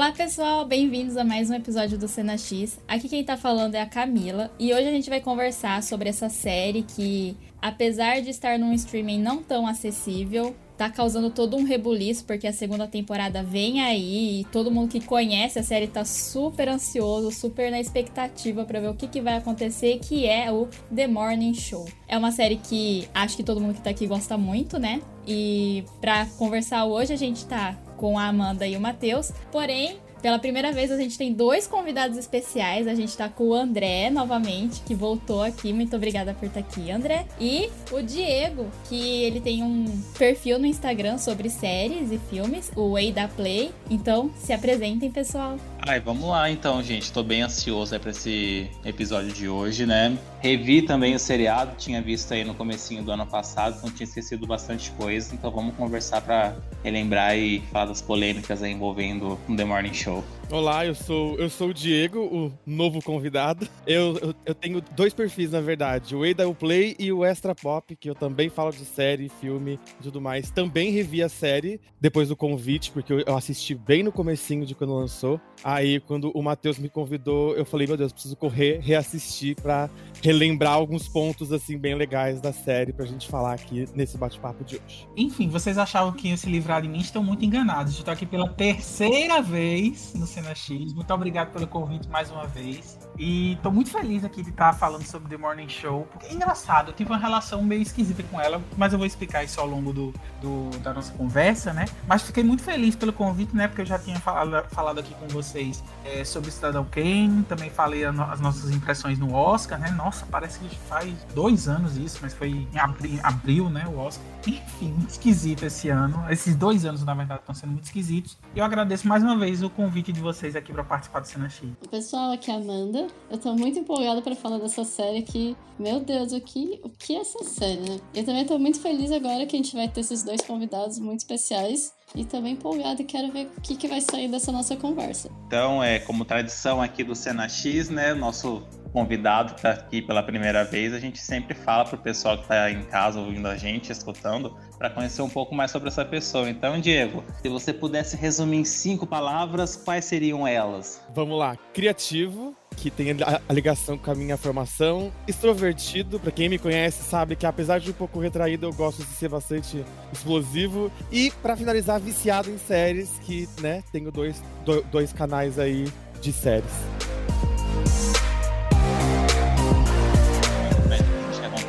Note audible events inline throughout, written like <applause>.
Olá pessoal, bem-vindos a mais um episódio do Cena X. Aqui quem tá falando é a Camila e hoje a gente vai conversar sobre essa série que, apesar de estar num streaming não tão acessível, tá causando todo um rebuliço porque a segunda temporada vem aí e todo mundo que conhece a série tá super ansioso, super na expectativa para ver o que, que vai acontecer, que é o The Morning Show. É uma série que acho que todo mundo que tá aqui gosta muito, né? E para conversar hoje a gente tá com a Amanda e o Matheus. Porém, pela primeira vez a gente tem dois convidados especiais. A gente tá com o André novamente, que voltou aqui. Muito obrigada por estar aqui, André. E o Diego, que ele tem um perfil no Instagram sobre séries e filmes, o Way da Play. Então, se apresentem, pessoal. Ai, vamos lá então, gente. Tô bem ansioso para esse episódio de hoje, né? Revi também o seriado, tinha visto aí no comecinho do ano passado, então tinha esquecido bastante coisa. Então vamos conversar para relembrar e falar das polêmicas aí envolvendo o The Morning Show. Olá, eu sou, eu sou o Diego, o novo convidado. Eu, eu, eu tenho dois perfis, na verdade, o Ada Play e o Extra Pop, que eu também falo de série, filme e tudo mais. Também revi a série depois do convite, porque eu, assisti bem no comecinho de quando lançou. Aí, quando o Matheus me convidou, eu falei, meu Deus, preciso correr, reassistir pra relembrar alguns pontos, assim, bem legais da série pra gente falar aqui nesse bate-papo de hoje. Enfim, vocês achavam que iam se livrar de mim, estão muito enganados. Eu tô aqui pela terceira vez no Cena X. Muito obrigado pelo convite mais uma vez. E tô muito feliz aqui de estar falando sobre The Morning Show. Porque é engraçado, eu tive uma relação meio esquisita com ela, mas eu vou explicar isso ao longo do, do da nossa conversa, né? Mas fiquei muito feliz pelo convite, né? Porque eu já tinha falado, falado aqui com vocês é, sobre Cidadão Kane, também falei as nossas impressões no Oscar, né? Nossa, parece que faz dois anos isso, mas foi em abril, abril né? O Oscar. Enfim, esquisito esse ano. Esses dois anos, na verdade, estão sendo muito esquisitos. E eu agradeço mais uma vez o convite de vocês aqui para participar do Cena X. Pessoal, aqui é a Amanda. Eu tô muito empolgada para falar dessa série que, meu Deus, o que, o que é essa série, né? Eu também tô muito feliz agora que a gente vai ter esses dois convidados muito especiais e também empolgada e quero ver o que, que vai sair dessa nossa conversa. Então, é como tradição aqui do Cena X, né? Nosso convidado que está aqui pela primeira vez, a gente sempre fala para o pessoal que está em casa ouvindo a gente, escutando, para conhecer um pouco mais sobre essa pessoa. Então, Diego, se você pudesse resumir em cinco palavras, quais seriam elas? Vamos lá. Criativo, que tem a, ligação com a minha formação. Extrovertido, para quem me conhece sabe que apesar de um pouco retraído, eu gosto de ser bastante explosivo. E para finalizar, viciado em séries, que, né, tenho dois, dois canais aí de séries.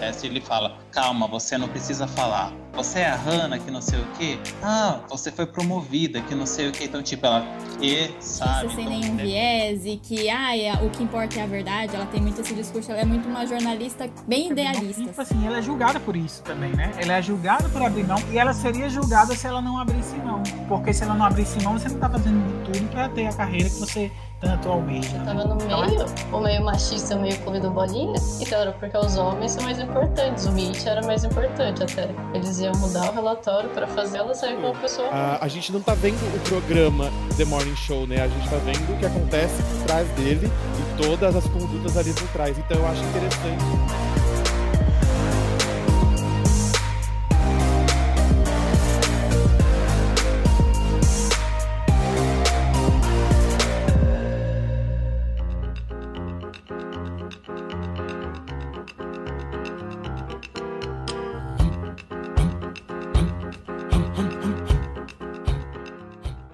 acontece, ele fala: Calma, você não precisa falar. Você é a Hannah que não sei o que. Ah, você foi promovida que não sei o que. Então, tipo, ela que sabe. Isso sem nenhum é. viés e que, ah, é, o que importa é a verdade. Ela tem muito esse discurso. Ela é muito uma jornalista bem é idealista. Tipo assim, ela é julgada por isso também, né? Ela é julgada por abrir mão e ela seria julgada se ela não abrisse mão. Porque se ela não abrisse mão, você não tá fazendo tudo pra ter a carreira que você tanto almeja. Eu tava no meio, o meio machista, o meio clube do bolinha. Então era porque os homens são mais importantes. O Mitch era mais importante até. Eles iam mudar o relatório para fazer ela sair com uma pessoa. A, a gente não tá vendo o programa The Morning Show, né? A gente tá vendo o que acontece por trás dele e todas as condutas ali por trás. Então eu acho interessante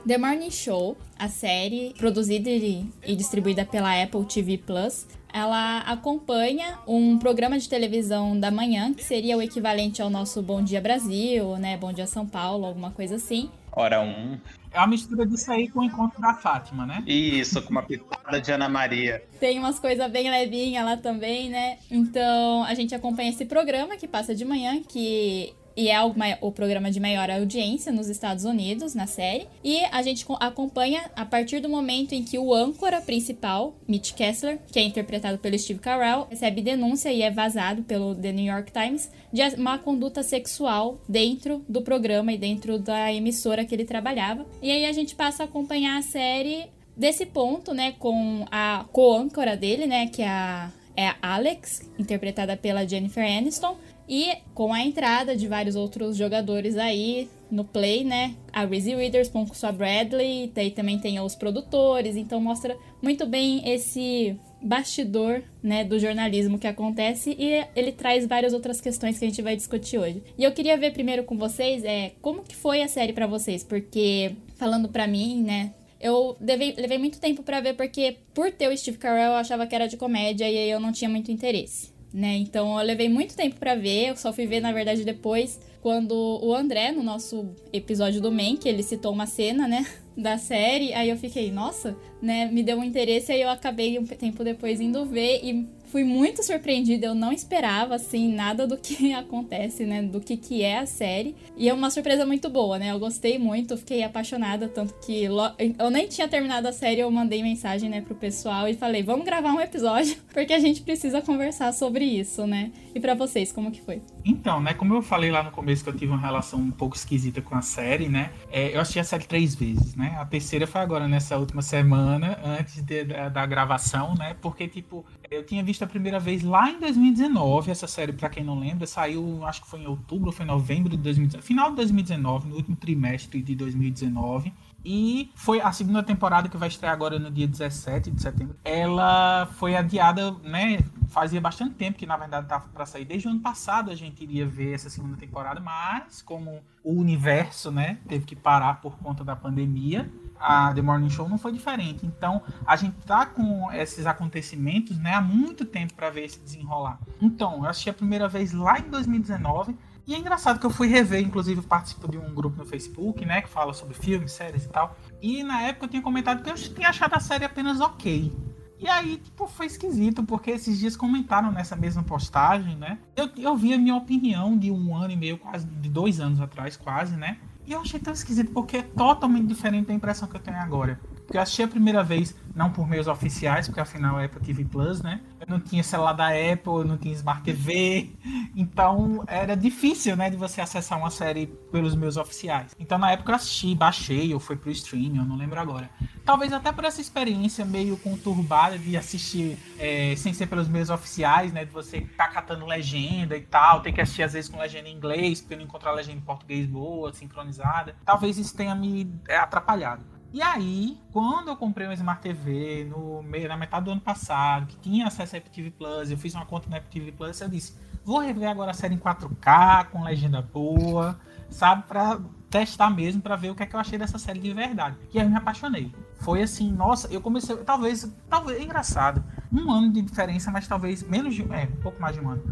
The Morning Show, a série produzida e distribuída pela Apple TV Plus, ela acompanha um programa de televisão da manhã, que seria o equivalente ao nosso Bom Dia Brasil, né? Bom Dia São Paulo, alguma coisa assim. Hora um. É uma mistura disso aí com o encontro da Fátima, né? Isso, com uma pitada de Ana Maria. Tem umas coisas bem levinhas lá também, né? Então a gente acompanha esse programa que passa de manhã, que e é o, o, programa de maior audiência nos Estados Unidos, na série. E a gente acompanha a partir do momento em que o âncora principal, Mitch Kessler, que é interpretado pelo Steve Carell, recebe denúncia e é vazado pelo The New York Times de má conduta sexual dentro do programa e dentro da emissora que ele trabalhava. E aí a gente passa a acompanhar a série desse ponto, né, com a co-âncora dele, né, que é a, é a Alex, interpretada pela Jennifer Aniston, E com a entrada de vários outros jogadores aí no Play, né? A Reese Witherspoon com sua Bradley, daí também tem os produtores, então mostra muito bem esse bastidor, né, do jornalismo que acontece e ele traz várias outras questões que a gente vai discutir hoje. E eu queria ver primeiro com vocês é como que foi a série para vocês, porque falando para mim, né, eu levei, levei muito tempo para ver porque por ter o Steve Carell eu achava que era de comédia e aí eu não tinha muito interesse né? Então eu levei muito tempo para ver, eu só fui ver na verdade depois quando o André no nosso episódio do Men, que ele citou uma cena, né, <laughs> da série, aí eu fiquei, nossa, né, me deu um interesse aí eu acabei um tempo depois indo ver e fui muito surpreendida, eu não esperava, assim, nada do que <laughs> acontece, né, do que que é a série. E é uma surpresa muito boa, né, eu gostei muito, fiquei apaixonada, tanto que eu nem tinha terminado a série, eu mandei mensagem, né, pro pessoal e falei, vamos gravar um episódio, <laughs> porque a gente precisa conversar sobre isso, né. E para vocês, como que foi? Então, né, como eu falei lá no começo que eu tive uma relação um pouco esquisita com a série, né, é, eu assisti a série três vezes, né, a terceira foi agora, nessa última semana, antes de, da, da gravação, né, porque, tipo, eu tinha visto a primeira vez lá em 2019. Essa série, para quem não lembra, saiu, acho que foi em outubro, foi em novembro de 2019. Final de 2019, no último trimestre de 2019. E foi a segunda temporada que vai estrear agora no dia 17 de setembro. Ela foi adiada, né? Fazia bastante tempo que, na verdade, estava para sair. Desde o ano passado a gente iria ver essa segunda temporada, mas como o universo, né, teve que parar por conta da pandemia, a The Morning Show não foi diferente. Então, a gente tá com esses acontecimentos, né, há muito tempo para ver esse desenrolar. Então, eu assisti a primeira vez lá em 2019. E é engraçado que eu fui rever, inclusive participo de um grupo no Facebook, né, que fala sobre filmes, séries e tal. E na época eu tinha comentado que eu tinha achado a série apenas ok. E aí, tipo, foi esquisito, porque esses dias comentaram nessa mesma postagem, né? Eu, eu vi a minha opinião de um ano e meio, quase, de dois anos atrás, quase, né? E eu achei tão esquisito, porque é totalmente diferente da impressão que eu tenho agora. Porque eu assisti a primeira vez, não por meios oficiais, porque afinal é Apple TV Plus, né? Não tinha celular da Apple, não tinha Smart TV. Então era difícil, né, de você acessar uma série pelos meios oficiais. Então na época eu assisti, baixei, ou foi pro streaming, eu não lembro agora. Talvez até por essa experiência meio conturbada de assistir é, sem ser pelos meios oficiais, né? De você tá catando legenda e tal, ter que assistir às vezes com legenda em inglês, porque não encontrar legenda em português boa, sincronizada. Talvez isso tenha me é, atrapalhado. E aí, quando eu comprei um Smart TV no na metade do ano passado, que tinha acesso a Apple TV Plus, eu fiz uma conta na Apple TV Plus, eu disse, vou rever agora a série em 4K, com legenda boa, sabe, pra testar mesmo, para ver o que é que eu achei dessa série de verdade. E aí eu me apaixonei. Foi assim, nossa, eu comecei, talvez, talvez, é engraçado, um ano de diferença, mas talvez menos de, é, um pouco mais de um ano.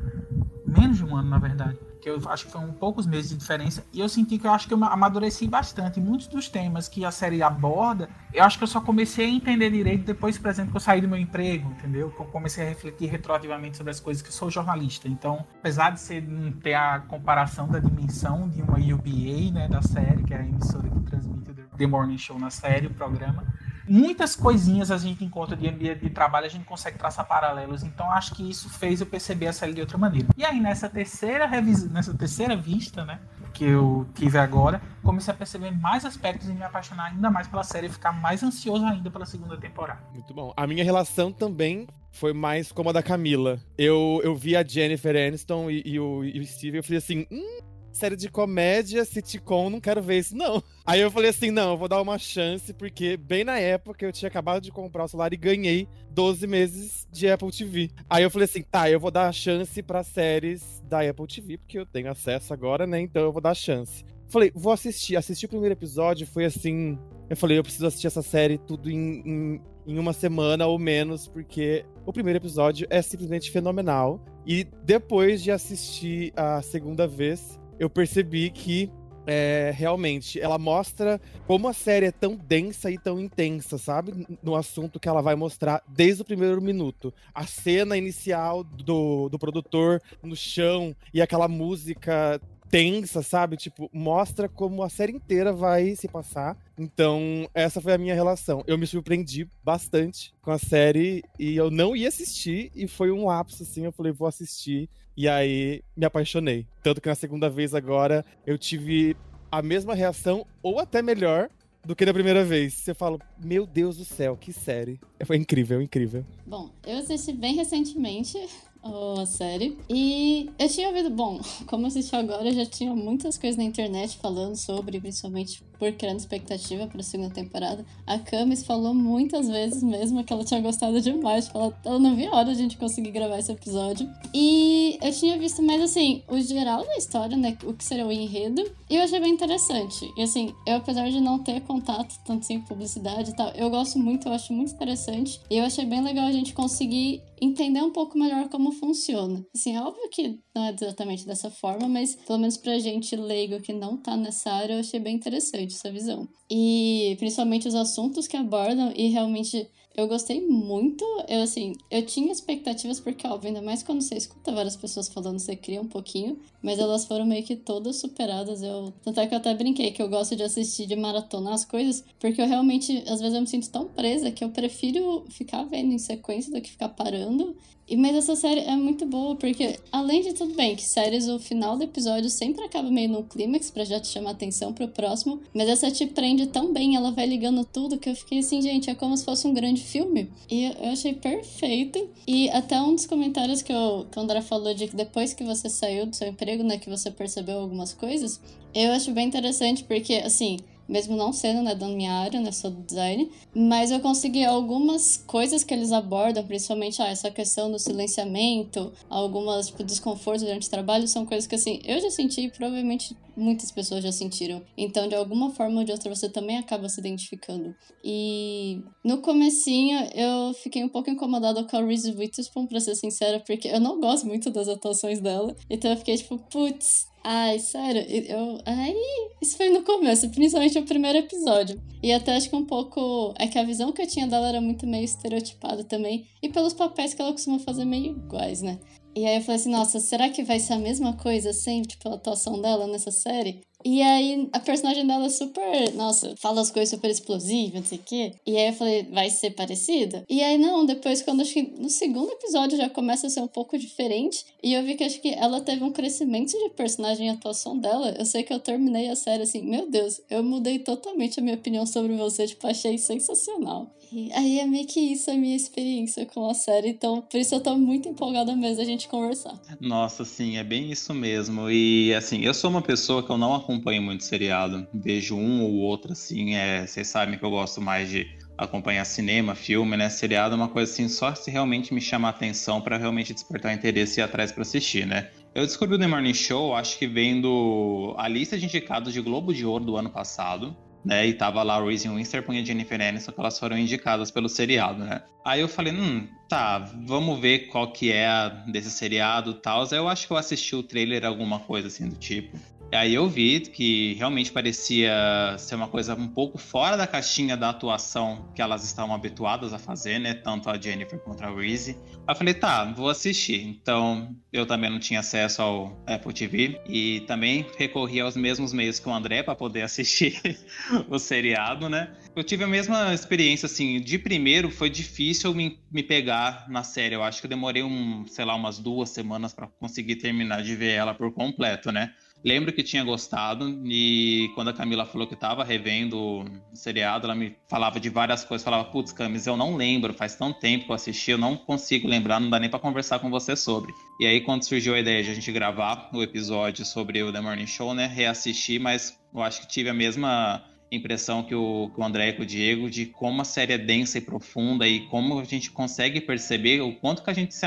Menos de um ano, na verdade que eu acho que foram poucos meses de diferença, e eu senti que eu acho que eu amadureci bastante. Muitos dos temas que a série aborda, eu acho que eu só comecei a entender direito depois, por exemplo, que eu saí do meu emprego, entendeu? Que eu comecei a refletir retroativamente sobre as coisas, que eu sou jornalista. Então, apesar de ser, não ter a comparação da dimensão de uma UBA, né, da série, que é a emissora que transmite The Morning Show na série, o programa, muitas coisinhas a gente encontra de ambiente de trabalho, a gente consegue traçar paralelos. Então acho que isso fez eu perceber a série de outra maneira. E aí nessa terceira revisão, nessa terceira vista, né, que eu tive agora, comecei a perceber mais aspectos e me apaixonar ainda mais pela série e ficar mais ansioso ainda pela segunda temporada. Muito bom. A minha relação também foi mais como a da Camila. Eu, eu vi a Jennifer Aniston e, e o, e o Steve e eu falei assim, hum, série de comédia, sitcom, não quero ver isso, não. <laughs> Aí eu falei assim, não, eu vou dar uma chance, porque bem na época eu tinha acabado de comprar o celular e ganhei 12 meses de Apple TV. Aí eu falei assim, tá, eu vou dar a chance para séries da Apple TV, porque eu tenho acesso agora, né? Então eu vou dar a chance. Falei, vou assistir. Assisti o primeiro episódio, foi assim. Eu falei, eu preciso assistir essa série tudo em, em, em uma semana ou menos, porque o primeiro episódio é simplesmente fenomenal. E depois de assistir a segunda vez, eu percebi que é, realmente, ela mostra como a série é tão densa e tão intensa, sabe? No assunto que ela vai mostrar desde o primeiro minuto. A cena inicial do, do produtor no chão e aquela música tensa, sabe? Tipo, mostra como a série inteira vai se passar. Então, essa foi a minha relação. Eu me surpreendi bastante com a série e eu não ia assistir e foi um lapso assim, eu falei, vou assistir e aí me apaixonei. Tanto que na segunda vez agora eu tive a mesma reação ou até melhor do que da primeira vez. Você fala, meu Deus do céu, que série. Foi incrível, incrível. Bom, eu assisti bem recentemente a série. E eu tinha ouvido, bom, <laughs> como assisti agora, já tinha muitas coisas na internet falando sobre, principalmente por criando expectativa para a segunda temporada. A Camis falou muitas vezes mesmo que ela tinha gostado demais. Ela, não via a hora de a gente conseguir gravar esse episódio. E eu tinha visto mais assim, o geral da história, né? O que seria o enredo. E eu achei bem interessante. E assim, eu apesar de não ter contato, tanto assim, publicidade e tal, eu gosto muito, eu acho muito interessante. E eu achei bem legal a gente conseguir entender um pouco melhor como funciona. Assim, é óbvio que não é exatamente dessa forma, mas pelo menos pra gente leigo que não tá nessa área, eu achei bem interessante essa visão. E principalmente os assuntos que abordam e realmente eu gostei muito. Eu, assim, eu tinha expectativas, porque, óbvio, ainda mais quando você escuta várias pessoas falando, você cria um pouquinho. Mas elas foram meio que todas superadas. Eu... Tanto é que eu até brinquei que eu gosto de assistir, de maratonar as coisas, porque eu realmente, às vezes, eu me sinto tão presa que eu prefiro ficar vendo em sequência do que ficar parando. Mas essa série é muito boa, porque além de tudo bem, que séries o final do episódio sempre acaba meio no clímax pra já te chamar atenção pro próximo, mas essa te prende tão bem, ela vai ligando tudo, que eu fiquei assim, gente, é como se fosse um grande filme. E eu achei perfeito. E até um dos comentários que, eu, que o André falou de que depois que você saiu do seu emprego, né, que você percebeu algumas coisas, eu acho bem interessante, porque, assim, mesmo não sendo né, da minha área, né, sou do design, mas eu consegui algumas coisas que eles abordam, principalmente ah, essa questão do silenciamento, algumas tipo desconfortos durante o trabalho, são coisas que assim, eu já senti e provavelmente muitas pessoas já sentiram. Então, de alguma forma ou de outra, você também acaba se identificando. E no comecinho, eu fiquei um pouco incomodada com a Reese Witherspoon, pra ser sincera, porque eu não gosto muito das atuações dela. Então eu fiquei tipo, putz, Ai, sério, eu. Ai, isso foi no começo, principalmente o primeiro episódio. E até acho que um pouco. É que a visão que eu tinha dela era muito meio estereotipada também. E pelos papéis que ela costuma fazer meio iguais, né? E aí eu falei assim, nossa, será que vai ser a mesma coisa sempre, tipo, a atuação dela nessa série? E aí a personagem dela é super, nossa, fala as coisas super explosivas, não sei o quê. E aí eu falei, vai ser parecida? E aí não, depois quando acho que no segundo episódio já começa a ser um pouco diferente. E eu vi que acho que ela teve um crescimento de personagem e atuação dela. Eu sei que eu terminei a série assim, meu Deus, eu mudei totalmente a minha opinião sobre você, tipo, achei sensacional. E aí é meio que isso a minha experiência com a série, então por isso eu tô muito empolgada mesmo a gente conversar. Nossa, sim, é bem isso mesmo. E assim, eu sou uma pessoa que eu não acompanho acompanho muito seriado. Vejo um ou outro, assim. É, vocês sabem que eu gosto mais de acompanhar cinema, filme, né? Seriado é uma coisa assim, só se realmente me chamar atenção para realmente despertar interesse e ir atrás para assistir, né? Eu descobri o The Morning Show, acho que vendo a lista de indicados de Globo de Ouro do ano passado, né? E tava lá o Reese Witherspoon e Jennifer Aniston, que elas foram indicadas pelo seriado, né? Aí eu falei, hum, tá, vamos ver qual que é desse seriado e tal. Aí eu acho que eu assisti o trailer, alguma coisa assim do tipo. Aí eu vi que realmente parecia ser uma coisa um pouco fora da caixinha da atuação que elas estavam habituadas a fazer, né? Tanto a Jennifer quanto a Reese. Aí eu falei, tá, vou assistir. Então eu também não tinha acesso ao Apple TV e também recorri aos mesmos meios que o André para poder assistir <laughs> o seriado, né? Eu tive a mesma experiência, assim, de primeiro foi difícil me, me pegar na série. Eu acho que eu demorei um, sei lá, umas duas semanas para conseguir terminar de ver ela por completo, né? Lembro que tinha gostado e quando a Camila falou que estava revendo o seriado, ela me falava de várias coisas. Falava, putz, Camis, eu não lembro, faz tão tempo que eu assisti, eu não consigo lembrar, não dá nem para conversar com você sobre. E aí, quando surgiu a ideia de a gente gravar o episódio sobre o The Morning Show, né, reassistir, mas eu acho que tive a mesma impressão que o, que o André e com o Diego de como a série é densa e profunda e como a gente consegue perceber o quanto que a gente se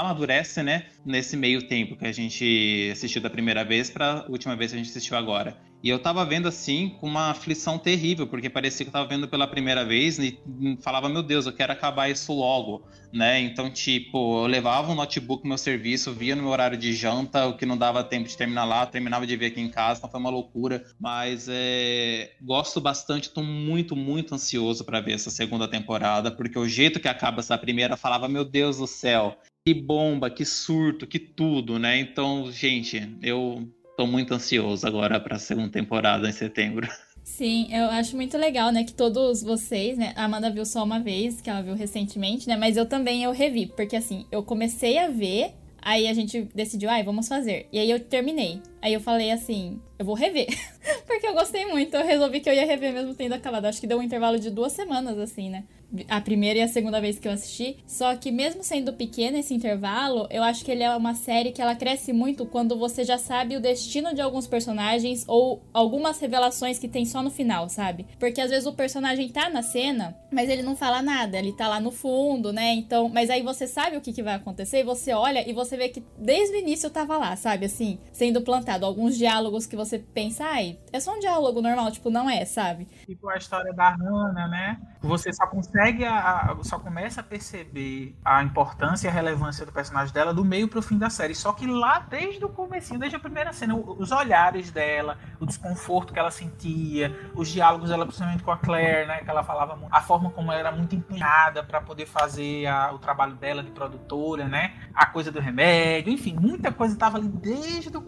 amadurece, né, nesse meio tempo que a gente assistiu da primeira vez para a última vez que a gente assistiu agora. E eu tava vendo assim com uma aflição terrível, porque parecia que eu tava vendo pela primeira vez e falava, meu Deus, eu quero acabar isso logo, né? Então, tipo, eu levava um notebook no meu serviço, via no meu horário de janta, o que não dava tempo de terminar lá, terminava de ver aqui em casa, então foi uma loucura. Mas é... gosto bastante, tô muito, muito ansioso para ver essa segunda temporada, porque o jeito que acaba essa primeira falava, meu Deus do céu, que bomba, que surto, que tudo, né? Então, gente, eu tô muito ansioso agora para a segunda temporada em setembro. <laughs> Sim, eu acho muito legal, né, que todos vocês, né, a Amanda viu só uma vez, que ela viu recentemente, né, mas eu também eu revi, porque assim, eu comecei a ver, aí a gente decidiu, ai, vamos fazer. E aí eu terminei. Aí eu falei assim, eu vou rever, <laughs> porque eu gostei muito, eu resolvi que eu ia rever mesmo tendo acabado. Acho que deu um intervalo de duas semanas, assim, né. a primeira e a segunda vez que eu assisti. Só que mesmo sendo pequeno esse intervalo, eu acho que ele é uma série que ela cresce muito quando você já sabe o destino de alguns personagens ou algumas revelações que tem só no final, sabe? Porque às vezes o personagem tá na cena, mas ele não fala nada, ele tá lá no fundo, né? Então, mas aí você sabe o que, que vai acontecer e você olha e você vê que desde o início tava lá, sabe? Assim, sendo plantado alguns diálogos que você pensa, ai, é só um diálogo normal, tipo, não é, sabe? Tipo a história da Hannah, né? Você só consegue, a, só começa a perceber a importância e a relevância do personagem dela do meio pro fim da série. Só que lá, desde o começo, desde a primeira cena, os olhares dela, o desconforto que ela sentia, os diálogos dela, principalmente com a Claire, né? Que ela falava a forma como ela era muito empenhada para poder fazer a, o trabalho dela de produtora, né? A coisa do remédio, enfim, muita coisa estava ali desde o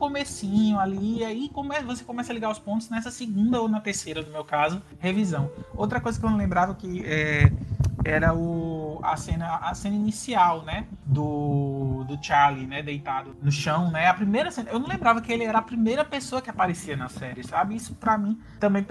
ali, e aí come, você começa a ligar os pontos nessa segunda ou na terceira, no meu caso, revisão. Outra coisa que eu não lembrava que é, era o, a, cena, a cena inicial, né? Do, do Charlie, né? Deitado no chão, né? A primeira cena. Eu não lembrava que ele era a primeira pessoa que aparecia na série, sabe? Isso para mim também.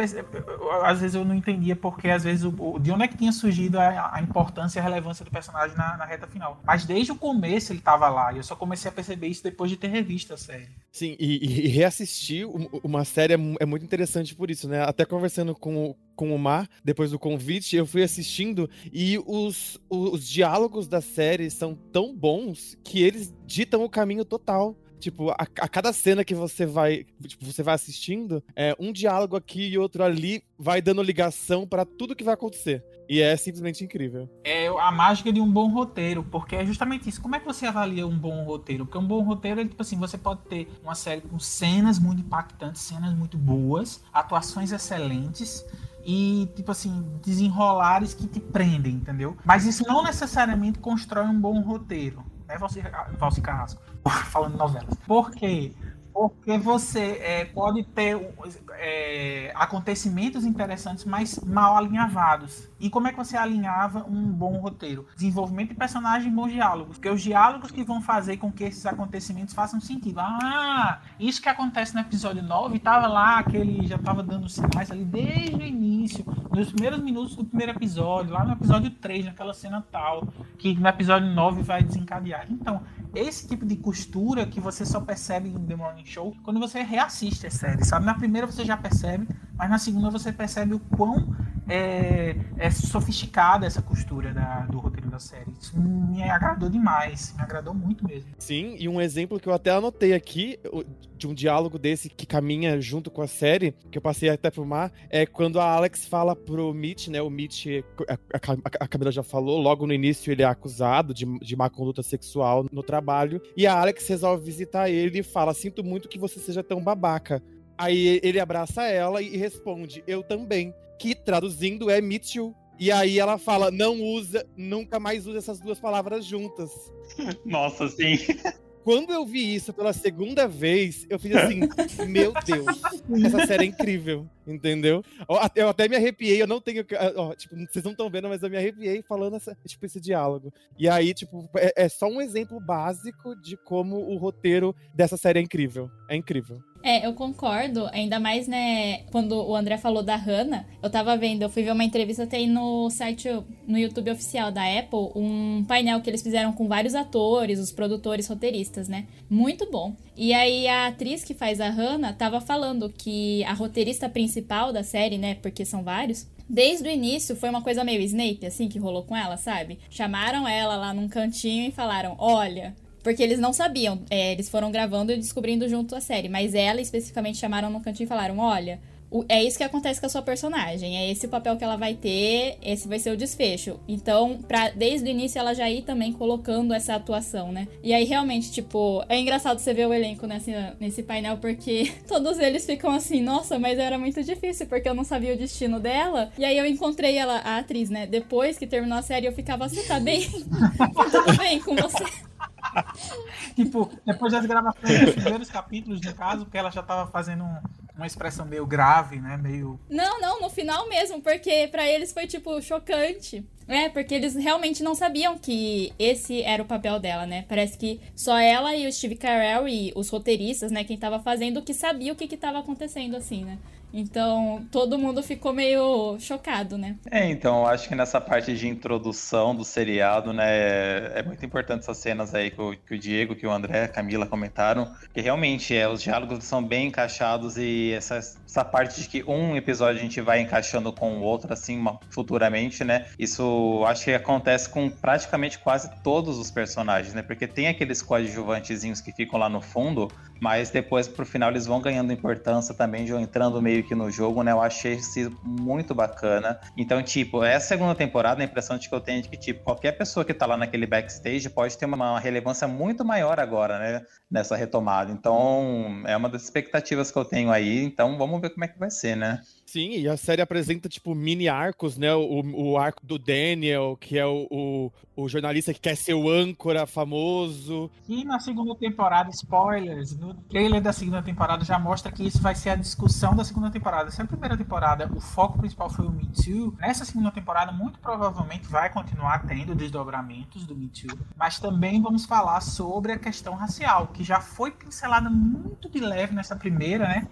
Às vezes eu não entendia porque, às vezes, o, de onde é que tinha surgido a, a importância e a relevância do personagem na, na, reta final. Mas desde o começo ele tava lá. E eu só comecei a perceber isso depois de ter revisto a série. Sim, e, e reassistir uma série é, é muito interessante por isso, né? Até conversando com, com o Mar, depois do convite, eu fui assistindo e os, os diálogos da série são tão bons que eles ditam o caminho total. Tipo, a, a, cada cena que você vai, tipo, você vai assistindo, é um diálogo aqui e outro ali vai dando ligação para tudo que vai acontecer. E é simplesmente incrível. É a mágica de um bom roteiro, porque é justamente isso. Como é que você avalia um bom roteiro? Porque um bom roteiro é tipo assim, você pode ter uma série com cenas muito impactantes, cenas muito boas, atuações excelentes, e, tipo assim, desenrolares que te prendem, entendeu? Mas isso não necessariamente constrói um bom roteiro, né, Valci Carrasco? <laughs> Falando de novelas. Por quê? Porque você é, pode ter é, acontecimentos interessantes, mas mal alinhavados. E como é que você alinhava um bom roteiro? Desenvolvimento de personagem e bons diálogos. Porque os diálogos que vão fazer com que esses acontecimentos façam sentido. Ah, isso que acontece no episódio 9 estava lá, aquele já estava dando sinais ali desde o início, nos primeiros minutos do primeiro episódio, lá no episódio 3, naquela cena tal, que no episódio 9 vai desencadear. Então, esse tipo de costura que você só percebe em The Morning Show quando você reassiste a série, sabe? Na primeira você já percebe, mas na segunda você percebe o quão é, é sofisticada essa costura da, do roteiro da série. Isso me agradou demais, me agradou muito mesmo. Sim, e um exemplo que eu até anotei aqui de um diálogo desse que caminha junto com a série, que eu passei até pro mar, é quando a Alex fala pro Mitch, né? O Mitch, a, a, a Camila já falou, logo no início ele é acusado de, de má conduta sexual no trabalho, e a Alex resolve visitar ele e fala: Sinto muito que você seja tão babaca. Aí ele abraça ela e responde: Eu também. Que traduzindo é me too. E aí ela fala: Não usa, nunca mais usa essas duas palavras juntas. <laughs> Nossa, sim. Quando eu vi isso pela segunda vez, eu fiz assim: <laughs> Meu Deus, essa série é incrível. Entendeu? Eu até me arrepiei, eu não tenho. Ó, tipo, vocês não estão vendo, mas eu me arrepiei falando essa, tipo, esse diálogo. E aí, tipo, é, é só um exemplo básico de como o roteiro dessa série é incrível. É incrível. É, eu concordo, ainda mais, né, quando o André falou da Hannah, eu tava vendo, eu fui ver uma entrevista, tem no site, no YouTube oficial da Apple, um painel que eles fizeram com vários atores, os produtores, roteiristas, né, muito bom. E aí a atriz que faz a Hannah tava falando que a roteirista principal da série, né, porque são vários, desde o início foi uma coisa meio Snape, assim, que rolou com ela, sabe? Chamaram ela lá num cantinho e falaram: olha, porque eles não sabiam. É, eles foram gravando e descobrindo junto a série. Mas ela especificamente chamaram no cantinho e falaram: olha. É isso que acontece com a sua personagem, é esse o papel que ela vai ter, esse vai ser o desfecho. Então, pra, desde o início ela já ir também colocando essa atuação, né? E aí realmente, tipo, é engraçado você ver o elenco nesse, nesse painel, porque <laughs> todos eles ficam assim, nossa, mas era muito difícil, porque eu não sabia o destino dela. E aí eu encontrei ela, a atriz, né? Depois que terminou a série, eu ficava, você tá bem? <laughs> tá tudo bem com você? <laughs> tipo, depois das gravações dos primeiros capítulos, no caso, porque ela já tava fazendo um, uma expressão meio grave, né? Meio. Não, não, no final mesmo, porque para eles foi, tipo, chocante. É, porque eles realmente não sabiam que esse era o papel dela, né? Parece que só ela e o Steve Carell e os roteiristas, né, quem tava fazendo, que sabia o que que tava acontecendo, assim, né? Então, todo mundo ficou meio chocado, né? É, então, eu acho que nessa parte de introdução do seriado, né, é muito importante essas cenas aí que o, que o Diego, que o André, a Camila comentaram, que realmente é, os diálogos são bem encaixados e essa, essa parte de que um episódio a gente vai encaixando com o outro, assim, futuramente, né, isso acho que acontece com praticamente quase todos os personagens, né, porque tem aqueles coadjuvantezinhos que ficam lá no fundo, mas depois pro final eles vão ganhando importância também, de entrando meio que no jogo, né? Eu achei isso muito bacana. Então, tipo, essa segunda temporada, a impressão de que eu tenho é de que, tipo, qualquer pessoa que tá lá naquele backstage pode ter uma relevância muito maior agora, né? Nessa retomada. Então, é uma das expectativas que eu tenho aí. Então, vamos ver como é que vai ser, né? Sim, e a série apresenta, tipo, mini arcos, né? O, o arco do Daniel, que é o, o, o, jornalista que quer ser o âncora famoso. E na segunda temporada, spoilers, no trailer da segunda temporada já mostra que isso vai ser a discussão da segunda temporada. Se a primeira temporada o foco principal foi o Me Too, nessa segunda temporada muito provavelmente vai continuar tendo desdobramentos do Me Too, mas também vamos falar sobre a questão racial, que já foi pincelada muito de leve nessa primeira, né?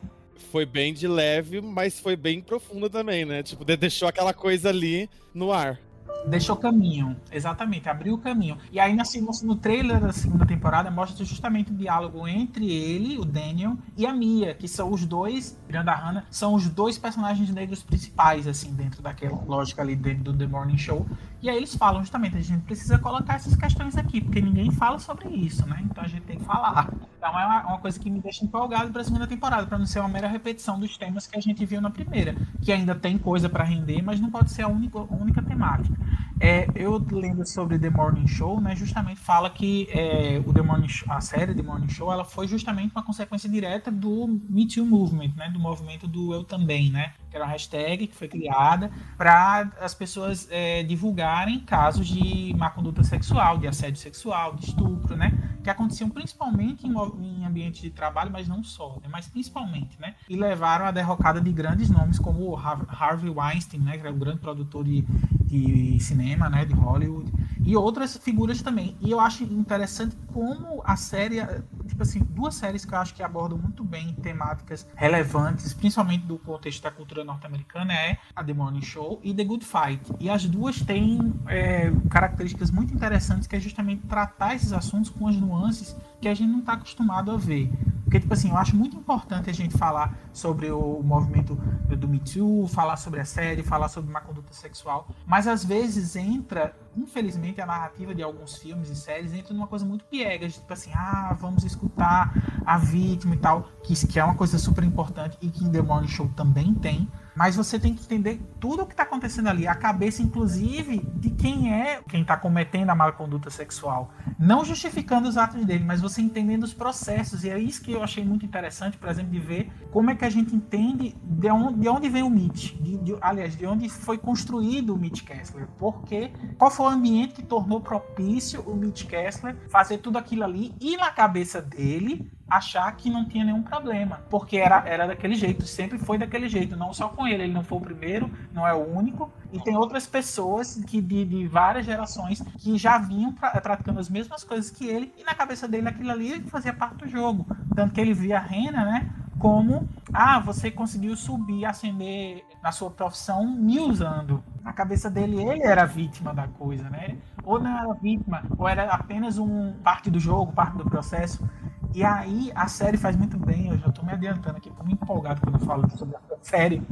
Foi bem de leve, mas foi bem profundo também, né? Tipo, deixou aquela coisa ali no ar. Deixou caminho, exatamente, abriu o caminho. E aí no trailer da segunda temporada mostra justamente o diálogo entre ele, o Daniel, e a Mia, que são os dois, Miranda Hanna, são os dois personagens negros principais, assim, dentro daquela lógica ali dentro do The Morning Show. E aí eles falam justamente, a gente precisa colocar essas questões aqui, porque ninguém fala sobre isso, né? Então a gente tem que falar. Então é uma, uma coisa que me deixa empolgado para a segunda temporada, para não ser uma mera repetição dos temas que a gente viu na primeira, que ainda tem coisa para render, mas não pode ser a única, a única temática. É, eu lendo sobre The Morning Show, né, justamente fala que é, o The Morning Show, a série The Morning Show, ela foi justamente uma consequência direta do Me Too Movement, né, do movimento do Eu Também, né, que era uma hashtag que foi criada para as pessoas é, divulgarem casos de má conduta sexual, de assédio sexual, de estupro, né, que aconteciam principalmente em, em ambiente de trabalho, mas não só, né, mas principalmente, né, e levaram à derrocada de grandes nomes como Harvey Weinstein, né, que era o grande produtor de, de cinema, né, de Hollywood, e outras figuras também. E eu acho interessante como a série, tipo assim, duas séries que eu acho que abordam muito bem temáticas relevantes, principalmente do contexto da cultura norte-americana, é a The Morning Show e The Good Fight. E as duas têm é, características muito interessantes que é justamente tratar esses assuntos com as nuances que a gente não está acostumado a ver. Porque, tipo assim, eu acho muito importante a gente falar sobre o movimento do Me Too, falar sobre assédio, falar sobre má conduta sexual, mas às vezes entra, infelizmente, a narrativa de alguns filmes e séries entra numa coisa muito piega, tipo assim, ah, vamos escutar a vítima e tal, que, que é uma coisa super importante e que em The Morning Show também tem, mas você tem que entender tudo o que está acontecendo ali, a cabeça, inclusive, de quem é quem está cometendo a má conduta sexual. Não justificando os atos dele, mas você entendendo os processos. E é isso que eu achei muito interessante, por exemplo, de ver como é que a gente entende de onde, de onde vem o Mitch. De, de, aliás, de onde foi construído o Mitch Kessler. Porque qual foi o ambiente que tornou propício o Mitch Kessler fazer tudo aquilo ali e na cabeça dele achar que não tinha nenhum problema, porque era, era daquele jeito, sempre foi daquele jeito, não só com ele, ele não foi o primeiro, não é o único, e tem outras pessoas que de, de várias gerações que já vinham pra, praticando as mesmas coisas que ele, e na cabeça dele aquilo ali fazia parte do jogo, tanto que ele via a Rena, né, como, ah, você conseguiu subir, ascender na sua profissão me usando. Na cabeça dele, ele era vítima da coisa, né? Ou não era vítima, ou era apenas um parte do jogo, parte do processo. E aí a série faz muito bem, eu já tô me adiantando aqui, tô muito empolgado quando eu falo sobre a série.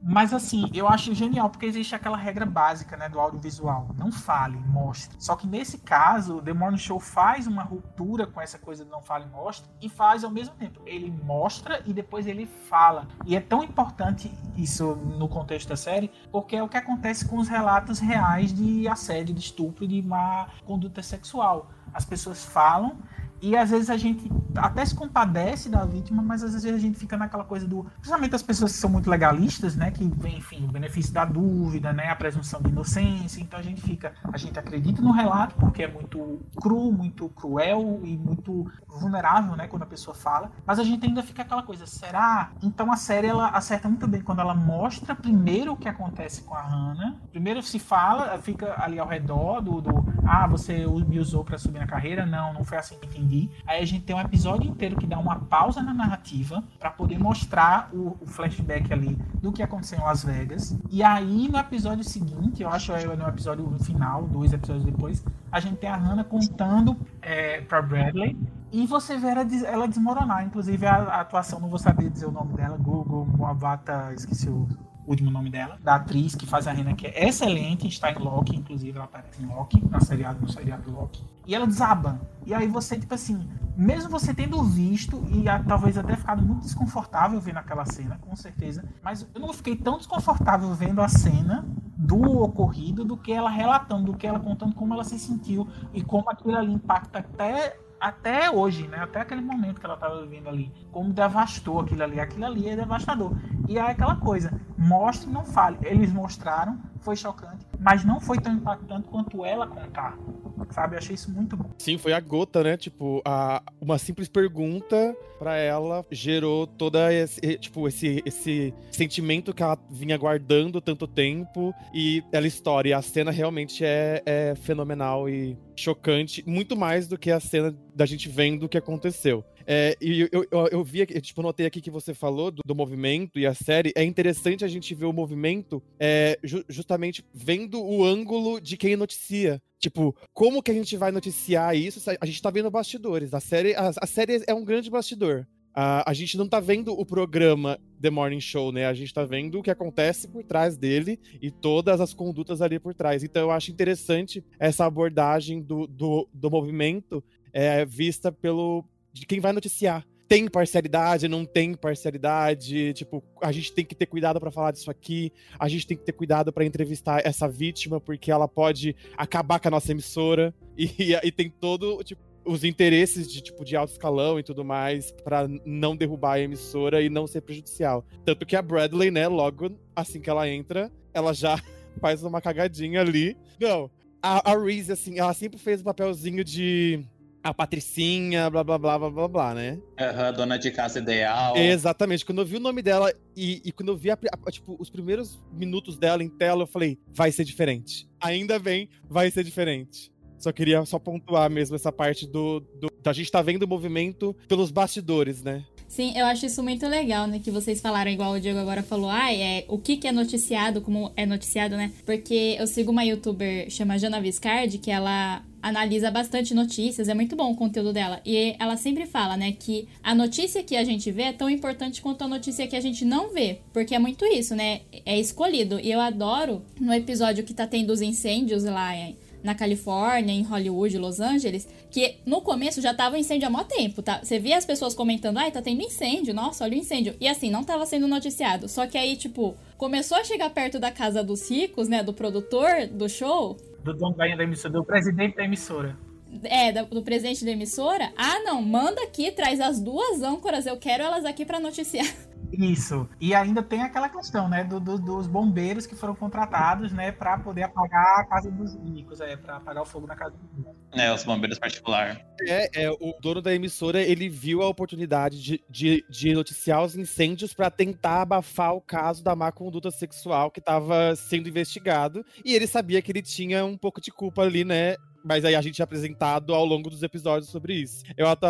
Mas assim, eu acho genial, porque existe aquela regra básica né, do audiovisual. Não fale, mostre. Só que nesse caso, o The Morning Show faz uma ruptura com essa coisa de não fale, mostre, e faz ao mesmo tempo. Ele mostra e depois ele fala. E é tão importante isso no contexto da série, porque é o que acontece com os relatos reais de assédio, de estupro de má conduta sexual. As pessoas falam e às vezes a gente até se compadece da vítima, mas às vezes a gente fica naquela coisa do. Principalmente as pessoas que são muito legalistas, né? Que enfim, o benefício da dúvida, né? A presunção de inocência. Então a gente fica. A gente acredita no relato, porque é muito cru, muito cruel e muito vulnerável, né? Quando a pessoa fala. Mas a gente ainda fica aquela coisa, será? Então a série ela acerta muito bem quando ela mostra primeiro o que acontece com a Hannah. Primeiro se fala, fica ali ao redor do, do ah, você me usou para subir na carreira. Não, não foi assim que entendi. Aí a gente tem um episódio inteiro que dá uma pausa na narrativa para poder mostrar o, o, flashback ali do que aconteceu em Las Vegas. E aí no episódio seguinte, eu acho é no episódio final, dois episódios depois, a gente tem a Hannah contando é, para Bradley e você vê ela, ela desmoronar. Inclusive a, a, atuação, não vou saber dizer o nome dela, Google, Moabata, esqueci o último nome dela, da atriz que faz a Rena, que é excelente, está em Loki, inclusive ela aparece em Loki, na seriado, no seriado Loki. E ela desaba. E aí você, tipo assim, mesmo você tendo visto e a, talvez até ficado muito desconfortável vendo aquela cena, com certeza, mas eu não fiquei tão desconfortável vendo a cena do ocorrido do que ela relatando, do que ela contando como ela se sentiu e como aquilo ali impacta até até hoje, né? Até aquele momento que ela estava vivendo ali, como devastou aquilo ali. Aquilo ali é devastador. E é aquela coisa, mostre e não fale. Eles mostraram, foi chocante, mas não foi tão impactante quanto ela contar. Sabe? Eu achei isso muito bom. Sim, foi a gota, né? Tipo, a, uma simples pergunta para ela gerou toda esse, tipo, esse, esse sentimento que ela vinha guardando tanto tempo e ela história. A cena realmente é, é fenomenal e chocante, muito mais do que a cena da gente vendo o que aconteceu. É, e eu, eu, eu vi, tipo, notei aqui que você falou do, do, movimento e a série. É interessante a gente ver o movimento é, ju justamente vendo o ângulo de quem noticia. Tipo, como que a gente vai noticiar isso? A gente tá vendo bastidores. A série, a, a série é um grande bastidor. A, a gente não tá vendo o programa The Morning Show, né? A gente tá vendo o que acontece por trás dele e todas as condutas ali por trás. Então eu acho interessante essa abordagem do, do, do movimento é, vista pelo, de quem vai noticiar. Tem parcialidade, não tem parcialidade, tipo, a gente tem que ter cuidado para falar disso aqui, a gente tem que ter cuidado para entrevistar essa vítima, porque ela pode acabar com a nossa emissora, <laughs> e, e tem todo, tipo, os interesses de tipo de alto escalão e tudo mais para não derrubar a emissora e não ser prejudicial. Tanto que a Bradley, né, logo assim que ela entra, ela já <laughs> faz uma cagadinha ali. Não, a, a Reese, assim, ela sempre fez o papelzinho de a Patricinha, blá blá blá blá blá blá, né? Aham, uhum, dona de casa ideal. Exatamente. Quando eu vi o nome dela e, e quando eu vi a, a, tipo, os primeiros minutos dela em tela, eu falei, vai ser diferente. Ainda bem, vai ser diferente. Só queria só pontuar mesmo essa parte do, do da gente tá vendo o movimento pelos bastidores, né? Sim, eu acho isso muito legal, né? Que vocês falaram, igual o Diego agora falou, ah, é o que, que é noticiado, como é noticiado, né? Porque eu sigo uma youtuber chama Jana Viscardi, que ela analisa bastante notícias, é muito bom o conteúdo dela. E ela sempre fala, né, que a notícia que a gente vê é tão importante quanto a notícia que a gente não vê. Porque é muito isso, né? É escolhido. E eu adoro no episódio que tá tendo os incêndios lá na Califórnia, em Hollywood, Los Angeles, que no começo já tava incêndio há mó tempo, tá? Você via as pessoas comentando, ai, tá tendo incêndio, nossa, olha o incêndio. E assim, não tava sendo noticiado. Só que aí, tipo, começou a chegar perto da casa dos ricos, né, do produtor do show. Do dono da emissora, do presidente da emissora. É, do presidente da emissora. Ah, não, manda aqui, traz as duas âncoras, eu quero elas aqui para noticiar. <laughs> Isso. E ainda tem aquela questão, né, do, do, dos bombeiros que foram contratados, né, para poder apagar a casa dos ricos, é, para apagar o fogo na casa dos ricos. É, os bombeiros particulares. É, é, o dono da emissora, ele viu a oportunidade de, de, de noticiar os incêndios para tentar abafar o caso da má conduta sexual que estava sendo investigado, e ele sabia que ele tinha um pouco de culpa ali, né, mas aí a gente é apresentado ao longo dos episódios sobre isso. Eu até,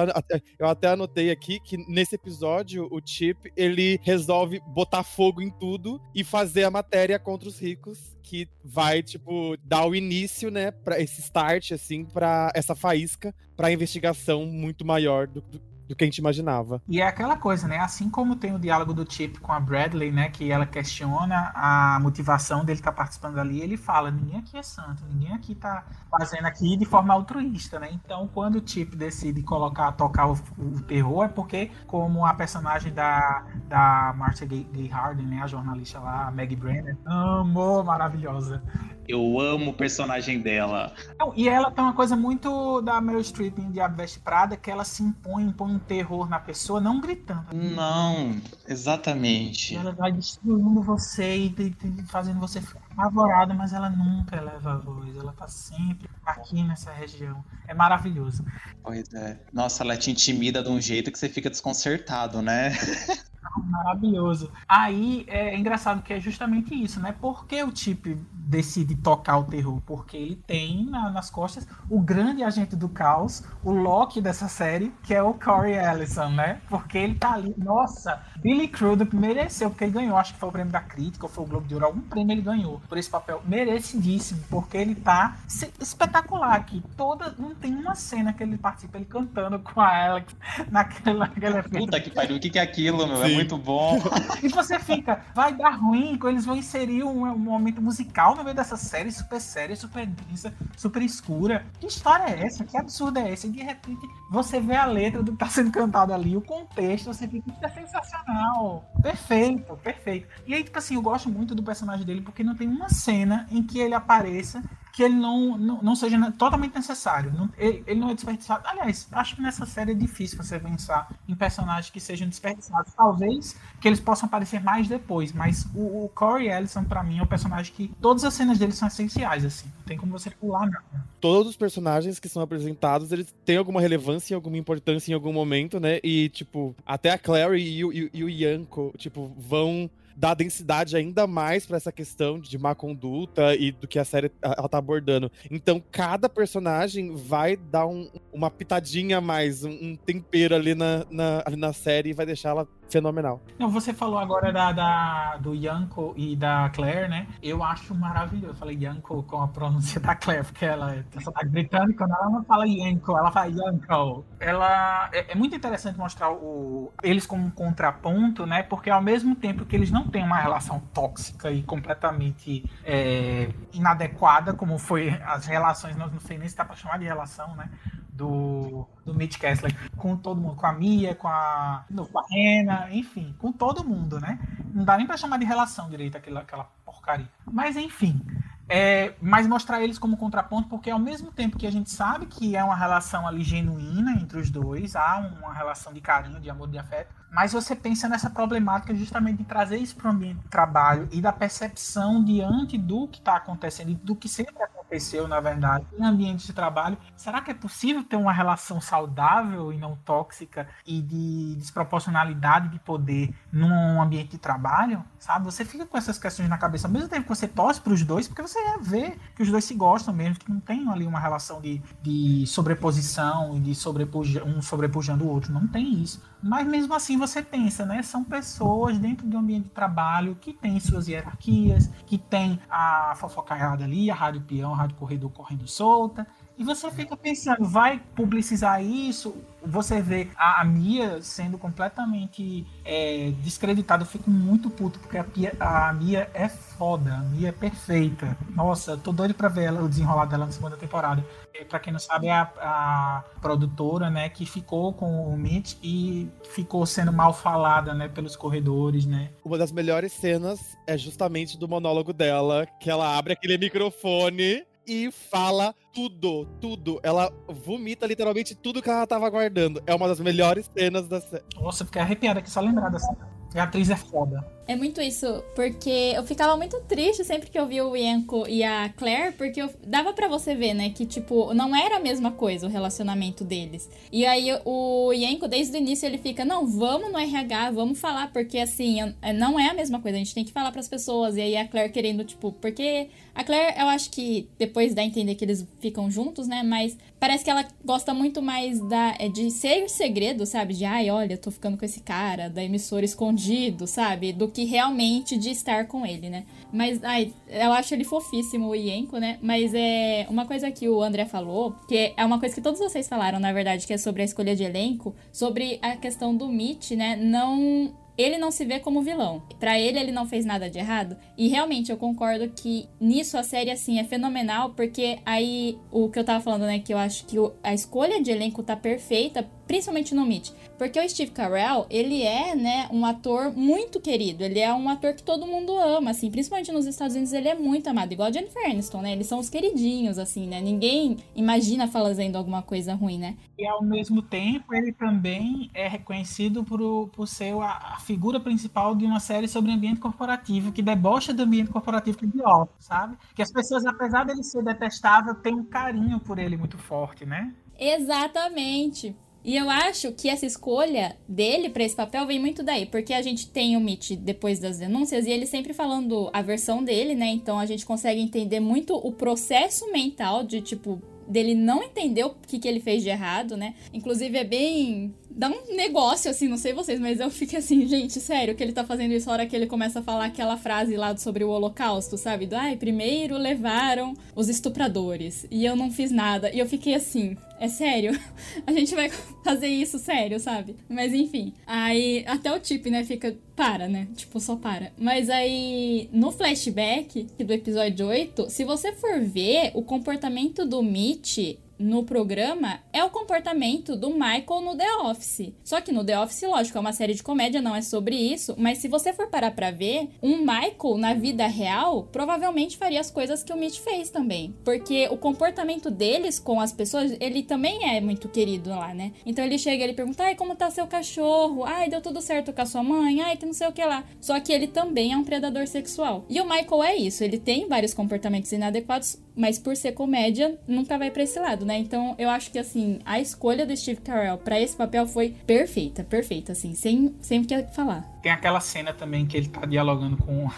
eu até anotei aqui que nesse episódio o Chip ele resolve botar fogo em tudo e fazer a matéria contra os ricos que vai tipo dar o início, né, para esse start assim, para essa faísca para investigação muito maior do, do, do que a gente imaginava. E é aquela coisa, né? Assim como tem o diálogo do Chip com a Bradley, né? Que ela questiona a motivação dele estar tá participando ali, ele fala: ninguém aqui é santo, ninguém aqui tá fazendo aqui de forma altruísta, né? Então, quando o Chip decide colocar, tocar o, o terror, é porque, como a personagem da, da Marcia Gay, Gay Harden, né? A jornalista lá, a Maggie Brenner, amor, maravilhosa Eu amo o personagem dela. E ela tem uma coisa muito da Meryl Streep em Diabo Veste Prada, que ela se impõe, impõe um terror na pessoa, não gritando. Não, exatamente. Ela vai destruindo você e, e fazendo você ficar apavorada, mas ela nunca eleva a voz. Ela tá sempre aqui nessa região. É maravilhoso. Pois é. Nossa, ela te intimida de um jeito que você fica desconcertado, né? <laughs> Maravilhoso. Aí é engraçado que é justamente isso, né? Por que o Chip decide tocar o terror? Porque ele tem na, nas costas o grande agente do caos, o Loki dessa série, que é o Corey Ellison, né? Porque ele tá ali. Nossa, Billy Crudup mereceu, porque ele ganhou, acho que foi o prêmio da crítica, ou foi o Globo de Ouro, algum prêmio ele ganhou por esse papel. Merecidíssimo, porque ele tá espetacular aqui. Toda, não tem uma cena que ele participa, ele cantando com a Alex naquela. naquela Puta que pariu, o que, que é aquilo, meu? É Sim. É muito bom. e você fica, vai dar ruim, quando eles vão inserir um, um momento musical no meio dessa série super séria, super densa, super escura. Que história é essa? Que absurdo é esse? E de repente você vê a letra do que tá sendo cantado ali, o contexto, você fica, isso é sensacional. Perfeito, perfeito. E aí, tipo assim, eu gosto muito do personagem dele porque não tem uma cena em que ele apareça que ele não, não, não seja totalmente necessário. Não, ele, ele, não é desperdiçado. Aliás, acho que nessa série é difícil você pensar em personagens que sejam desperdiçados. Talvez que eles possam aparecer mais depois, mas o, o Corey Ellison, para mim, é um personagem que todas as cenas dele são essenciais, assim. Não tem como você pular nada. Todos os personagens que são apresentados, eles têm alguma relevância, alguma importância em algum momento, né? E, tipo, até a Clary e o, e, e o Yanko, tipo, vão dar densidade ainda mais para essa questão de má conduta e do que a série ela tá abordando. Então, cada personagem vai dar um, uma pitadinha a mais, um, um tempero ali na, na, ali na série e vai deixar ela fenomenal. Não, você falou agora da, da, do Yanko e da Claire, né? Eu acho maravilhoso. Eu falei Yanko com a pronúncia da Claire, porque ela é gritando quando ela não fala Yanko, ela fala Yanko. Ela é, é, muito interessante mostrar o, eles como um contraponto, né? Porque ao mesmo tempo que eles não têm uma relação tóxica e completamente é, inadequada, como foi as relações, não, não sei nem se dá pra chamar de relação, né? Do, do Mitch Kessler com todo mundo, com a Mia, com a, com a Rena, enfim, com todo mundo, né? Não dá nem pra chamar de relação direito aquela, aquela porcaria. Mas enfim. É, mas mostrar eles como contraponto, porque ao mesmo tempo que a gente sabe que é uma relação ali genuína entre os dois, há uma relação de carinho, de amor, de afeto, mas você pensa nessa problemática justamente de trazer isso para o ambiente de trabalho e da percepção diante do que está acontecendo e do que sempre aconteceu, na verdade, em ambiente de trabalho. Será que é possível ter uma relação saudável e não tóxica e de desproporcionalidade de poder num ambiente de trabalho? Sabe? Você fica com essas questões na cabeça, ao mesmo tempo que você torce para os dois, porque você vê que os dois se gostam mesmo, que não tem ali uma relação de, de sobreposição e de sobrepuja, um sobrepujando o outro. Não tem isso. Mas mesmo assim você pensa, né? São pessoas dentro de um ambiente de trabalho que tem suas hierarquias, que tem a fofocaiada ali, a rádio peão, a rádio corredor correndo solta. E você fica pensando, vai publicizar isso? Você vê a, a Mia sendo completamente é, descreditada. Eu fico muito puto, porque a, Pia, a Mia é foda, a Mia é perfeita. Nossa, tô doido pra ver ela, o desenrolar dela na segunda temporada. E, pra quem não sabe, é a, a, produtora, né, que ficou com o Mitch e ficou sendo mal falada, né, pelos corredores, né. Uma das melhores cenas é justamente do monólogo dela, que ela abre aquele microfone e fala tudo, tudo. Ela vomita literalmente tudo que ela tava guardando. É uma das melhores cenas da série. Nossa, fiquei arrepiada aqui só lembrar dessa. A atriz é foda. É muito isso, porque eu ficava muito triste sempre que eu via o Yanko e a Claire, porque eu, dava para você ver, né, que, tipo, não era a mesma coisa o relacionamento deles. E aí o Yanko, desde o início, ele fica, não, vamos no RH, vamos falar, porque, assim, não é a mesma coisa, a gente tem que falar para as pessoas. E aí a Claire querendo, tipo, porque a Claire, eu acho que depois dá a entender que eles ficam juntos, né, mas parece que ela gosta muito mais da, é, de ser segredo, sabe, de, ai, olha, eu tô ficando com esse cara, da emissora escondido, sabe, do que realmente de estar com ele, né? Mas, ai, eu acho ele fofíssimo, o Yenko, né? Mas é uma coisa que o André falou, que é uma coisa que todos vocês falaram, na verdade, que é sobre a escolha de elenco, sobre a questão do Mitch, né? Não ele não se vê como vilão. Para ele, ele não fez nada de errado. E realmente eu concordo que nisso a série assim é fenomenal, porque aí o que eu tava falando, né, que eu acho que a escolha de elenco tá perfeita, principalmente no Mitch. Porque o Steve Carell, ele é, né, um ator muito querido. Ele é um ator que todo mundo ama, assim. Principalmente nos Estados Unidos, ele é muito amado. Igual a Jennifer Aniston, né? Eles são os queridinhos, assim, né? Ninguém imagina fazendo alguma coisa ruim, né? E ao mesmo tempo, ele também é reconhecido por, por ser a, a figura principal de uma série sobre ambiente corporativo, que debocha do ambiente corporativo que é de sabe? Que as pessoas, apesar dele ser detestável, têm um carinho por ele muito forte, né? Exatamente. E eu acho que essa escolha dele para esse papel vem muito daí, porque a gente tem o Mitch depois das denúncias e ele sempre falando a versão dele, né? Então a gente consegue entender muito o processo mental de tipo dele não entender o que, que ele fez de errado, né? Inclusive é bem dá um negócio, assim, não sei vocês, mas eu fico assim, gente, sério, que ele tá fazendo isso na hora que ele começa a falar aquela frase lá sobre o holocausto, sabe? Do, ai, primeiro levaram os estupradores e eu não fiz nada. E eu fiquei assim, é sério? <laughs> A gente vai fazer isso sério, sabe? Mas enfim, aí até o Tip, né, fica, para, né? Tipo, só para. Mas aí, no flashback do episódio 8, se você for ver, o comportamento do Mitch no programa é o comportamento do Michael no The Office. Só que no The Office, lógico, é uma série de comédia, não é sobre isso, mas se você for parar pra ver, um Michael na vida real provavelmente faria as coisas que o Mitch fez também. Porque o comportamento deles com as pessoas, ele também é muito querido lá, né? Então ele chega e ele pergunta: ai, como tá seu cachorro? Ai, deu tudo certo com a sua mãe? Ai, que não sei o que lá. Só que ele também é um predador sexual. E o Michael é isso, ele tem vários comportamentos inadequados, mas por ser comédia, nunca vai pra esse lado, né? Então eu acho que, assim, a escolha do Steve Carell para esse papel foi perfeita, perfeita, assim, sem, sem o que falar. Tem aquela cena também que ele tá dialogando com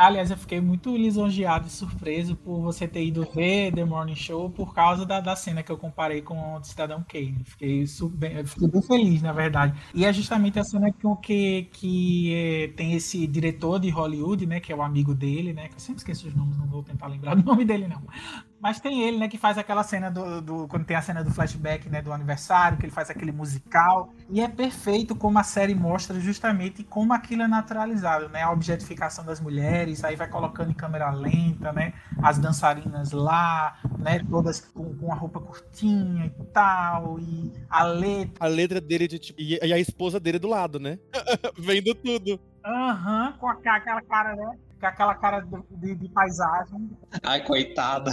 Aliás, eu fiquei muito lisonjeado e surpreso por você ter ido ver The Morning Show por causa da, da cena que eu comparei com o Cidadão Kane. Fiquei, super, fiquei bem feliz, na verdade. E é justamente a cena que, que, que é, tem esse diretor de Hollywood, né? Que é o amigo dele, né? Que eu sempre esqueço os nomes, não vou tentar lembrar <laughs> o nome dele, não. Mas tem ele, né, que faz aquela cena do, do, Quando tem a cena do flashback, né, do aniversário, que ele faz aquele musical. E é perfeito como a série mostra justamente como aquilo é naturalizado, né? A objetificação das mulheres, aí vai colocando em câmera lenta, né? As dançarinas lá, né? Todas com, com a roupa curtinha e tal. E a letra. A letra dele de tipo. E a esposa dele do lado, né? <laughs> Vendo tudo. Aham, uhum, com aquela cara, né? Com aquela cara de, de, paisagem. Ai, coitada.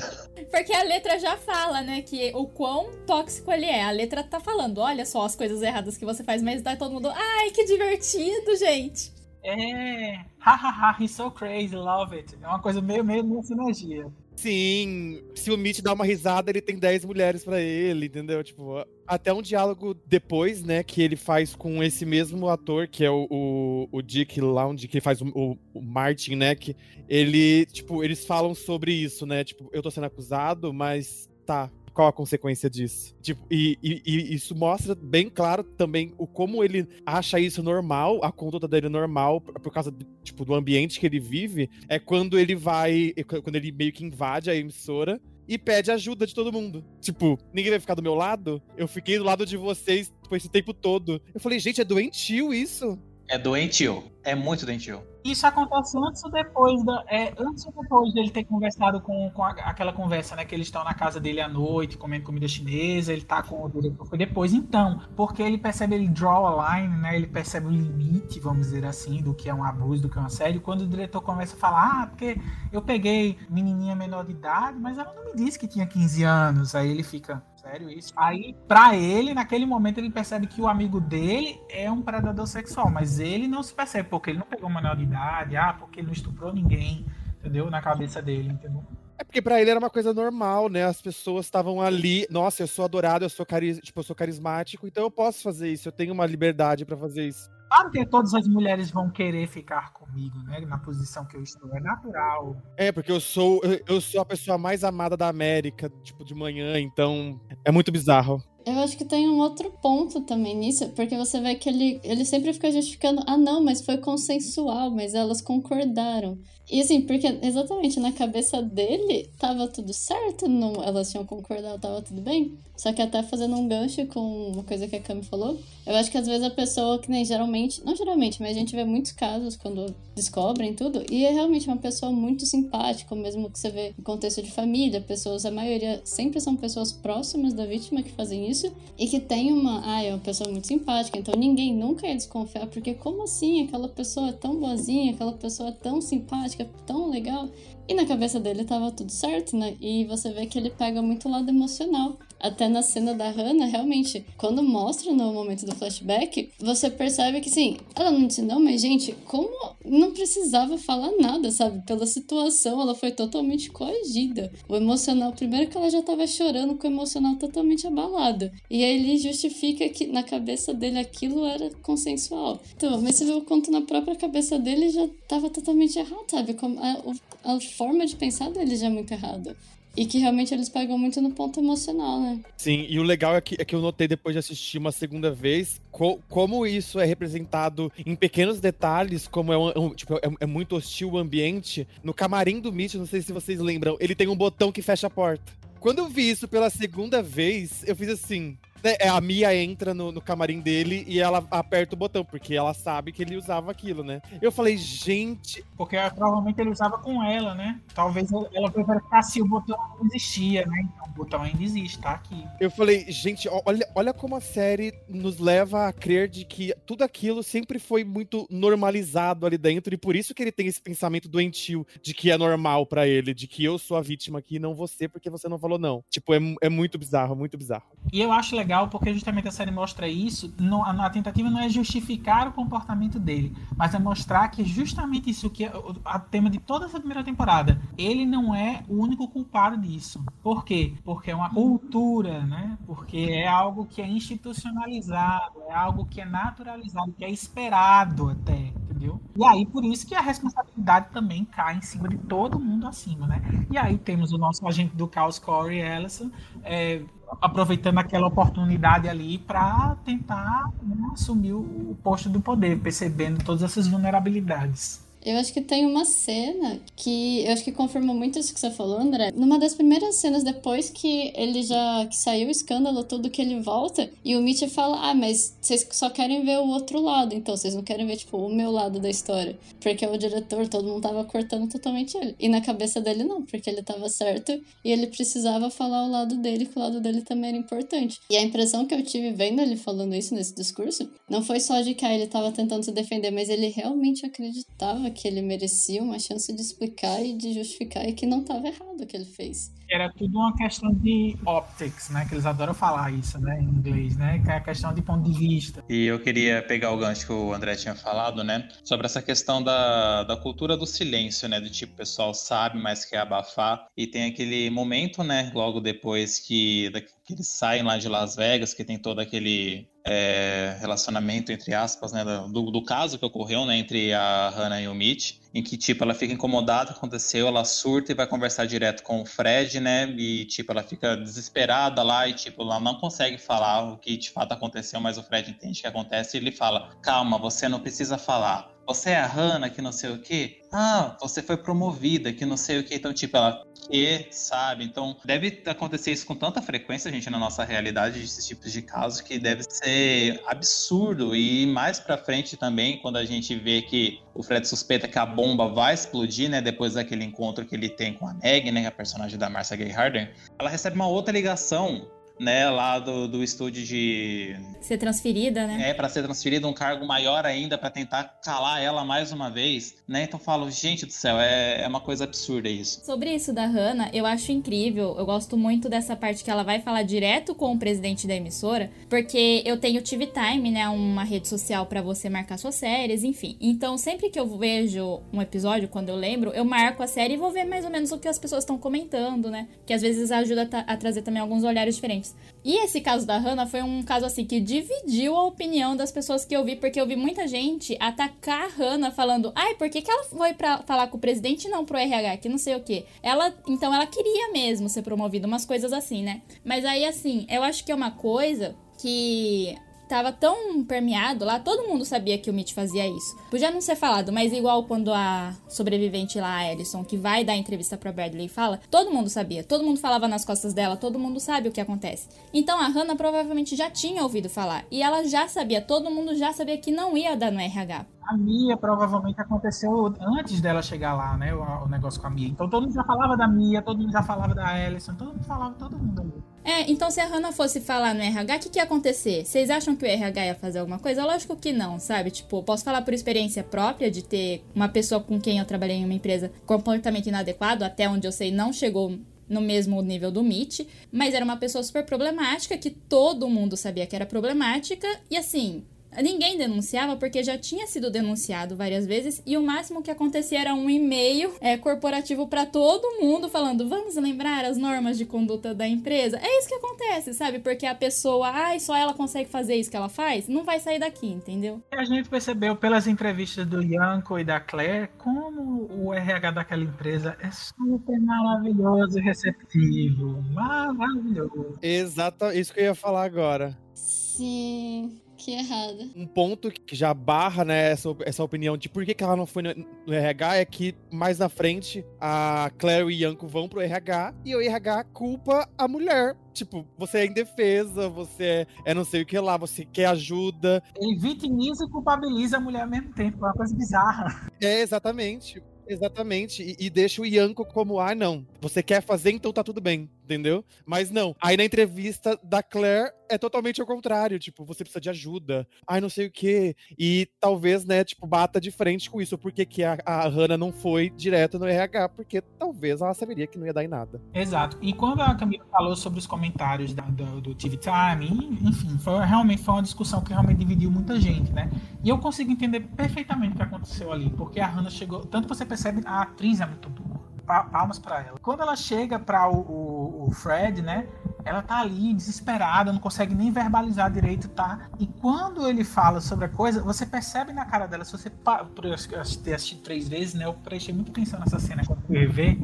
Porque a letra já fala, né, que o quão tóxico ele é. A letra tá falando, olha só as coisas erradas que você faz, mas dá todo mundo, ai, que divertido, gente. É, hahaha, he's so crazy, love it. É uma coisa meio, meio nessa sinergia. Sim, se o Mitch dá uma risada, ele tem 10 mulheres para ele, entendeu? Tipo, até um diálogo depois, né, que ele faz com esse mesmo ator, que é o, o, o Dick Lounge, que faz o, o, o, Martin, né, que ele, tipo, eles falam sobre isso, né, tipo, eu tô sendo acusado, mas tá, qual a consequência disso. Tipo, e, e, e, isso mostra bem claro também o como ele acha isso normal, a conduta dele normal, por causa tipo, do ambiente que ele vive, é quando ele vai. Quando ele meio que invade a emissora e pede ajuda de todo mundo. Tipo, ninguém vai ficar do meu lado? Eu fiquei do lado de vocês tipo, esse tempo todo. Eu falei, gente, é doentio isso. É doentio. É muito doentio. Isso acontece antes ou depois da, é, antes ou depois dele ter conversado com, com a, aquela conversa, né? Que eles estão na casa dele à noite, comendo comida chinesa, ele tá com o diretor. Foi depois, então. Porque ele percebe, ele draw a line, né? Ele percebe o limite, vamos dizer assim, do que é um abuso, do que é um assédio. Quando o diretor começa a falar, ah, porque eu peguei menininha menor de idade, mas ela não me disse que tinha 15 anos. Aí ele fica, sério isso. Aí, pra ele, naquele momento, ele percebe que o amigo dele é um predador sexual, mas ele não se percebe, porque ele não pegou menor de idade, ah, porque ele não estuprou ninguém, entendeu? Na cabeça dele, entendeu? É porque pra ele era uma coisa normal, né? As pessoas estavam ali. Nossa, eu sou adorado, eu sou, cari tipo, eu sou carismático, então eu posso fazer isso, eu tenho uma liberdade para fazer isso. Claro que todas as mulheres vão querer ficar comigo, né? Na posição que eu estou. É natural. É, porque eu sou, eu sou a pessoa mais amada da América, tipo, de manhã, então é muito bizarro. Eu acho que tem um outro ponto também nisso, porque você vê que ele, ele sempre fica justificando, ah não, mas foi consensual, mas elas concordaram. E assim, porque exatamente na cabeça dele tava tudo certo, não, elas tinham concordado, tava tudo bem. Só que até fazendo um gancho com uma coisa que a Cami falou, eu acho que às vezes a pessoa que nem geralmente, não geralmente, mas a gente vê muitos casos quando descobrem tudo, e é realmente uma pessoa muito simpática, mesmo que você vê em contexto de família, pessoas, a maioria sempre são pessoas próximas da vítima que fazem isso, e que tem uma, ah, é uma pessoa muito simpática, então ninguém nunca ia desconfiar, porque como assim aquela pessoa é tão boazinha, aquela pessoa é tão simpática, tão legal, e na cabeça dele tava tudo certo, né? E você vê que ele pega muito o lado emocional. Até na cena da Hannah, realmente, quando mostra no momento do flashback, você percebe que, sim, ela não disse não, mas, gente, como não precisava falar nada, sabe? Pela situação, ela foi totalmente coagida. O emocional, primeiro que ela já tava chorando com o emocional totalmente abalado. E aí ele justifica que na cabeça dele aquilo era consensual. Então, mas você vê o quanto na própria cabeça dele já tava totalmente errado, sabe? Como a, a forma de pensar dele já é muito errada. E que realmente eles pegam muito no ponto emocional, né? Sim, e o legal é que, é que eu notei depois de assistir uma segunda vez co como isso é representado em pequenos detalhes, como é, um, tipo, é, é, muito hostil o ambiente. No camarim do Mitch, não sei se vocês lembram, ele tem um botão que fecha a porta. Quando eu vi isso pela segunda vez, eu fiz assim: é, a Mia entra no, no, camarim dele e ela aperta o botão, porque ela sabe que ele usava aquilo, né? Eu falei, gente. Porque provavelmente ele usava com ela, né? Talvez ela verificasse se o botão não existia, né? Então o botão ainda existe, tá aqui. Eu falei, gente, olha, olha como a série nos leva a crer de que tudo aquilo sempre foi muito normalizado ali dentro, e por isso que ele tem esse pensamento doentio de que é normal para ele, de que eu sou a vítima aqui, não você, porque você não falou não. Tipo, é, é muito bizarro, muito bizarro. E eu acho legal legal porque justamente a série mostra isso. Não, a, tentativa não é justificar o comportamento dele, mas é mostrar que justamente isso que é o a tema de toda essa primeira temporada. Ele não é o único culpado disso. Por quê? Porque é uma cultura, né? Porque é algo que é institucionalizado, é algo que é naturalizado, que é esperado até entendeu? E aí, por isso que a responsabilidade também cai em cima de todo mundo acima, né? E aí temos o nosso agente do caos, Corey Ellison, é, aproveitando aquela oportunidade ali para tentar né, assumir o posto do poder, percebendo todas essas vulnerabilidades. Eu acho que tem uma cena que eu acho que confirma muito isso que você falou, André. Numa das primeiras cenas depois que ele já que saiu o escândalo tudo que ele volta e o Mitch fala: "Ah, mas vocês só querem ver o outro lado, então vocês não querem ver tipo o meu lado da história". Porque o diretor, todo mundo tava cortando totalmente ele. E na cabeça dele não, porque ele tava certo e ele precisava falar o lado dele, que o lado dele também era importante. E a impressão que eu tive vendo ele falando isso nesse discurso não foi só de que ah, ele tava tentando se defender, mas ele realmente acreditava que ele merecia uma chance de explicar e de justificar e que não estava errado o que ele fez. Era tudo uma questão de optics, né? Que eles adoram falar isso, né? Em inglês, né? Que é a questão de ponto de vista. E eu queria pegar o gancho que o André tinha falado, né? Sobre essa questão da, da cultura do silêncio, né? Do tipo, o pessoal sabe, mas quer abafar. E tem aquele momento, né? Logo depois que, que eles saem lá de Las Vegas, que tem todo aquele é, relacionamento, entre aspas, né, do, do, caso que ocorreu, né, entre a Hannah e o Mitch, em que, tipo, ela fica incomodada, aconteceu, ela surta e vai conversar direto com o Fred, né, e, tipo, ela fica desesperada lá e, tipo, ela não consegue falar o que de fato aconteceu, mas o Fred entende o que acontece e ele fala, calma, você não precisa falar, você é a Hannah, que não sei o quê. Ah, você foi promovida, que não sei o quê. Então, tipo, ela que, sabe? Então, deve acontecer isso com tanta frequência, gente, na nossa realidade, esses tipos de casos, que deve ser absurdo. E mais pra frente também, quando a gente vê que o Fred suspeita que a bomba vai explodir, né? Depois daquele encontro que ele tem com a Meg, né? A personagem da Marcia Gay Harden. Ela recebe uma outra ligação né, lá do, do estúdio de ser transferida, né? É, para ser transferida um cargo maior ainda para tentar calar ela mais uma vez, né? Então eu falo, gente do céu, é, é uma coisa absurda isso. Sobre isso da Hannah, eu acho incrível. Eu gosto muito dessa parte que ela vai falar direto com o presidente da emissora, porque eu tenho TV Time, né, uma rede social para você marcar suas séries, enfim. Então, sempre que eu vejo um episódio, quando eu lembro, eu marco a série e vou ver mais ou menos o que as pessoas estão comentando, né? Que às vezes ajuda a, a trazer também alguns olhares diferentes. E esse caso da Hannah foi um caso assim que dividiu a opinião das pessoas que eu vi, porque eu vi muita gente atacar a Hannah falando: "Ai, por que, que ela foi para falar com o presidente e não pro RH, que não sei o quê?". Ela, então ela queria mesmo ser promovida, umas coisas assim, né? Mas aí assim, eu acho que é uma coisa que tava tão permeado lá, todo mundo sabia que o Mitch fazia isso. Podia não ser falado, mas igual quando a sobrevivente lá, a Alison, que vai dar entrevista pra Bradley fala, todo mundo sabia, todo mundo falava nas costas dela, todo mundo sabe o que acontece. Então a Hannah provavelmente já tinha ouvido falar, e ela já sabia, todo mundo já sabia que não ia dar no RH. A Mia provavelmente aconteceu antes dela chegar lá, né? O, o, negócio com a Mia. Então todo mundo já falava da Mia, todo mundo já falava da Alison, todo mundo falava todo mundo ali. É, então se a Hannah fosse falar no RH, o que, que ia acontecer? Vocês acham que o RH ia fazer alguma coisa? Lógico que não, sabe? Tipo, posso falar por experiência própria de ter uma pessoa com quem eu trabalhei em uma empresa completamente inadequado, até onde eu sei não chegou no mesmo nível do Mitch, mas era uma pessoa super problemática, que todo mundo sabia que era problemática, e assim, Ninguém denunciava porque já tinha sido denunciado várias vezes e o máximo que acontecia era um e-mail é, corporativo para todo mundo falando: vamos lembrar as normas de conduta da empresa. É isso que acontece, sabe? Porque a pessoa, ai, só ela consegue fazer isso que ela faz, não vai sair daqui, entendeu? A gente percebeu pelas entrevistas do Yanko e da Claire como o RH daquela empresa é super maravilhoso e receptivo. Maravilhoso. Exato, isso que eu ia falar agora. Sim. Que errada. Um ponto que já barra, né, essa, essa opinião de por que, que ela não foi no, no, RH é que mais na frente a Claire e Yanko vão pro RH e o RH culpa a mulher. Tipo, você é indefesa, você é, é não sei o que lá, você quer ajuda. Ele vitimiza e culpabiliza a mulher ao mesmo tempo, é uma coisa bizarra. É, exatamente. Exatamente. E, e, deixa o Yanko como, ah, não, você quer fazer, então tá tudo bem, entendeu? Mas não. Aí na entrevista da Claire é totalmente ao contrário. Tipo, você precisa de ajuda. Ai, não sei o quê. E talvez, né, tipo, bata de frente com isso. Por que, que a, a Hannah não foi direto no RH? Porque talvez ela saberia que não ia dar em nada. Exato. E quando a Camila falou sobre os comentários da, do, do TV Time, enfim, foi, realmente foi uma discussão que realmente dividiu muita gente, né? E eu consigo entender perfeitamente o que aconteceu ali. Porque a Hannah chegou. Tanto você percebe, a atriz é muito boa palmas para ela. Quando ela chega para o, o, o, Fred, né? Ela tá ali desesperada, não consegue nem verbalizar direito, tá? E quando ele fala sobre a coisa, você percebe na cara dela, se você por eu ter assistido três vezes, né? Eu prestei muito atenção nessa cena quando eu rever.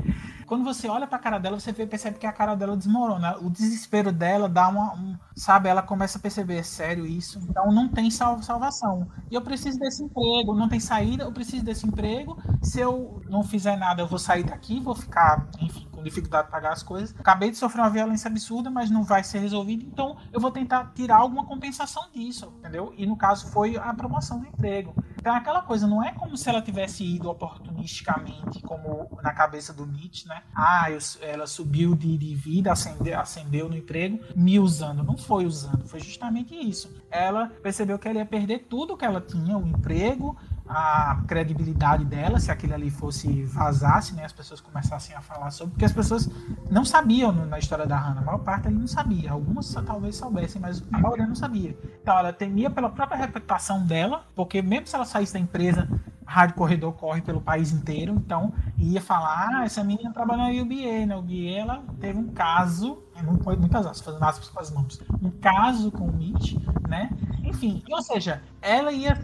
Quando você olha pra cara dela, você percebe que a cara dela desmorona. O desespero dela dá uma. Um, sabe, ela começa a perceber, é sério isso? Então não tem sal salvação. E eu preciso desse emprego, não tem saída, eu preciso desse emprego. Se eu não fizer nada, eu vou sair daqui, vou ficar, enfim, com dificuldade de pagar as coisas. Acabei de sofrer uma violência absurda, mas não vai ser resolvido, então eu vou tentar tirar alguma compensação disso, entendeu? E no caso foi a promoção do emprego. Então aquela coisa, não é como se ela tivesse ido oportunisticamente, como na cabeça do Nietzsche, né? Ah, eu, ela subiu de, de vida, ascendeu, ascendeu no emprego, me usando. Não foi usando, foi justamente isso. Ela percebeu que ela ia perder tudo que ela tinha, o emprego, a credibilidade dela, se aquilo ali fosse vazasse, né, as pessoas começassem a falar sobre, porque as pessoas não sabiam na história da Hannah, a maior parte ali não sabia, algumas talvez soubessem, mas a maioria não sabia. Então ela temia pela própria reputação dela, porque mesmo se ela saísse da empresa, Rádio Corredor corre pelo país inteiro, então ia falar, ah, essa menina trabalha na UBA, na UBA ela teve um caso, muitas aspas, fazendo aspas com as mãos, um caso com o Mitch, né, enfim, ou seja, ela ia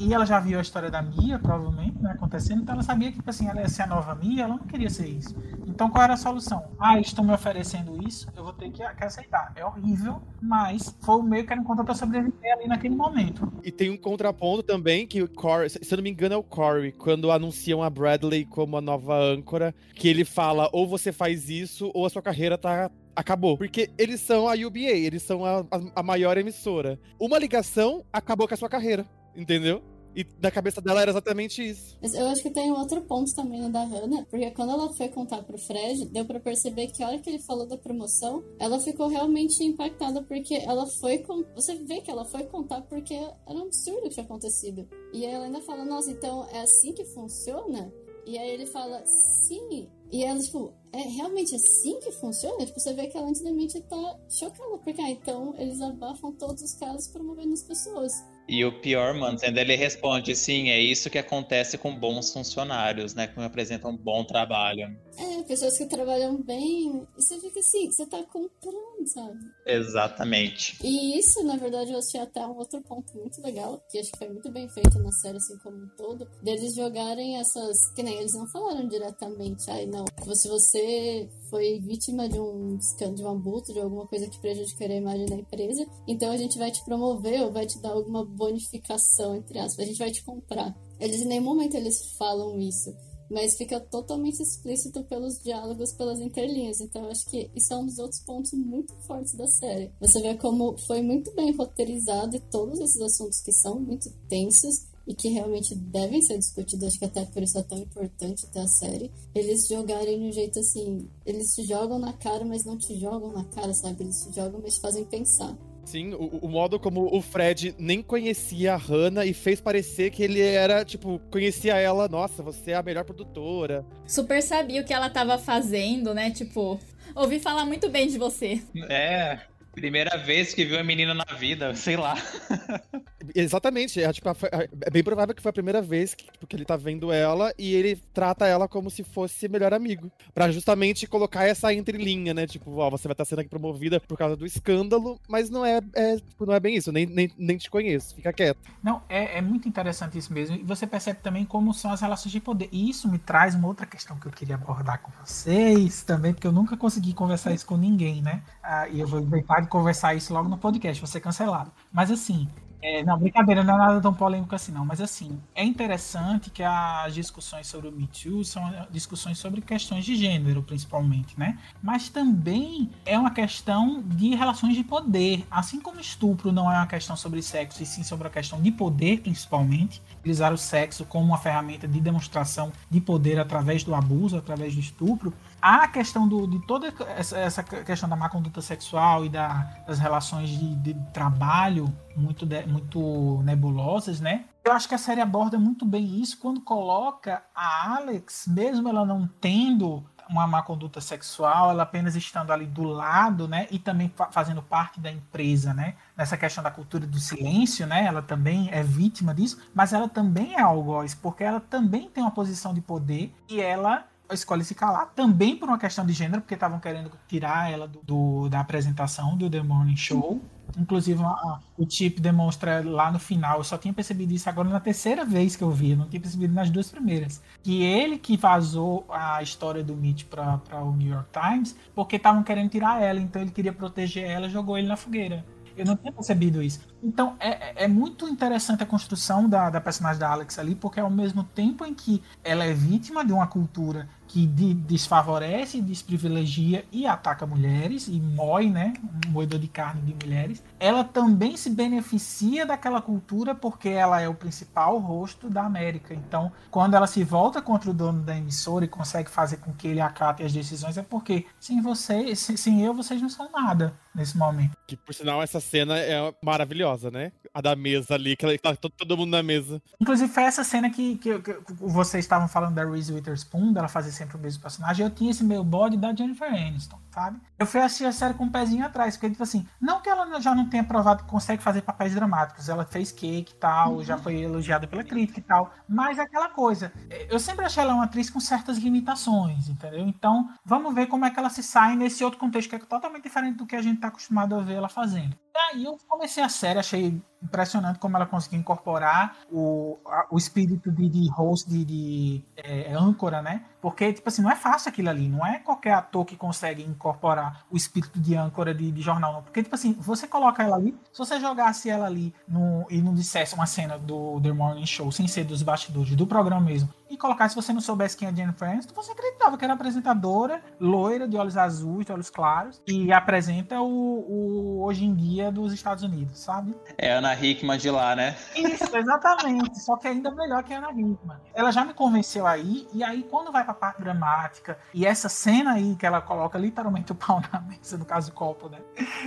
e ela já viu a história da Mia, provavelmente, né, acontecendo, então ela sabia que, tipo assim, ela ia ser a nova Mia, ela não queria ser isso. Então qual era a solução? Ah, estão me oferecendo isso, eu vou ter que, que aceitar. É horrível, mas foi o meio que ela encontrou para sobreviver ali naquele momento. E tem um contraponto também que o Corey, se eu não me engano é o Corey, quando anunciam a Bradley como a nova âncora, que ele fala ou você faz isso ou a sua carreira tá acabou. Porque eles são a UBA, eles são a, a, a maior emissora. Uma ligação acabou com a sua carreira, entendeu? E na cabeça dela era exatamente isso. Eu acho que tem um outro ponto também no da Hannah, porque quando ela foi contar pro Fred, deu para perceber que a hora que ele falou da promoção, ela ficou realmente impactada porque ela foi com... você vê que ela foi contar porque era um absurdo o que tinha acontecido. E ela ainda fala: "Nossa, então é assim que funciona?" E aí ele fala: "Sim, e ela, tipo, é realmente assim que funciona? Tipo, você vê que ela nitidamente tá chocada, porque ah, então eles abafam todos os casos promovendo as pessoas. E o pior, mano, sendo ele responde, sim, é isso que acontece com bons funcionários, né? Que apresentam um bom trabalho. É, pessoas que trabalham bem. Você fica assim, você tá comprando sabe? Exatamente. E isso, na verdade, eu achei até um outro ponto muito legal, que acho que foi muito bem feito na série, assim como um todo, deles jogarem essas. Que nem eles não falaram diretamente, ai não, se você foi vítima de um escândalo, de um abuso, de alguma coisa que prejudicaria a imagem da empresa, então a gente vai te promover ou vai te dar alguma bonificação, entre aspas, a gente vai te comprar. Eles em nenhum momento eles falam isso mas fica totalmente explícito pelos diálogos, pelas interlinhas. Então, acho que isso é um dos outros pontos muito fortes da série. Você vê como foi muito bem roteirizado e todos esses assuntos que são muito tensos e que realmente devem ser discutidos, acho que até por isso é tão importante ter a série, eles jogarem de um jeito assim, eles te jogam na cara, mas não te jogam na cara, sabe? Eles te jogam, mas te fazem pensar. Sim, o, o, modo como o Fred nem conhecia a Hannah e fez parecer que ele era, tipo, conhecia ela, nossa, você é a melhor produtora. Super sabia o que ela tava fazendo, né? Tipo, ouvi falar muito bem de você. É, Primeira vez que viu a menina na vida, sei lá. <laughs> Exatamente, é, tipo, é bem provável que foi a primeira vez que, tipo, que ele tá vendo ela e ele trata ela como se fosse melhor amigo. para justamente colocar essa entrelinha, né? Tipo, ó, você vai estar tá sendo aqui promovida por causa do escândalo, mas não é, é tipo, não é bem isso, nem, nem, nem te conheço, fica quieto. Não, é, é muito interessante isso mesmo. E você percebe também como são as relações de poder. E isso me traz uma outra questão que eu queria abordar com vocês também, porque eu nunca consegui conversar isso com ninguém, né? Ah, e eu vou inventar de conversar isso logo no podcast, vou ser cancelado. Mas assim, é, não, brincadeira, não é nada tão polêmico assim, não. Mas assim, é interessante que as discussões sobre o Me Too são discussões sobre questões de gênero, principalmente, né? Mas também é uma questão de relações de poder. Assim como estupro não é uma questão sobre sexo, e sim sobre a questão de poder, principalmente. Utilizar o sexo como uma ferramenta de demonstração de poder através do abuso, através do estupro a questão do, de toda essa, essa, questão da má conduta sexual e da, das relações de, de trabalho muito, de, muito nebulosas, né? Eu acho que a série aborda muito bem isso quando coloca a Alex, mesmo ela não tendo uma má conduta sexual, ela apenas estando ali do lado, né, e também fazendo parte da empresa, né, nessa questão da cultura do silêncio, né, ela também é vítima disso, mas ela também é algoz, porque ela também tem uma posição de poder e ela escolhe se calar, também por uma questão de gênero, porque estavam querendo tirar ela do, do, da apresentação do The Morning Show. Inclusive, a, o Chip demonstra lá no final, eu só tinha percebido isso agora na terceira vez que eu vi, eu não tinha percebido nas duas primeiras. Que ele que vazou a história do Mitch para o New York Times, porque estavam querendo tirar ela, então ele queria proteger ela jogou ele na fogueira. Eu não tinha percebido isso. Então, é, é muito interessante a construção da, da personagem da Alex ali, porque ao mesmo tempo em que ela é vítima de uma cultura que de, desfavorece, desprivilegia e ataca mulheres e mói, né, um moedor de carne de mulheres. Ela também se beneficia daquela cultura porque ela é o principal rosto da América. Então, quando ela se volta contra o dono da emissora e consegue fazer com que ele acate as decisões, é porque sem você, sem eu, vocês não são nada nesse momento. Que por sinal essa cena é maravilhosa, né? A da mesa ali, que tá todo mundo na mesa. Inclusive foi essa cena que, que, que vocês estavam falando da Reese Witherspoon, dela fazer sempre o mesmo personagem, eu tinha esse meu bode da Jennifer Aniston, sabe? Eu fui assistir a série com um pezinho atrás, porque, tipo assim, não que ela já não tenha provado que consegue fazer papéis dramáticos, ela fez cake e tal, uhum. já foi elogiada pela crítica e tal, mas é aquela coisa, eu sempre achei ela uma atriz com certas limitações, entendeu? Então, vamos ver como é que ela se sai nesse outro contexto que é totalmente diferente do que a gente tá acostumado a ver ela fazendo. E aí eu comecei a série, achei impressionante como ela conseguiu incorporar o, a, o espírito de, de host, de, de é, âncora, né? Porque, tipo assim, não é fácil aquilo ali. Não é qualquer ator que consegue incorporar o espírito de âncora de, de jornal, não. Porque, tipo assim, você coloca ela ali, se você jogasse ela ali no, e não dissesse uma cena do The Morning Show, sem ser dos bastidores, do programa mesmo, e colocar, se você não soubesse quem é Jennifer Aniston, você acreditava que era apresentadora, loira, de olhos azuis, de olhos claros, e apresenta o, o Hoje em Dia dos Estados Unidos, sabe? É Ana Hickman de lá, né? Isso, exatamente. Só que ainda melhor que a Ana Hickman. Ela já me convenceu aí, e aí quando vai pra parte dramática, e essa cena aí que ela coloca literalmente o pau na mesa, no caso do copo, né?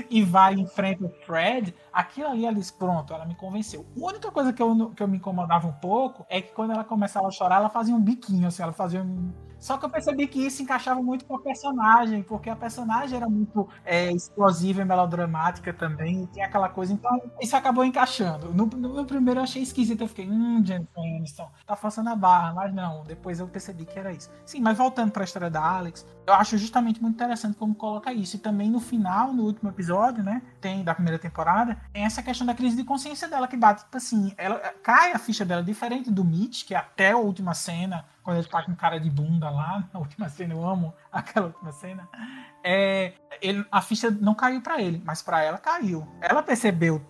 E vai em frente ao Fred, aquilo ali, ela disse, pronto, ela me convenceu. A única coisa que eu, que eu me incomodava um pouco é que quando ela começava a chorar, ela fazia um biquinho, assim, ela fazia um Só que eu percebi que isso encaixava muito com a personagem, porque a personagem era muito é, explosiva e melodramática também, e tinha aquela coisa. Então, isso acabou encaixando. No, no primeiro eu achei esquisito, eu fiquei, hum, Jennifer Aniston, tá forçando a barra, mas não. Depois eu percebi que era isso. Sim, mas voltando pra história da Alex, eu acho justamente muito interessante como coloca isso. E também no final, no último episódio, né, tem da primeira temporada, tem essa questão da crise de consciência dela que bate, tipo assim, ela cai a ficha dela diferente do Mitch, que até a última cena quando ele tá com cara de bunda lá, <laughs> na última cena, eu amo aquela última cena. É, ele, a ficha não caiu para ele, mas para ela caiu. Ela percebeu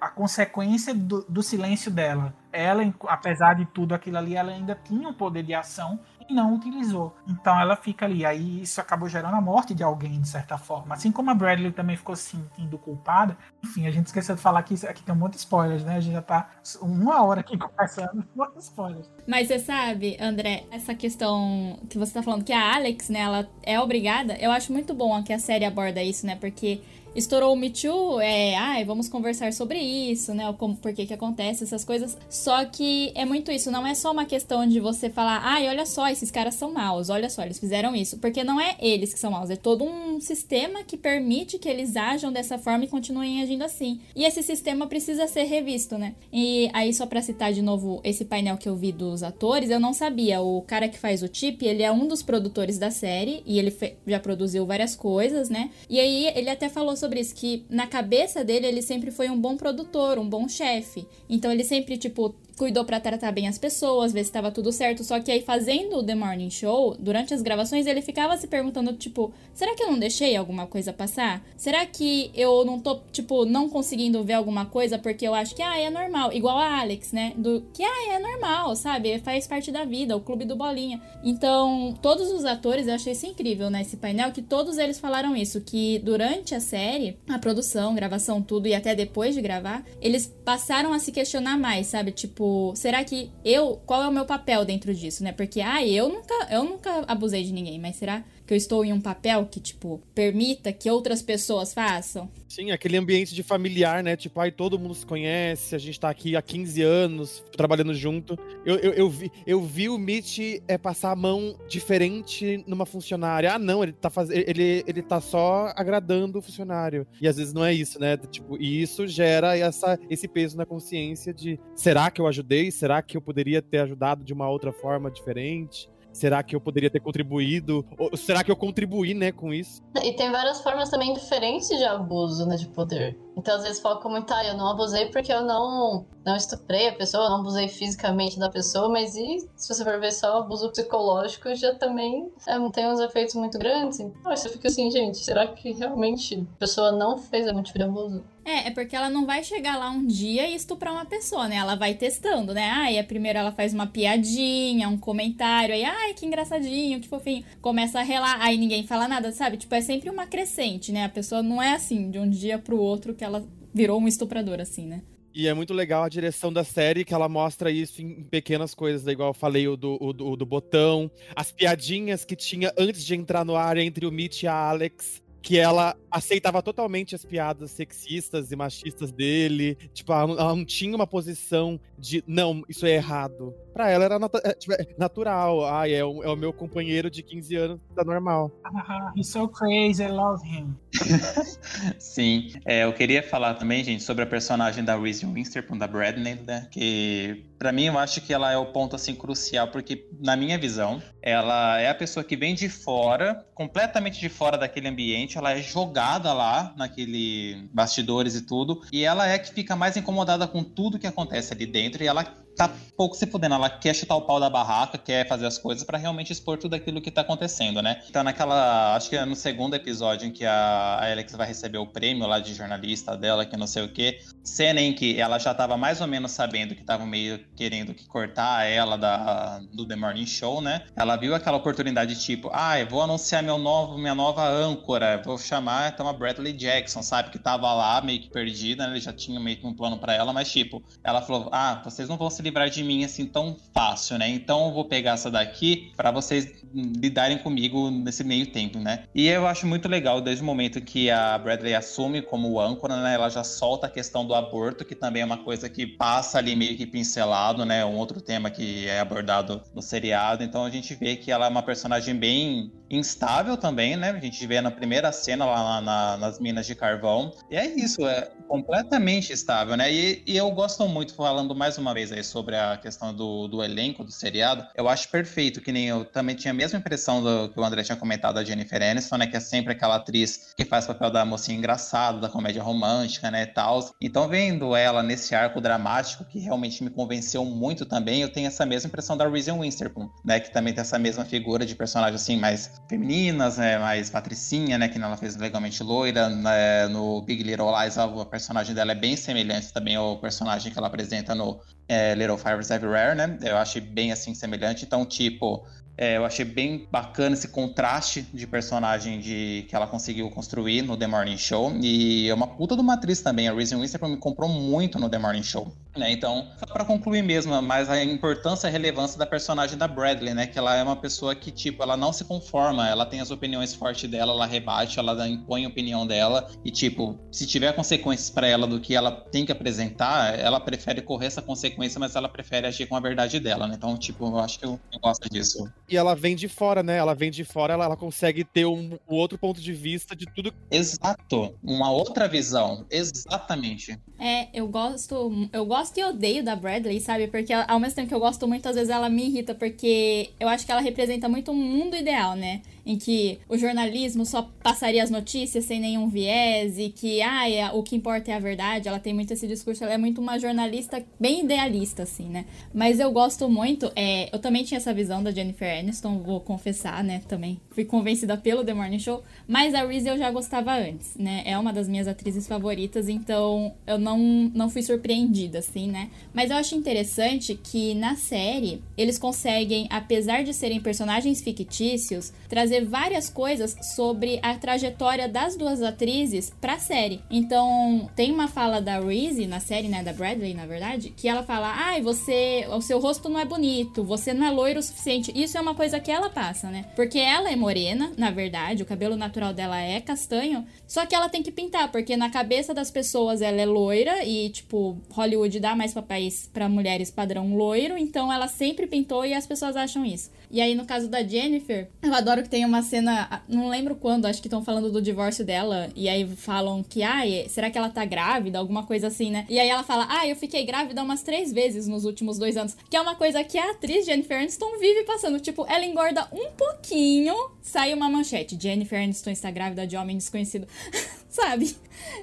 a consequência do, do silêncio dela. Ela, apesar de tudo aquilo ali, ela ainda tinha um poder de ação não utilizou. Então ela fica ali. Aí isso acabou gerando a morte de alguém, de certa forma. Assim como a Bradley também ficou se sentindo culpada. Enfim, a gente esqueceu de falar que aqui tem um monte de spoilers, né? A gente já tá uma hora aqui <laughs> conversando, muitos spoilers. Mas você sabe, André, essa questão que você tá falando que a Alex, né, ela é obrigada, eu acho muito bom que a série aborda isso, né? Porque estourou o Me Too, é, ai, vamos conversar sobre isso, né? Como, por que que acontece, essas coisas. Só que é muito isso, não é só uma questão de você falar, ai, olha só, esses caras são maus, olha só, eles fizeram isso. Porque não é eles que são maus, é todo um sistema que permite que eles ajam dessa forma e continuem agindo assim. E esse sistema precisa ser revisto, né? E aí, só pra citar de novo esse painel que eu vi dos atores, eu não sabia. O cara que faz o Chip, ele é um dos produtores da série e ele já produziu várias coisas, né? E aí ele até falou sobre isso, que na cabeça dele ele sempre foi um bom produtor, um bom chefe. Então ele sempre, tipo, cuidou para tratar bem as pessoas, ver se estava tudo certo. Só que aí, fazendo o The Morning Show, durante as gravações, ele ficava se perguntando, tipo, será que eu não deixei alguma coisa passar? Será que eu não tô, tipo, não conseguindo ver alguma coisa porque eu acho que, ah, é normal? Igual a Alex, né? Do que, ah, é normal, sabe? Faz parte da vida, o clube do Bolinha. Então, todos os atores, eu achei isso incrível, né? Painel, que todos eles falaram isso, que durante a série, a produção, gravação, tudo, e até depois de gravar, eles passaram a se questionar mais, sabe? Tipo, será que eu, qual é o meu papel dentro disso, né? Porque, ah, eu nunca, eu nunca abusei de ninguém, mas será que eu estou em um papel que, tipo, permita que outras pessoas façam? Sim, aquele ambiente de familiar, né? Tipo, aí todo mundo se conhece, a gente tá aqui há 15 anos trabalhando junto. Eu, eu, eu vi, eu vi o Mitch é, passar a mão diferente numa funcionária. Ah, não, ele tá, faz... ele, ele tá só agradando o funcionário. E às vezes não é isso, né? Tipo, e isso gera essa, esse peso na consciência de será que eu ajudei? Será que eu poderia ter ajudado de uma outra forma diferente? Será que eu poderia ter contribuído? Ou será que eu contribuí, né, com isso? E tem várias formas também diferentes de abuso, né, de poder. Então, às vezes, focam muito, ah, eu não abusei porque eu não, não estuprei a pessoa, não abusei fisicamente da pessoa, mas e se você for ver só abuso psicológico, já também é, tem uns efeitos muito grandes. Então, você fica assim, gente, será que realmente a pessoa não fez algum tipo de abuso? É, é porque ela não vai chegar lá um dia e estuprar uma pessoa, né? Ela vai testando, né? Aí a primeira ela faz uma piadinha, um comentário, aí, ai, que engraçadinho, que fofinho. Começa a relar, aí ninguém fala nada, sabe? Tipo, é sempre uma crescente, né? A pessoa não é assim, de um dia pro outro que ela virou um estuprador, assim, né? E é muito legal a direção da série, que ela mostra isso em pequenas coisas, né? igual eu falei, o do, o, do, do botão, as piadinhas que tinha antes de entrar no ar entre o Mitch e a Alex que ela aceitava totalmente as piadas sexistas e machistas dele. Tipo, ela, ela não tinha uma posição de não, isso é errado. Pra ela era nat é, tipo, é natural. Ai, é o, é o meu companheiro de 15 anos, tá normal. Uh, he's so crazy, I love him. <laughs> Sim, é, eu queria falar também, gente, sobre a personagem da Reese Winston, da Bradley, né? Que para mim eu acho que ela é o ponto assim crucial, porque na minha visão, ela é a pessoa que vem de fora, completamente de fora daquele ambiente, ela é jogada lá naquele bastidores e tudo, e ela é que fica mais incomodada com tudo que acontece ali dentro e ela tá pouco se fudendo. Ela quer chutar o pau da barraca, quer fazer as coisas para realmente expor tudo aquilo que tá acontecendo, né? Tá naquela. Acho que é no segundo episódio em que a, Alex vai receber o prêmio lá de jornalista dela, que não sei o quê. Cena em que ela já tava mais ou menos sabendo que tava meio querendo que cortar ela da, do The Morning Show, né? Ela viu aquela oportunidade tipo, ah, eu vou anunciar meu novo, minha nova âncora, vou chamar então a Bradley Jackson, sabe? Que tava lá meio que perdida, né? Ele já tinha meio que um plano para ela, mas tipo, ela falou, ah, vocês não vão se se livrar de mim assim tão fácil, né? Então eu vou pegar essa daqui para vocês lidarem comigo nesse meio tempo, né? E eu acho muito legal desde o momento que a Bradley assume como âncora, né? Ela já solta a questão do aborto, que também é uma coisa que passa ali meio que pincelado, né? Um outro tema que é abordado no seriado. Então a gente vê que ela é uma personagem bem instável também, né? A gente vê na primeira cena lá na, nas minas de carvão. E é isso, é completamente estável, né? E, e, eu gosto muito, falando mais uma vez aí sobre a questão do, do elenco do seriado, eu acho perfeito, que nem eu também tinha a mesma impressão do que o André tinha comentado da Jennifer Aniston, né? Que é sempre aquela atriz que faz papel da mocinha engraçada, da comédia romântica, né? Tal. Então, vendo ela nesse arco dramático, que realmente me convenceu muito também, eu tenho essa mesma impressão da Reason Witherspoon, né? Que também tem essa mesma figura de personagem, assim, mais femininas, né, mais patricinha, né, que ela fez legalmente loira, né, no Big Little Lies a personagem dela é bem semelhante também ao personagem que ela apresenta no é, Little Fires Everywhere, né, eu achei bem assim semelhante, então tipo, é, eu achei bem bacana esse contraste de personagem de, que ela conseguiu construir no The Morning Show. E é uma puta de uma atriz também. A Reason Witherspoon me comprou muito no The Morning Show. Né? Então, só pra concluir mesmo, mas a importância e a relevância da personagem da Bradley, né? Que ela é uma pessoa que, tipo, ela não se conforma, ela tem as opiniões fortes dela, ela rebate, ela impõe a opinião dela. E, tipo, se tiver consequências para ela do que ela tem que apresentar, ela prefere correr essa consequência, mas ela prefere agir com a verdade dela, né? Então, tipo, eu acho que eu, eu gosto disso e ela vem de fora, né? Ela vem de fora, ela, ela consegue ter um, um, outro ponto de vista de tudo. Exato, uma outra visão, exatamente. É, eu gosto, eu gosto e odeio da Bradley, sabe? Porque ao mesmo tempo que eu gosto muito, às vezes ela me irrita, porque eu acho que ela representa muito um mundo ideal, né? Em que o jornalismo só passaria as notícias sem nenhum viés e que ah, o que importa é a verdade. Ela tem muito esse discurso, ela é muito uma jornalista bem idealista, assim, né? Mas eu gosto muito, é, eu também tinha essa visão da Jennifer Aniston, vou confessar, né? Também fui convencida pelo The Morning Show, mas a Reese eu já gostava antes, né? É uma das minhas atrizes favoritas, então eu não, não fui surpreendida, assim, né? Mas eu acho interessante que na série eles conseguem, apesar de serem personagens fictícios, trazer várias coisas sobre a trajetória das duas atrizes pra série. Então, tem uma fala da Reese na série, né, da Bradley, na verdade, que ela fala: "Ai, você, o seu rosto não é bonito, você não é loiro o suficiente". Isso é uma coisa que ela passa, né? Porque ela é morena, na verdade, o cabelo natural dela é castanho, só que ela tem que pintar, porque na cabeça das pessoas ela é loira e tipo, Hollywood dá mais papéis para mulheres padrão loiro, então ela sempre pintou e as pessoas acham isso. E aí no caso da Jennifer, eu adoro que tem tem uma cena, não lembro quando, acho que estão falando do divórcio dela, e aí falam que, ai, será que ela tá grávida? Alguma coisa assim, né? E aí ela fala, ah, eu fiquei grávida umas três vezes nos últimos dois anos. Que é uma coisa que a atriz Jennifer Aniston vive passando. Tipo, ela engorda um pouquinho, sai uma manchete. Jennifer Aniston está grávida de homem desconhecido. <laughs> sabe?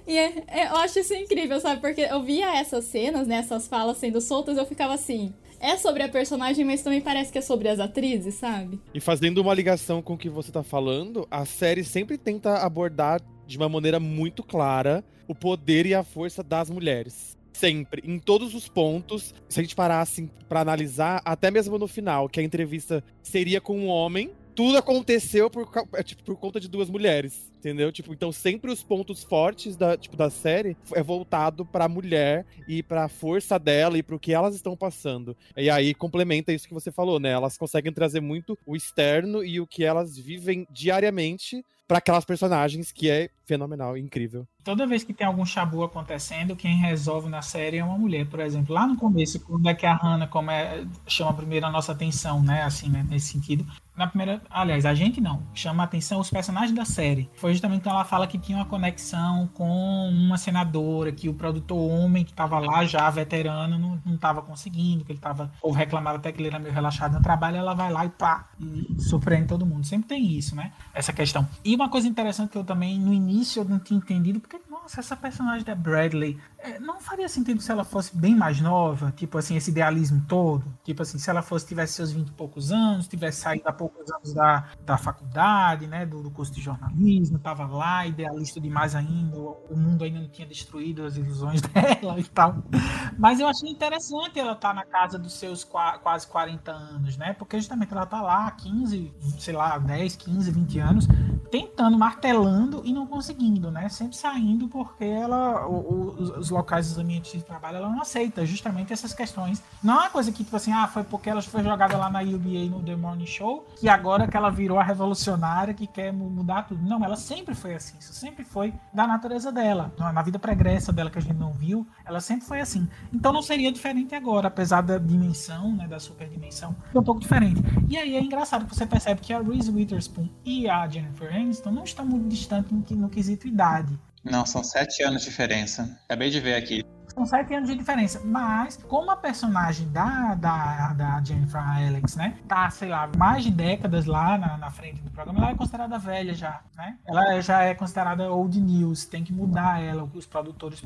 E é, é, eu acho isso incrível, sabe? Porque eu via essas cenas, né? Essas falas sendo soltas, eu ficava assim é sobre a personagem, mas também parece que é sobre as atrizes, sabe? E fazendo uma ligação com o que você tá falando, a série sempre tenta abordar de uma maneira muito clara o poder e a força das mulheres. Sempre, em todos os pontos. Se a gente parar assim para analisar, até mesmo no final, que a entrevista seria com um homem, tudo aconteceu por, é, tipo, por conta de duas mulheres, entendeu? Tipo, então sempre os pontos fortes da, tipo, da série é voltado pra mulher e pra força dela e pro que elas estão passando. E aí complementa isso que você falou, né? Elas conseguem trazer muito o externo e o que elas vivem diariamente para aquelas personagens que é fenomenal, incrível. Toda vez que tem algum chabu acontecendo, quem resolve na série é uma mulher, por exemplo. Lá no começo, quando é que a Hannah como é, chama primeiro a nossa atenção, né? Assim, né? nesse sentido. Na primeira. Aliás, a gente não. Chama a atenção os personagens da série. Foi justamente quando ela fala que tinha uma conexão com uma senadora, que o produtor homem que estava lá já veterano não estava conseguindo, que ele estava. Ou reclamava até que ele era meio relaxado no trabalho, ela vai lá e pá, e surpreende todo mundo. Sempre tem isso, né? Essa questão. E uma coisa interessante que eu também, no início, eu não tinha entendido, porque, nossa, essa personagem da Bradley não faria sentido se ela fosse bem mais nova, tipo assim, esse idealismo todo. Tipo assim, se ela fosse, tivesse seus 20 e poucos anos, tivesse saído há poucos anos da, da faculdade, né, do, do curso de jornalismo, tava lá, idealista demais ainda, o mundo ainda não tinha destruído as ilusões <laughs> dela e tal. Mas eu achei interessante ela estar tá na casa dos seus quase 40 anos, né, porque justamente ela tá lá há 15, sei lá, 10, 15, 20 anos, tentando, martelando e não conseguindo, né? Sempre saindo porque ela, o, o, os locais, os ambientes de trabalho, ela não aceita justamente essas questões. Não é uma coisa que, tipo assim, ah, foi porque ela foi jogada lá na UBA no The Morning Show, que agora que ela virou a revolucionária que quer mudar tudo. Não, ela sempre foi assim. Isso sempre foi da natureza dela. Na vida pregressa dela que a gente não viu, ela sempre foi assim. Então não seria diferente agora, apesar da dimensão, né, da super dimensão, é um pouco diferente. E aí é engraçado que você percebe que a Reese Witherspoon e a Jennifer Aniston não estão muito distantes no, no quesito idade. Não, são sete anos de diferença. Acabei de ver aqui. São sete anos de diferença. Mas, como a personagem da, da, da Jennifer Alex, né, tá, sei lá, mais de décadas lá na, na frente do programa, ela é considerada velha já, né? Ela já é considerada old news, tem que mudar ela, o que os produtores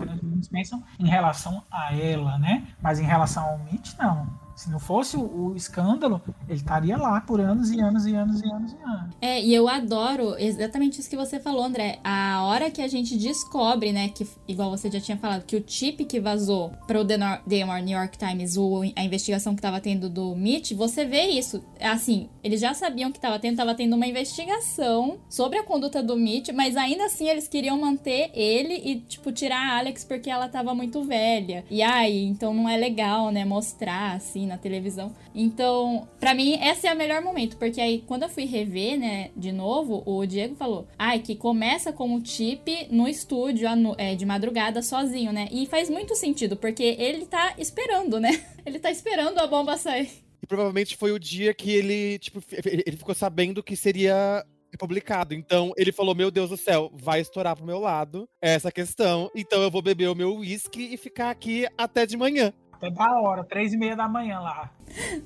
pensam em relação a ela, né? Mas em relação ao Mitch, não. Se não fosse o, o, escândalo, ele estaria lá por anos e anos e anos e anos e anos. É, e eu adoro exatamente isso que você falou, André. A hora que a gente descobre, né, que, igual você já tinha falado, que o chip que vazou pro The, Nor The New York Times, o, a investigação que tava tendo do Mitch, você vê isso. Assim, eles já sabiam que tava tendo, tava tendo uma investigação sobre a conduta do Mitch, mas ainda assim eles queriam manter ele e, tipo, tirar a Alex porque ela tava muito velha. E aí, então não é legal, né, mostrar, assim, na televisão. Então, para mim, esse é o melhor momento, porque aí quando eu fui rever, né, de novo, o Diego falou: ai, que começa com o chip no estúdio é, de madrugada sozinho, né? E faz muito sentido, porque ele tá esperando, né? <laughs> Ele tá esperando a bomba sair. E provavelmente foi o dia que ele, tipo, ele ficou sabendo que seria publicado. Então ele falou: Meu Deus do céu, vai estourar pro meu lado essa questão. Então eu vou beber o meu uísque e ficar aqui até de manhã até da hora, três e meia da manhã lá.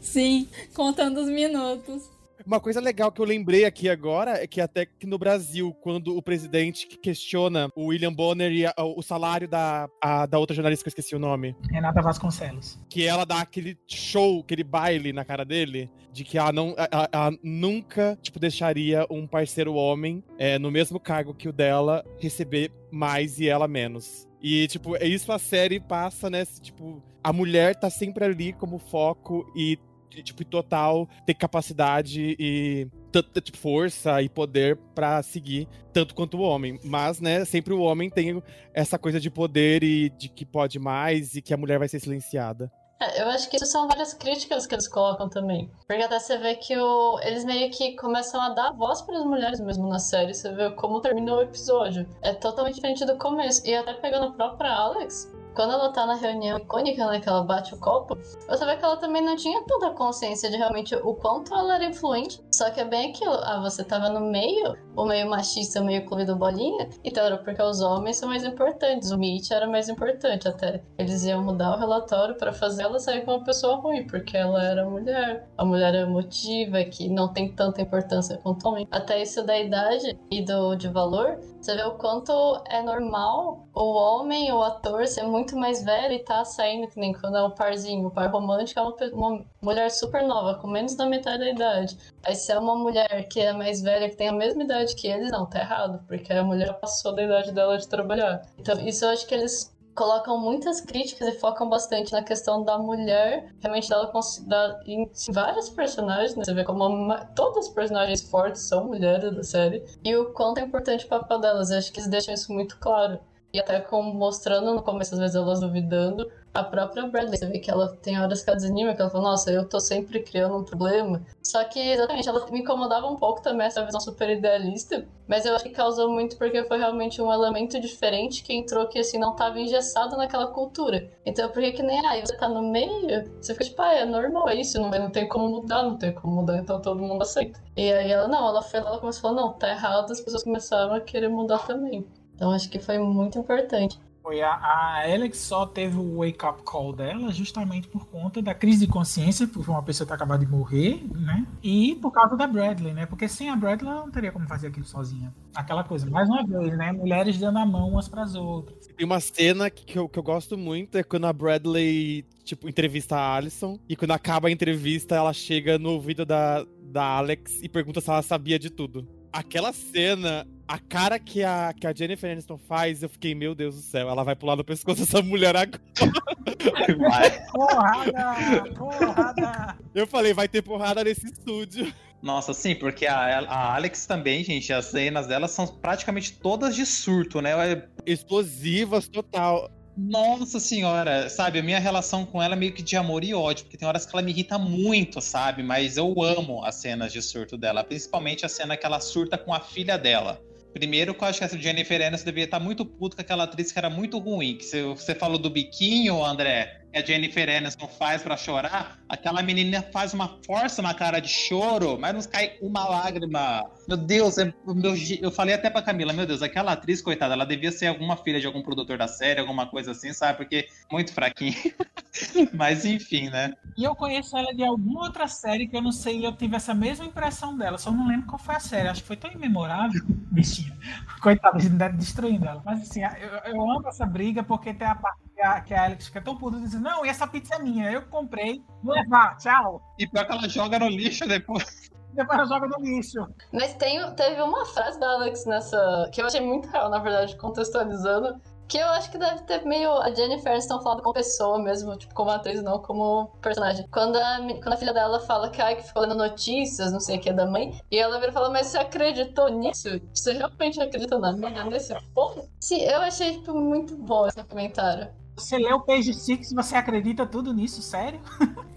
Sim, contando os minutos. Uma coisa legal que eu lembrei aqui agora é que até que no Brasil, quando o presidente questiona o William Bonner e a, o salário da, a, da outra jornalista que eu esqueci o nome. Renata Vasconcelos. Que ela dá aquele show, aquele baile na cara dele, de que ela, não, ela, ela nunca, tipo, deixaria um parceiro homem é, no mesmo cargo que o dela receber mais e ela menos. E, tipo, é isso a série passa, né? Tipo, a mulher tá sempre ali como foco e, tipo, total ter capacidade e tipo, força e poder para seguir tanto quanto o homem. Mas, né, sempre o homem tem essa coisa de poder e de que pode mais e que a mulher vai ser silenciada. É, eu acho que isso são várias críticas que eles colocam também. Porque até você vê que o... eles meio que começam a dar voz para as mulheres mesmo na série. Você vê como termina o episódio. É totalmente diferente do começo. E até pegando a própria Alex, quando ela tá na reunião icônica, né, que ela bate o copo, você vê que ela também não tinha tanta consciência de realmente o quanto ela era influente. Só que é bem aquilo, ah, você tava no meio, o meio machista, o meio clube do bolinha, então era porque os homens são mais importantes, o Mitch era mais importante até. Eles iam mudar o relatório para fazer ela sair como uma pessoa ruim, porque ela era mulher. A mulher emotiva, que não tem tanta importância quanto o homem. Até isso da idade e do de valor, você vê o quanto é normal o homem, o ator, ser muito mais velho e tá saindo, que nem quando é um parzinho, o par romântico é uma, uma mulher super nova, com menos da metade da idade. Aí se é uma mulher que é mais velha, que tem a mesma idade que eles, não, tá errado, porque a mulher passou da idade dela de trabalhar. Então, isso eu acho que eles colocam muitas críticas e focam bastante na questão da mulher, realmente dela da, em vários personagens, né? Você vê como uma, todas as personagens fortes são mulheres da série, e o quanto é importante o papel delas. Eu acho que eles deixam isso muito claro. E até como mostrando no começo, às vezes elas duvidando, a própria Bradley, você vê que ela tem horas que ela desanima, que ela fala, nossa, eu tô sempre criando um problema. Só que, exatamente, ela me incomodava um pouco também essa visão super idealista, mas eu acho que causou muito porque foi realmente um elemento diferente que entrou que, assim, não tava engessado naquela cultura. Então, porque que nem, aí você tá no meio, você fica tipo, ah, é normal, é isso, não, não tem como mudar, não tem como mudar, então todo mundo aceita. E aí ela, não, ela foi lá, ela começou a falar, não, tá errado, as pessoas começaram a querer mudar também. Então acho que foi muito importante. Foi a, a Alex só teve o wake-up call dela justamente por conta da crise de consciência, por uma pessoa ter acabado de morrer, né? E por causa da Bradley, né? Porque sem a Bradley ela não teria como fazer aquilo sozinha. Aquela coisa, mais uma vez, né? Mulheres dando a mão umas para as outras. Tem uma cena que eu, que eu gosto muito, é quando a Bradley tipo, entrevista a Alison. E quando acaba a entrevista, ela chega no ouvido da, da Alex e pergunta se ela sabia de tudo. Aquela cena a cara que a, que a Jennifer Aniston faz, eu fiquei, meu Deus do céu, ela vai pular no pescoço dessa mulher agora. Vai. porrada! Porrada! Eu falei, vai ter porrada nesse estúdio. Nossa, sim, porque a, a Alex também, gente, as cenas dela são praticamente todas de surto, né? Explosivas total. Nossa senhora, sabe, a minha relação com ela é meio que de amor e ódio, porque tem horas que ela me irrita muito, sabe? Mas eu amo as cenas de surto dela, principalmente a cena que ela surta com a filha dela. Primeiro, que eu acho que essa Jennifer Aniston devia estar muito puto com aquela atriz que era muito ruim. Que você falou do biquinho, André, que a Jennifer Aniston faz para chorar, aquela menina faz uma força na cara de choro, mas não cai uma lágrima. Meu Deus, é, meu, eu falei até pra Camila, meu Deus, aquela atriz, coitada, ela devia ser alguma filha de algum produtor da série, alguma coisa assim, sabe? Porque muito fraquinha. <laughs> mas enfim, né? E eu conheço ela de alguma outra série que eu não sei, eu tive essa mesma impressão dela, só não lembro qual foi a série. Acho que foi tão imemorável, <laughs> bichinha. Coitada, destruindo ela. Mas assim, eu, eu amo essa briga porque tem a parte que a, que a Alex fica tão puta dizendo, não, e essa pizza é minha, eu comprei, vou levar, tchau. E pior que ela joga no lixo depois. Depois ela joga no lixo. Mas tem, teve uma frase da Alex nessa, que eu achei muito real, na verdade, contextualizando, que eu acho que deve ter meio a Jennifer Aniston falando como pessoa mesmo, tipo, como atriz, não como personagem. Quando a, quando a filha dela fala que, ai, que ficou lendo notícias, não sei o que, da mãe, e ela vira e fala, mas você acreditou nisso? Você realmente acredita na minha nesse ponto? Sim, eu achei, tipo, muito bom esse comentário. Você leu o Page Six e você acredita tudo nisso? Sério?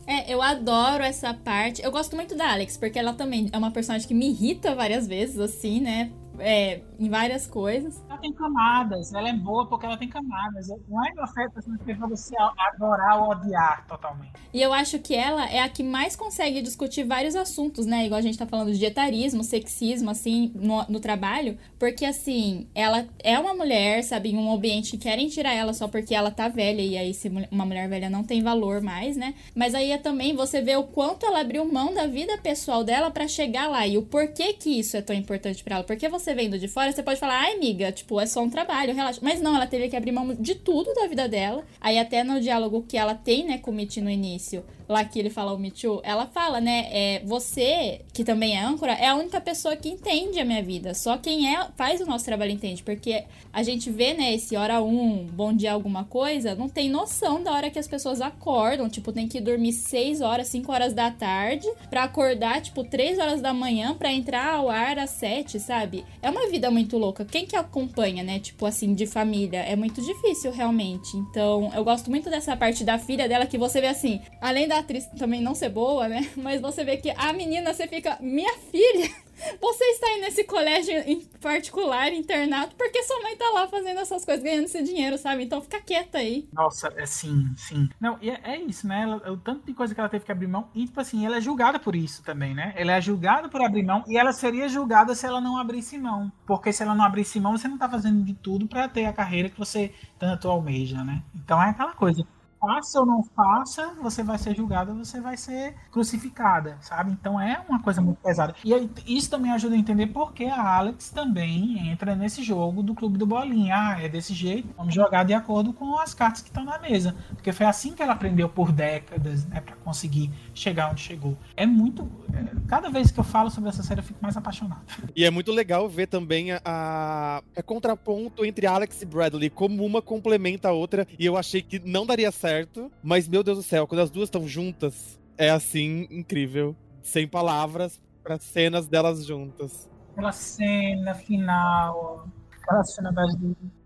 É, eu adoro essa parte. Eu gosto muito da Alex, porque ela também é uma personagem que me irrita várias vezes, assim, né? É, em várias coisas. Ela tem camadas, ela é boa porque ela tem camadas. Não é uma festa que você adorar ou odiar totalmente. E eu acho que ela é a que mais consegue discutir vários assuntos, né? Igual a gente tá falando de etarismo, sexismo, assim, no, no trabalho. Porque, assim, ela é uma mulher, sabe, em um ambiente que querem tirar ela só porque ela tá velha. E aí, se uma mulher velha não tem valor mais, né? Mas aí é também você vê o quanto ela abriu mão da vida pessoal dela para chegar lá. E o porquê que isso é tão importante para ela. Porque você você vendo de fora, você pode falar, ai, amiga, tipo, é só um trabalho, relaxa. Mas não, ela teve que abrir mão de tudo da vida dela. Aí até no diálogo que ela tem, né, com o Mitch no início, lá que ele fala o Me Too, ela fala, né? É, você, que também é âncora, é a única pessoa que entende a minha vida. Só quem é faz o nosso trabalho entende. Porque a gente vê, né, esse hora um, bom dia alguma coisa, não tem noção da hora que as pessoas acordam. Tipo, tem que dormir 6 horas, 5 horas da tarde, para acordar, tipo, 3 horas da manhã para entrar ao ar às 7, sabe? É uma vida muito louca. Quem que acompanha, né? Tipo assim, de família, é muito difícil realmente. Então, eu gosto muito dessa parte da filha dela que você vê assim, além da atriz também não ser boa, né? <laughs> Mas você vê que a menina, você fica, minha filha, <laughs> você está aí nesse colégio em particular, internato, porque sua mãe tá lá fazendo essas coisas, ganhando esse dinheiro, sabe? Então fica quieta aí. Nossa, é sim, sim. Não, e é, é isso, né? Ela, o tanto de coisa que ela teve que abrir mão, e tipo assim, ela é julgada por isso também, né? Ela é julgada por abrir mão, e ela seria julgada se ela não abrisse mão. Porque se ela não abrisse mão, você não tá fazendo de tudo para ter a carreira que você tanto almeja, né? Então é aquela coisa faça ou não faça, você vai ser julgada, você vai ser crucificada, sabe? Então é uma coisa muito pesada. E aí, isso também ajuda a entender por que a Alex também entra nesse jogo do clube do bolinha. Ah, é desse jeito, vamos jogar de acordo com as cartas que estão na mesa. Porque foi assim que ela aprendeu por décadas, né, para conseguir chegar onde chegou. É muito. É, cada vez que eu falo sobre essa série, eu fico mais apaixonado. E é muito legal ver também a, a, a contraponto entre Alex e Bradley, como uma complementa a outra. E eu achei que não daria certo certo. Mas, meu Deus do céu, quando as duas estão juntas, é assim, incrível. Sem palavras para cenas delas juntas. Aquela cena final, aquela cena das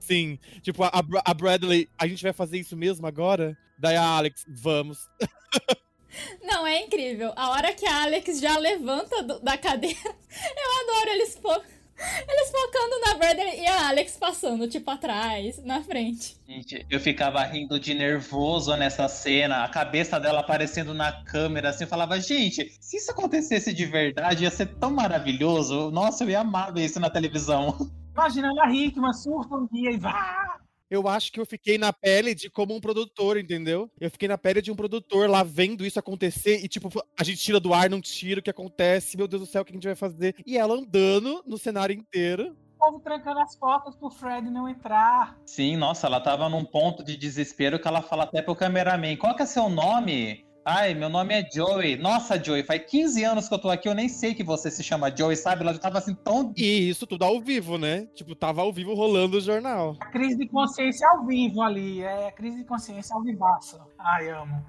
Sim, tipo, a, a Bradley, a gente vai fazer isso mesmo agora? Daí a Alex, vamos. <laughs> Não, é incrível. A hora que a Alex já levanta do, da cadeira, <laughs> eu adoro eles. Eles focando na Bradley e a Alex passando, tipo, atrás, na frente. Gente, eu ficava rindo de nervoso nessa cena, a cabeça dela aparecendo na câmera, assim, eu falava, gente, se isso acontecesse de verdade, ia ser tão maravilhoso. Nossa, eu ia amar ver isso na televisão. Imagina ela Hickman surfa um dia e vá! Eu acho que eu fiquei na pele de como um produtor, entendeu? Eu fiquei na pele de um produtor lá vendo isso acontecer e, tipo, a gente tira do ar, não tira o que acontece, meu Deus do céu, o que a gente vai fazer? E ela andando no cenário inteiro. O povo trancando as portas pro Fred não entrar. Sim, nossa, ela tava num ponto de desespero que ela fala até pro cameraman: qual que é seu nome? Ai, meu nome é Joey. Nossa, Joey, faz 15 anos que eu tô aqui, eu nem sei que você se chama Joey, sabe? Ela já tava assim tão. E isso tudo ao vivo, né? Tipo, tava ao vivo rolando o jornal. A crise de consciência ao vivo ali. É a crise de consciência ao vivaço. Ai, amo.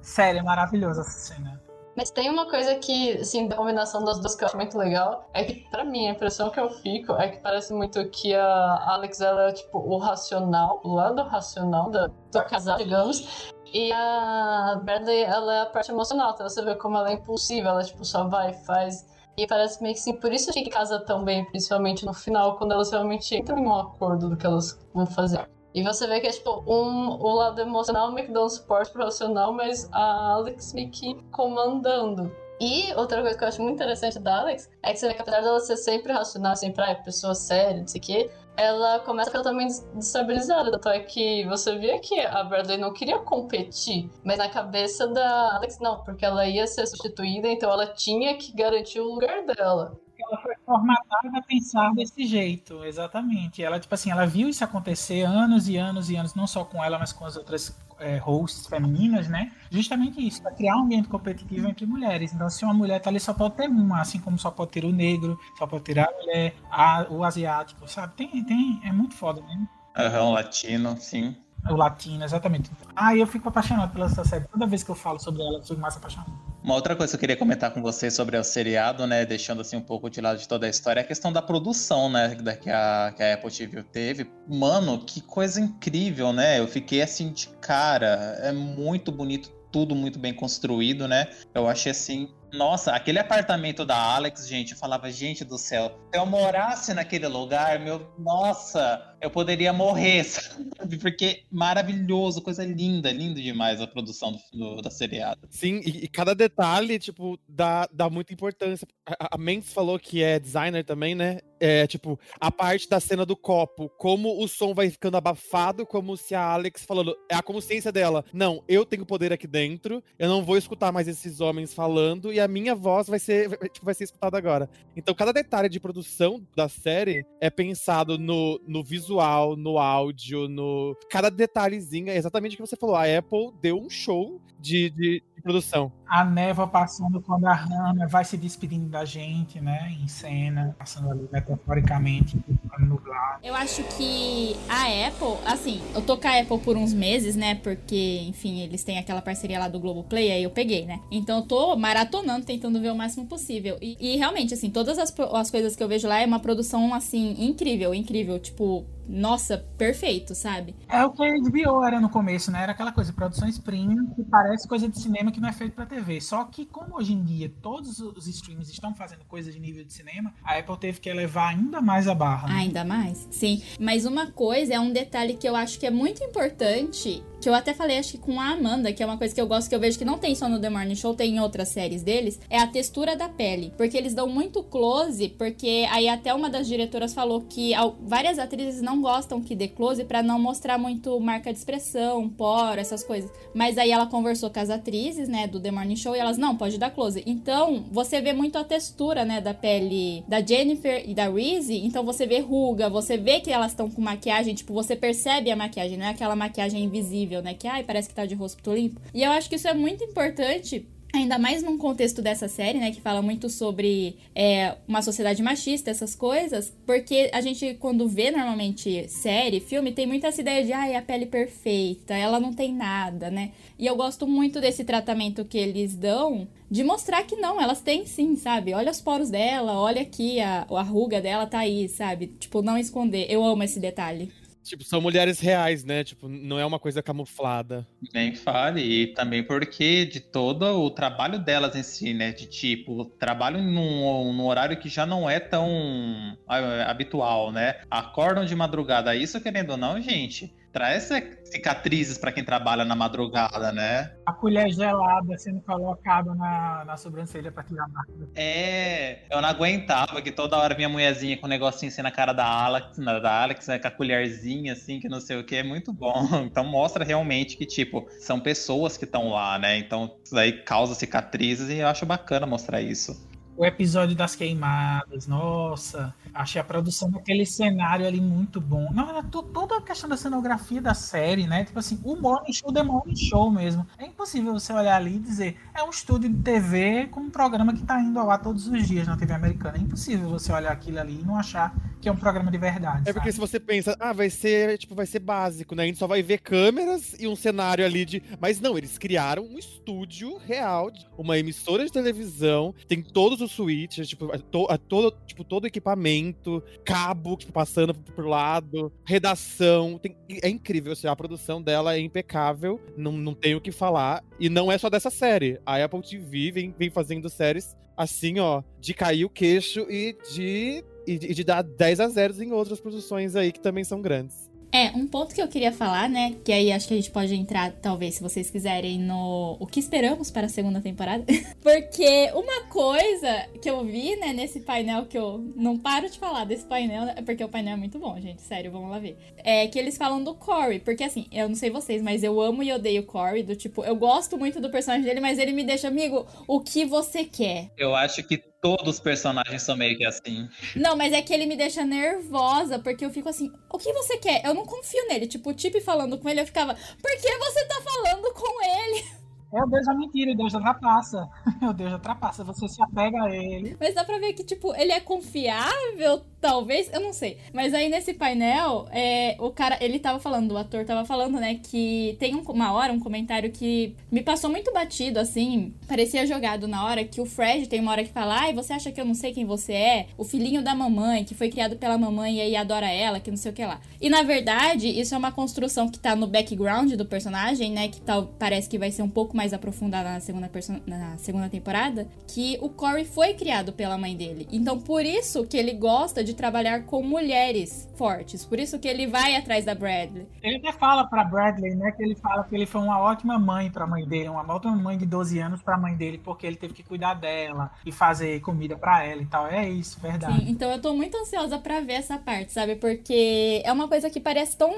Sério, é maravilhosa essa cena. Mas tem uma coisa que, assim, da combinação das duas que eu acho muito legal, é que, pra mim, a impressão que eu fico é que parece muito que a Alex, ela é, tipo, o racional, o lado racional do, do casal, digamos, e a Bradley, ela é a parte emocional, então você vê como ela é impulsiva, ela, tipo, só vai e faz... E parece meio que sim, por isso que casa tão bem, principalmente no final, quando elas realmente entram em um acordo do que elas vão fazer. E você vê que é tipo um, o lado emocional meio que dá um suporte profissional, mas a Alex meio que comandando. E outra coisa que eu acho muito interessante da Alex é que você vê que apesar dela ser sempre racional, sempre ah, pessoa séria, não sei o quê, ela começa a ficar também destabilizada. Tanto é que você via que a Bradley não queria competir, mas na cabeça da Alex não, porque ela ia ser substituída, então ela tinha que garantir o lugar dela ela foi formatada a pensar desse jeito, exatamente. Ela, tipo assim, ela viu isso acontecer anos e anos e anos, não só com ela, mas com as outras é, hosts femininas, né? Justamente isso, para criar um ambiente competitivo entre mulheres. Então, se uma mulher tá ali, só pode ter uma, assim como só pode ter o negro, só pode ter a mulher, a, o asiático, sabe? Tem, tem, é muito foda, né? Aham, uhum, latino, sim. O latino, exatamente. Ah, eu fico apaixonado pela essa série. Toda vez que eu falo sobre ela, eu fico mais apaixonado. Uma outra coisa que eu queria comentar com vocês sobre o seriado, né, deixando assim um pouco de lado de toda a história, é a questão da produção, né, que a, que a Apple TV teve. Mano, que coisa incrível, né? Eu fiquei assim de cara. É muito bonito, tudo muito bem construído, né? Eu achei assim nossa, aquele apartamento da Alex, gente, eu falava, gente do céu, se eu morasse naquele lugar, meu, nossa, eu poderia morrer, <laughs> sabe? Porque maravilhoso, coisa linda, lindo demais a produção do, do da seriada. Sim, e, e, cada detalhe, tipo, dá, dá muita importância. A, a Mendes falou que é designer também, né? É, tipo, a parte da cena do copo, como o som vai ficando abafado, como se a Alex falando, é a consciência dela, não, eu tenho poder aqui dentro, eu não vou escutar mais esses homens falando, e a minha voz vai ser, vai, tipo, vai ser escutada agora. Então, cada detalhe de produção da série é pensado no, no visual, no áudio, no. Cada detalhezinho é exatamente o que você falou. A Apple deu um show de, de, de produção. A névoa passando quando a Hannah vai se despedindo da gente, né? Em cena, passando ali metaforicamente, nublado. Eu acho que a Apple, assim, eu tô com a Apple por uns meses, né? Porque, enfim, eles têm aquela parceria lá do Globoplay, aí eu peguei, né? Então eu tô maratonando, tentando ver o máximo possível. E, e realmente, assim, todas as, as coisas que eu vejo lá é uma produção, assim, incrível, incrível. Tipo, nossa, perfeito, sabe? É o que a HBO era no começo, né? Era aquela coisa, produções premium que parece coisa de cinema que não é feito pra TV. Só que como hoje em dia todos os streams estão fazendo coisas de nível de cinema, a Apple teve que elevar ainda mais a barra. Né? Ainda mais? Sim. Mas uma coisa, é um detalhe que eu acho que é muito importante que eu até falei, acho que com a Amanda, que é uma coisa que eu gosto, que eu vejo que não tem só no The Morning Show, tem em outras séries deles, é a textura da pele. Porque eles dão muito close, porque aí até uma das diretoras falou que várias atrizes não gostam que dê close para não mostrar muito marca de expressão, poro, essas coisas. Mas aí ela conversou com as atrizes, né, do The Morning Show, e elas, não, pode dar close. Então, você vê muito a textura, né, da pele da Jennifer e da Reese, então você vê ruga, você vê que elas estão com maquiagem, tipo, você percebe a maquiagem, não é aquela maquiagem invisível né? Que, ai, parece que tá de rosto limpo. E eu acho que isso é muito importante Ainda mais num contexto dessa série, né, que fala muito sobre é, uma sociedade machista, essas coisas, porque a gente, quando vê normalmente série, filme, tem muito essa ideia de, ai, a pele perfeita, ela não tem nada, né? E eu gosto muito desse tratamento que eles dão, de mostrar que não, elas têm sim, sabe? Olha os poros dela, olha aqui, a, a ruga dela tá aí, sabe? Tipo, não esconder. Eu amo esse detalhe. Tipo, são mulheres reais, né? Tipo, não é uma coisa camuflada. Nem fale. E também porque de todo o trabalho delas em si, né? De tipo, trabalho num, num horário que já não é tão ah, habitual, né? Acordam de madrugada. Isso, querendo ou não, gente, traz cicatrizes para quem trabalha na madrugada, né? A colher gelada sendo colocada na, na sobrancelha para tirar a marca. É, eu não aguentava que toda hora minha mulherzinha com um negocinho assim na cara da Alex, na, da Alex, né, com a colherzinha assim, que não sei o que, é muito bom. <laughs> Então mostra realmente que, tipo, são pessoas que estão lá, né? Então isso daí causa cicatrizes e eu acho bacana mostrar isso. O episódio das queimadas, nossa, achei a produção daquele cenário ali muito bom. Não, toda a questão da cenografia da série, né? Tipo assim, o Morning Show The Morning Show mesmo. É impossível você olhar ali e dizer, é um estúdio de TV com um programa que tá indo ao ar todos os dias na TV americana. É impossível você olhar aquilo ali e não achar que é um programa de verdade. É porque sabe? se você pensa, ah, vai ser, tipo, vai ser básico, né? A gente só vai ver câmeras e um cenário ali de. Mas não, eles criaram um estúdio real, uma emissora de televisão, tem todos os switches, tipo, to, todo, tipo, todo o equipamento, cabo tipo, passando pro lado, redação. Tem, é incrível, assim, a produção dela é impecável, não, não tenho o que falar. E não é só dessa série. A Apple TV vem, vem fazendo séries assim, ó, de cair o queixo e de e de, e de dar 10 a 0 em outras produções aí que também são grandes. É, um ponto que eu queria falar, né? Que aí acho que a gente pode entrar, talvez, se vocês quiserem, no o que esperamos para a segunda temporada. <laughs> Porque uma coisa que eu vi, né, nesse painel que eu não paro de falar desse painel, né, porque o painel é muito bom, gente, sério, vamos lá ver. É que eles falam do Corey, porque assim, eu não sei vocês, mas eu amo e odeio o Corey, do tipo, eu gosto muito do personagem dele, mas ele me deixa, amigo, o que você quer? Eu acho que todos os personagens são meio que assim. Não, mas é que ele me deixa nervosa, porque eu fico assim, o que você quer? Eu não confio nele. Tipo, o Tip falando com ele, eu ficava, por que você tá falando com ele? É o Deus da mentira, o Deus da trapaça. É o Deus da trapaça, você se apega a ele. Mas dá pra ver que, tipo, ele é confiável, talvez, eu não sei. Mas aí nesse painel, é, o cara, ele tava falando, o ator tava falando, né, que tem um- uma hora, um comentário que me passou muito batido, assim, parecia jogado na hora, que o Fred tem uma hora que fala, ai, você acha que eu não sei quem você é? O filhinho da mamãe, que foi criado pela mamãe e aí adora ela, que não sei o que lá. E na verdade, isso é uma construção que tá no background do personagem, né, que tal, parece que vai ser um pouco mais aprofundada na segunda, na segunda temporada, que o Corey foi criado pela mãe dele. Então, por isso que ele gosta de trabalhar com mulheres fortes. Por isso que ele vai atrás da Bradley. Ele até fala pra Bradley, né, que ele fala que ele foi uma ótima mãe pra mãe dele, uma ótima mãe de 12 anos pra mãe dele, porque ele teve que cuidar dela e fazer comida pra ela e tal. É isso, verdade. Sim, então eu tô muito ansiosa pra ver essa parte, sabe? Porque é uma coisa que parece tão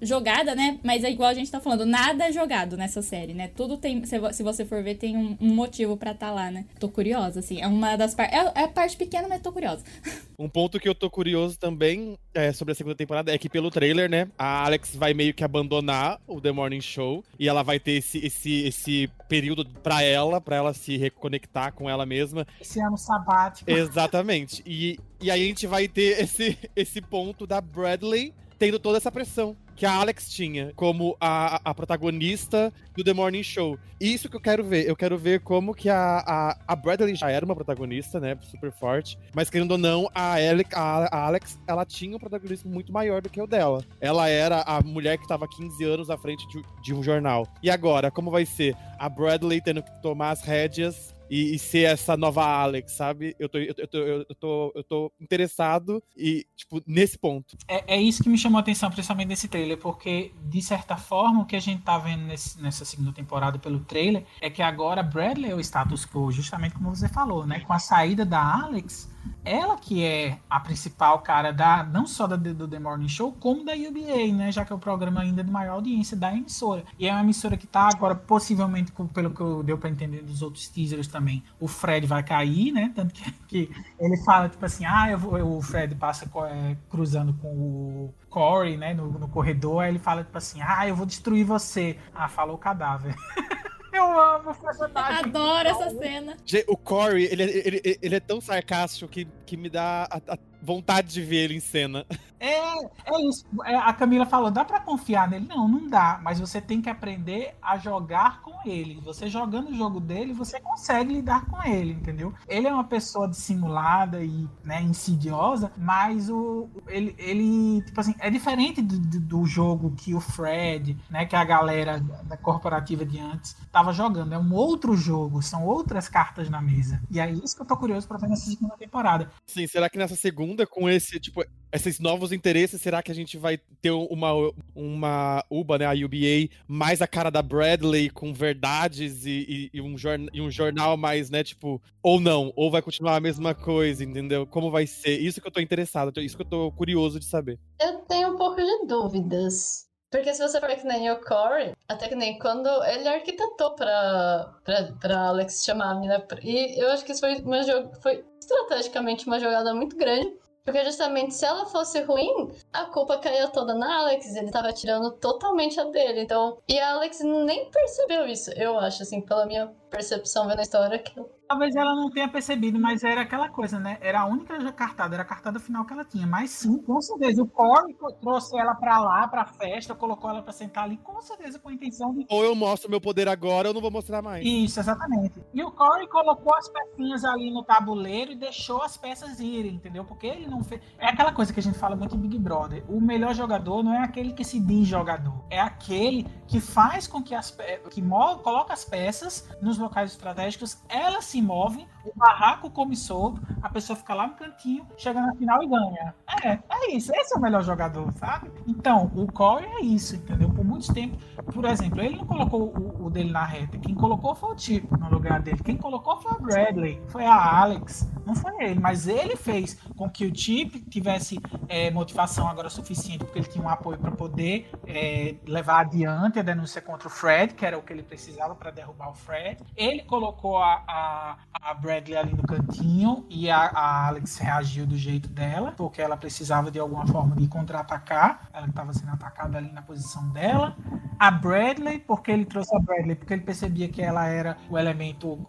jogada, né? Mas é igual a gente tá falando, nada é jogado nessa série, né? Tudo tem, se vo- se você for ver, tem um, um motivo pra tá lá, né? Tô curiosa, assim. É uma das partes. É, é a parte pequena, mas tô curiosa. <laughs> Um ponto que eu tô curioso também é, sobre a segunda temporada é que pelo trailer, né, a Alex vai meio que abandonar o The Morning Show e ela vai ter esse, esse, esse período pra ela, pra ela se reconectar com ela mesma. Esse ano sabático. Exatamente. E, e aí a gente vai ter esse, esse ponto da Bradley tendo toda essa pressão que a Alex tinha como a, a protagonista do The Morning Show. Isso que eu quero ver. Eu quero ver como que a, a, a Bradley já era uma protagonista, né? Super forte. Mas querendo ou não, a, a, a Alex, ela tinha um protagonismo muito maior do que o dela. Ela era a mulher que tava 15 anos à frente de, de um jornal. E agora, como vai ser? A Bradley tendo que tomar as rédeas e, e ser essa nova Alex, sabe? Eu tô, eu, tô, eu tô, eu tô interessado e, tipo, nesse ponto. É, é isso que me chamou a atenção, principalmente nesse trailer, porque, de certa forma, o que a gente tá vendo nesse- nessa segunda temporada pelo trailer é que agora Bradley é o status quo, justamente como você falou, né? Com a saída da Alex, ela que é a principal cara da não só da, do The Morning Show, como da UBA, né? Já que é o programa ainda de maior audiência da emissora. E é uma emissora que tá agora, possivelmente, pelo que eu deu pra entender dos outros teasers também, o Fred vai cair, né? Tanto que, que ele fala, tipo assim, ah, eu vou, o Fred passa é, cruzando com o Corey, né, no, no corredor, aí ele fala, tipo assim, ah, eu vou destruir você. Ah, falou o cadáver. <laughs> eu amo o personagem. Adoro essa cena. O Corey, ele, é- ele, ele, ele é tão sarcástico que, que me dá a, a vontade de ver ele em cena. É, é isso. É, a Camila falou, dá pra confiar nele? Não, não dá. Mas você tem que aprender a jogar com ele. Você jogando o jogo dele, você consegue lidar com ele, entendeu? Ele é uma pessoa dissimulada e né, insidiosa, mas o, ele, ele, tipo assim, é diferente do, do, jogo que o Fred, né, que a galera da corporativa de antes tava jogando. É um outro jogo, são outras cartas na mesa. E é isso que eu tô curioso pra ver nessa segunda temporada. Sim, será que nessa segunda, com esse, tipo, esses novos interesses, será que a gente vai ter uma, uma UBA, né, a UBA, mais a cara da Bradley, com verdades e, e- e um, jorn- e um jornal mais, né, tipo, ou não, ou vai continuar a mesma coisa, entendeu? Como vai ser? Isso que eu tô interessado, isso que eu tô curioso de saber. Eu tenho um pouco de dúvidas. Porque se você for que nem o Corey, até que nem quando ele arquitetou pra, pra, pra Alex chamar a mina. E eu acho que isso foi, uma foi estrategicamente uma jogada muito grande. Porque justamente se ela fosse ruim, a culpa caía toda na Alex. Ele tava tirando totalmente a dele. Então. E a Alex nem percebeu isso, eu acho, assim, pela minha percepção vendo a história, que Talvez ela não tenha percebido, mas era aquela coisa, né? Era a única cartada, era a cartada final que ela tinha. Mas sim, com certeza. O Corey trouxe ela pra lá, pra festa, colocou ela pra sentar ali, com certeza com a intenção de. Ou eu mostro meu poder agora, ou eu não vou mostrar mais. Isso, exatamente. E o Corey colocou as pecinhas ali no tabuleiro e deixou as peças irem, entendeu? Porque ele não fez. É aquela coisa que a gente fala muito em Big Brother. O melhor jogador não é aquele que se diz jogador, é aquele que faz com que as pe... que coloca as peças nos locais estratégicos, elas se movem, o barraco come solto, a pessoa fica lá no cantinho, chega na final e ganha. É, é isso. Esse é o melhor jogador, sabe? Então, o Corey é isso, entendeu? Por muito tempo, por exemplo, ele não colocou o, o dele na reta. Quem colocou foi o Tipo no lugar dele. Quem colocou foi a Bradley, foi a Alex. Não foi ele, mas ele fez com que o Chip tivesse é, motivação agora suficiente, porque ele tinha um apoio para poder é, levar adiante a denúncia contra o Fred, que era o que ele precisava para derrubar o Fred. Ele colocou a, a, a Bradley ali no cantinho e a, a, Alex reagiu do jeito dela, porque ela precisava de alguma forma de contra-atacar. Ela estava sendo atacada ali na posição dela. A Bradley, porque ele trouxe a Bradley, porque ele percebia que ela era o elemento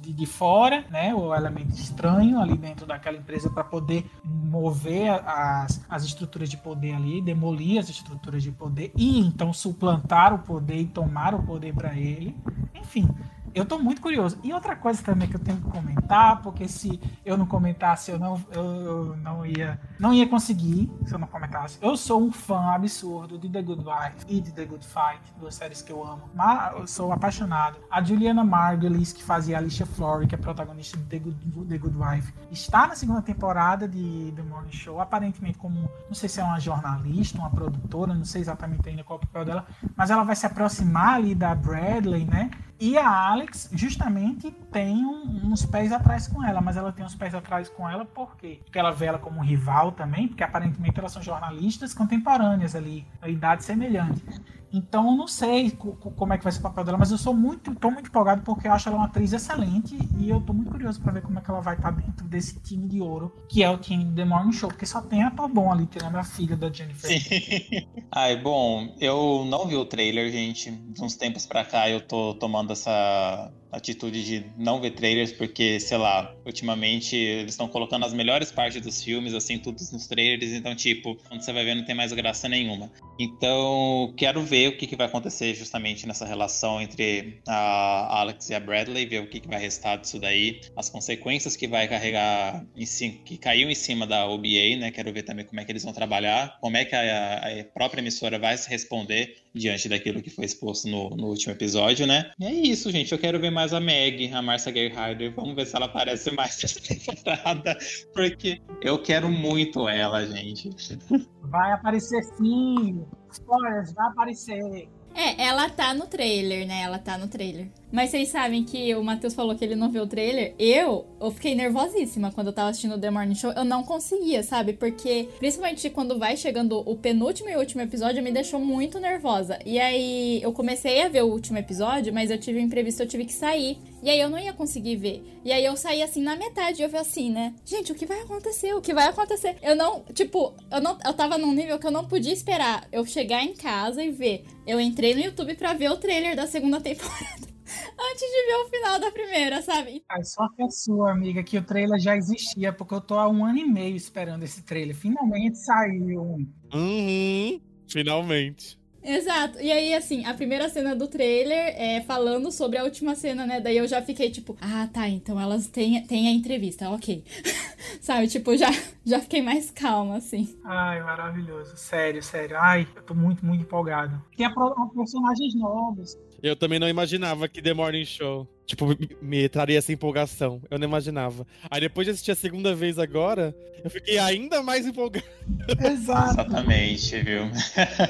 de, de fora, né? O elemento estranho ali dentro daquela empresa para poder mover as, as estruturas de poder ali, demolir as estruturas de poder e então suplantar o poder e tomar o poder para ele. Enfim, eu tô muito curioso. E outra coisa também que eu tenho que comentar, porque se eu não comentasse, eu não, eu, eu não ia não ia conseguir se eu não comentasse. Eu sou um fã absurdo de The Good Wife e de The Good Fight, duas séries que eu amo. Mas eu sou apaixonado. A Juliana Margulies, que fazia a Alicia Flory, que é protagonista de The Good, The Good Wife, está na segunda temporada de The Morning Show, aparentemente como, não sei se é uma jornalista, uma produtora, não sei exatamente ainda qual é o papel dela, mas ela vai se aproximar ali da Bradley, né? E a Alex, justamente, tem um, uns pés atrás com ela, mas ela tem uns pés atrás com ela por quê? Porque ela vê ela como um rival também, porque aparentemente elas são jornalistas contemporâneas ali, a idade semelhante. Então eu não sei como é que vai ser o papel dela, mas eu sou muito, tô muito empolgado porque eu acho ela uma atriz excelente e eu tô muito curioso para ver como é que ela vai estar tá dentro desse time de ouro, que é o time do The Morning Show, porque só tem ator bom ali, tirando a filha da Jennifer. Sim. <laughs> Ai, bom, eu não vi o trailer, gente. De uns tempos pra cá eu tô tomando essa atitude de não ver trailers, porque, sei lá, ultimamente eles estão colocando as melhores partes dos filmes, assim, tudo nos trailers, então, tipo, quando você vai ver, não tem mais graça nenhuma. Então, quero ver o que, que vai acontecer justamente nessa relação entre a Alex e a Bradley, ver o que, que vai restar disso daí, as consequências que vai carregar, em cima, que caiu em cima da OBA, né? Quero ver também como é que eles vão trabalhar, como é que a, a própria emissora vai se responder diante daquilo que foi exposto no, no último episódio, né? E é isso, gente. Eu quero ver mais a Meg, a Marcia Gay Harder. Vamos ver se ela aparece mais <laughs> nessa temporada, porque eu quero muito ela, gente. Vai aparecer sim. Spoilers, vai aparecer. É, ela tá no trailer, né? Ela tá no trailer. Mas vocês sabem que o Matheus falou que ele não viu o trailer. Eu, eu fiquei nervosíssima quando eu tava assistindo o The Morning Show. Eu não conseguia, sabe? Porque, principalmente quando vai chegando o penúltimo e último episódio, me deixou muito nervosa. E aí, eu comecei a ver o último episódio, mas eu tive um imprevisto, eu tive que sair. E aí, eu não ia conseguir ver. E aí, eu saí assim na metade. Eu vi assim, né? Gente, o que vai acontecer? O que vai acontecer? Eu não, tipo, eu não, eu tava num nível que eu não podia esperar eu chegar em casa e ver. Eu entrei no YouTube pra ver o trailer da segunda temporada antes de ver o final da primeira, sabe? Ai, só que é sua, amiga, que o trailer já existia, porque eu tô há um ano e meio esperando esse trailer. Finalmente saiu. Uhum, finalmente. Exato. E aí, assim, a primeira cena do trailer é falando sobre a última cena, né? Daí eu já fiquei tipo, ah, tá, então elas têm, têm a entrevista, ok. <laughs> Sabe, tipo, já, já fiquei mais calma, assim. Ai, maravilhoso. Sério, sério. Ai, eu tô muito, muito empolgado. Tem a, a personagens novos. Eu também não imaginava que The Morning Show, tipo, me traria essa empolgação. Eu não imaginava. Aí depois de assistir a segunda vez agora, eu fiquei ainda mais empolgado. <laughs> <laughs> Exato. Exatamente, viu?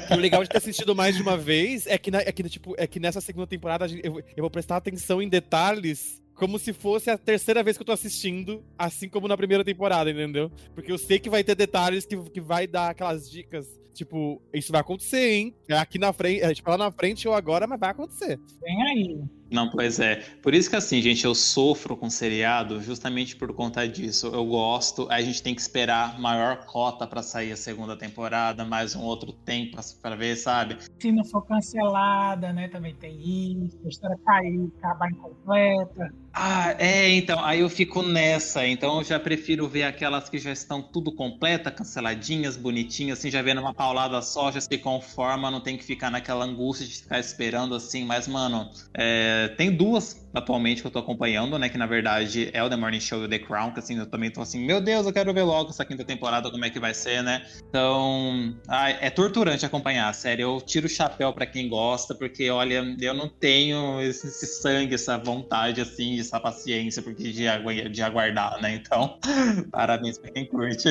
E o legal de ter assistido mais de uma vez é que, na, é que, tipo, é que nessa segunda temporada eu, eu vou prestar atenção em detalhes como se fosse a terceira vez que eu tô assistindo, assim como na primeira temporada, entendeu? Porque eu sei que vai ter detalhes que, que vai dar aquelas dicas tipo, isso vai acontecer, hein? É aqui na frente, é, tipo, lá na frente ou agora, mas vai acontecer. Vem aí. Não, pois é. Por isso que assim, gente, eu sofro com seriado justamente por conta disso. Eu gosto, a gente tem que esperar maior cota para sair a segunda temporada, mais um outro tempo para ver, sabe? Se não for cancelada, né, também tem isso, a história cair, acabar incompleta. Ah, é, então, aí eu fico nessa. Então eu já prefiro ver aquelas que já estão tudo completa, canceladinhas, bonitinhas, assim, já vendo uma paulada só, já se conforma, não tem que ficar naquela angústia de ficar esperando assim. Mas, mano, é, tem duas atualmente que eu tô acompanhando, né? Que na verdade é o The Morning Show e o The Crown, que assim, eu também tô assim, meu Deus, eu quero ver logo essa quinta temporada, como é que vai ser, né? Então, ai, é torturante acompanhar a série. Eu tiro o chapéu para quem gosta, porque olha, eu não tenho esse, esse sangue, essa vontade, assim, essa paciência porque de, de aguardar, né? Então, <laughs> parabéns pra quem curte.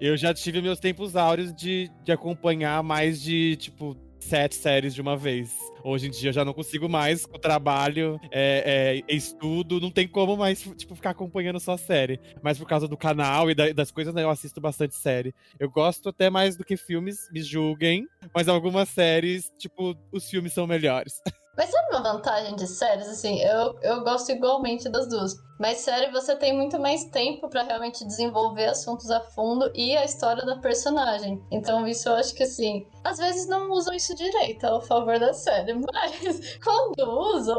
Eu já tive meus tempos áureos de, de acompanhar mais de, tipo, sete séries de uma vez. Hoje em dia eu já não consigo mais, com trabalho, é, é, estudo, não tem como mais, tipo, ficar acompanhando só série. Mas por causa do canal e da, das coisas, né, eu assisto bastante série. Eu gosto até mais do que filmes, me julguem, mas algumas séries, tipo, os filmes são melhores. <laughs> Mas sabe uma vantagem de séries? Assim, eu, eu gosto igualmente das duas. Mas série você tem muito mais tempo para realmente desenvolver assuntos a fundo e a história da personagem. Então isso eu acho que assim, às vezes não usam isso direito ao favor da série, <laughs> mas quando usam.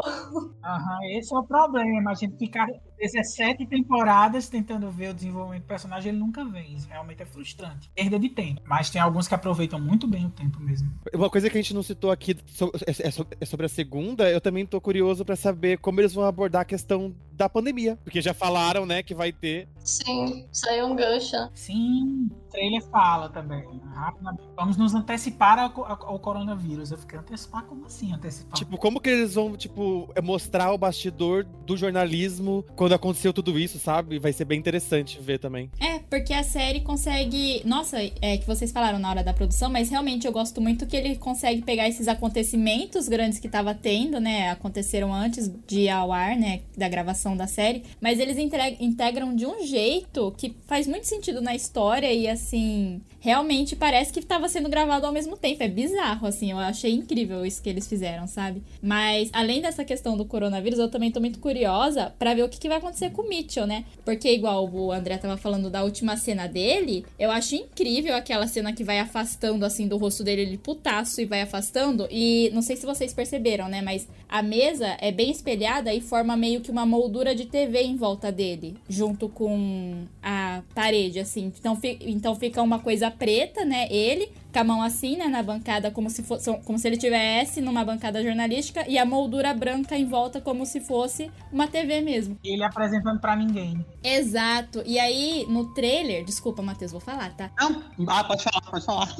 Aham, esse é o problema. A gente ficar 17 temporadas tentando ver o desenvolvimento do personagem, ele nunca vem. Isso realmente é frustrante. Perda de tempo. Mas tem alguns que aproveitam muito bem o tempo mesmo. Uma coisa que a gente não citou aqui é, é, é sobre a segunda, eu também tô curioso para saber como eles vão abordar a questão da pandemia. Porque já falaram, né, que vai ter. Sim, saiu um gancho. Sim, o trailer fala também. Rapidamente. Vamos nos antecipar ao, ao, coronavírus. Eu fiquei antecipar como assim antecipar? Tipo, como que eles vão, tipo, mostrar o bastidor do jornalismo quando aconteceu tudo isso, sabe? Vai ser bem interessante ver também. É, porque a série consegue. Nossa, é que vocês falaram na hora da produção, mas realmente eu gosto muito que ele consegue pegar esses acontecimentos grandes que tava tendo, né? Aconteceram antes de ir ao ar, né? Da gravação da série, mas eles integram de um jeito que faz muito sentido na história e assim, realmente parece que estava sendo gravado ao mesmo tempo. É bizarro, assim, eu achei incrível isso que eles fizeram, sabe? Mas além dessa questão do coronavírus, eu também tô muito curiosa para ver o que, que, vai acontecer com o Mitchell, né? Porque, igual o André tava falando da última cena dele, eu acho incrível aquela cena que vai afastando, assim, do rosto dele, ele putaço e vai afastando. E não sei se vocês perceberam, né? Mas a mesa é bem espelhada e forma meio que uma moldura de TV em volta dele, junto com a parede, assim. Então, então fica uma coisa preta, né? Ele, com a mão assim, né, na bancada, como se fosse, como se ele tivesse numa bancada jornalística e a moldura branca em volta como se fosse uma TV mesmo. E ele apresentando para ninguém. Exato. E aí, no trailer, desculpa, Matheus, vou falar, tá? Não, ah, pode falar, pode falar. <laughs>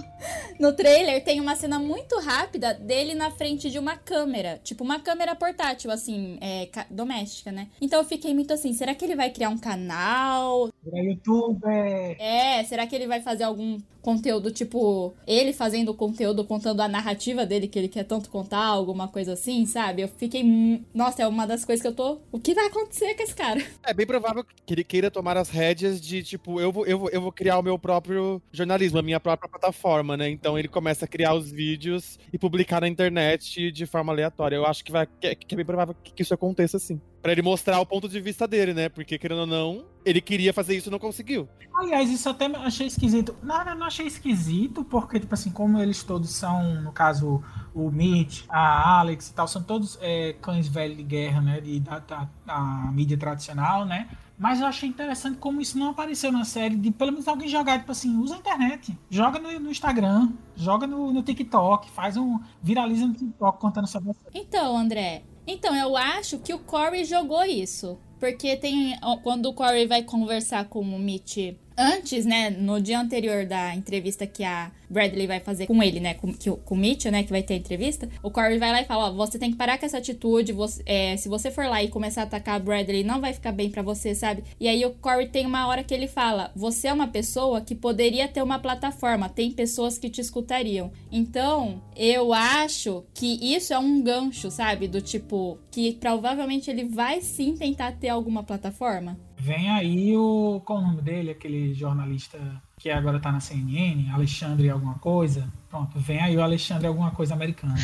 No trailer tem uma cena muito rápida dele na frente de uma câmera, tipo uma câmera portátil, assim, é, doméstica, né? Então eu fiquei muito assim, será que ele vai criar um canal? Pra youtuber. É, será que ele vai fazer algum conteúdo, tipo, ele fazendo conteúdo, contando a narrativa dele que ele quer tanto contar, alguma coisa assim, sabe? Eu fiquei. Nossa, é uma das coisas que eu tô. O que vai acontecer com esse cara? <laughs> É bem provável que ele queira tomar as rédeas de, tipo, eu vou, eu vou, eu vou criar o meu próprio jornalismo, a minha própria plataforma, né? Então ele começa a criar os vídeos e publicar na internet de forma aleatória. Eu acho que, vai, que, que é bem provável que isso aconteça assim. Pra ele mostrar o ponto de vista dele, né? Porque, querendo ou não, ele queria fazer isso e não conseguiu. Aliás, isso até achei esquisito. Não, não, não achei esquisito, porque, tipo assim, como eles todos são, no caso, o Mitch, a Alex e tal, são todos é, cães velhos de guerra, né? De, da, da, da mídia tradicional, né? Mas eu achei interessante como isso não apareceu na série, de pelo menos alguém jogar, tipo assim, usa a internet, joga no, no Instagram, joga no, no, TikTok, faz um. viraliza no TikTok contando sobre você. Então, André, então, eu acho que o Corey jogou isso. Porque tem. Quando o Corey vai conversar com o Mitch antes, né, no dia anterior da entrevista que a Bradley vai fazer com ele, né, com, que, com o Mitchell, né, que vai ter a entrevista, o Corey vai lá e fala, ó, você tem que parar com essa atitude, você, é, se você for lá e começar a atacar a Bradley, não vai ficar bem para você, sabe? E aí o Corey tem uma hora que ele fala, você é uma pessoa que poderia ter uma plataforma, tem pessoas que te escutariam. Então, eu acho que isso é um gancho, sabe, do tipo, que provavelmente ele vai sim tentar ter alguma plataforma. Vem aí o. Qual o nome dele? Aquele jornalista que agora tá na CNN, Alexandre alguma coisa. Pronto, vem aí o Alexandre alguma coisa americano. <laughs>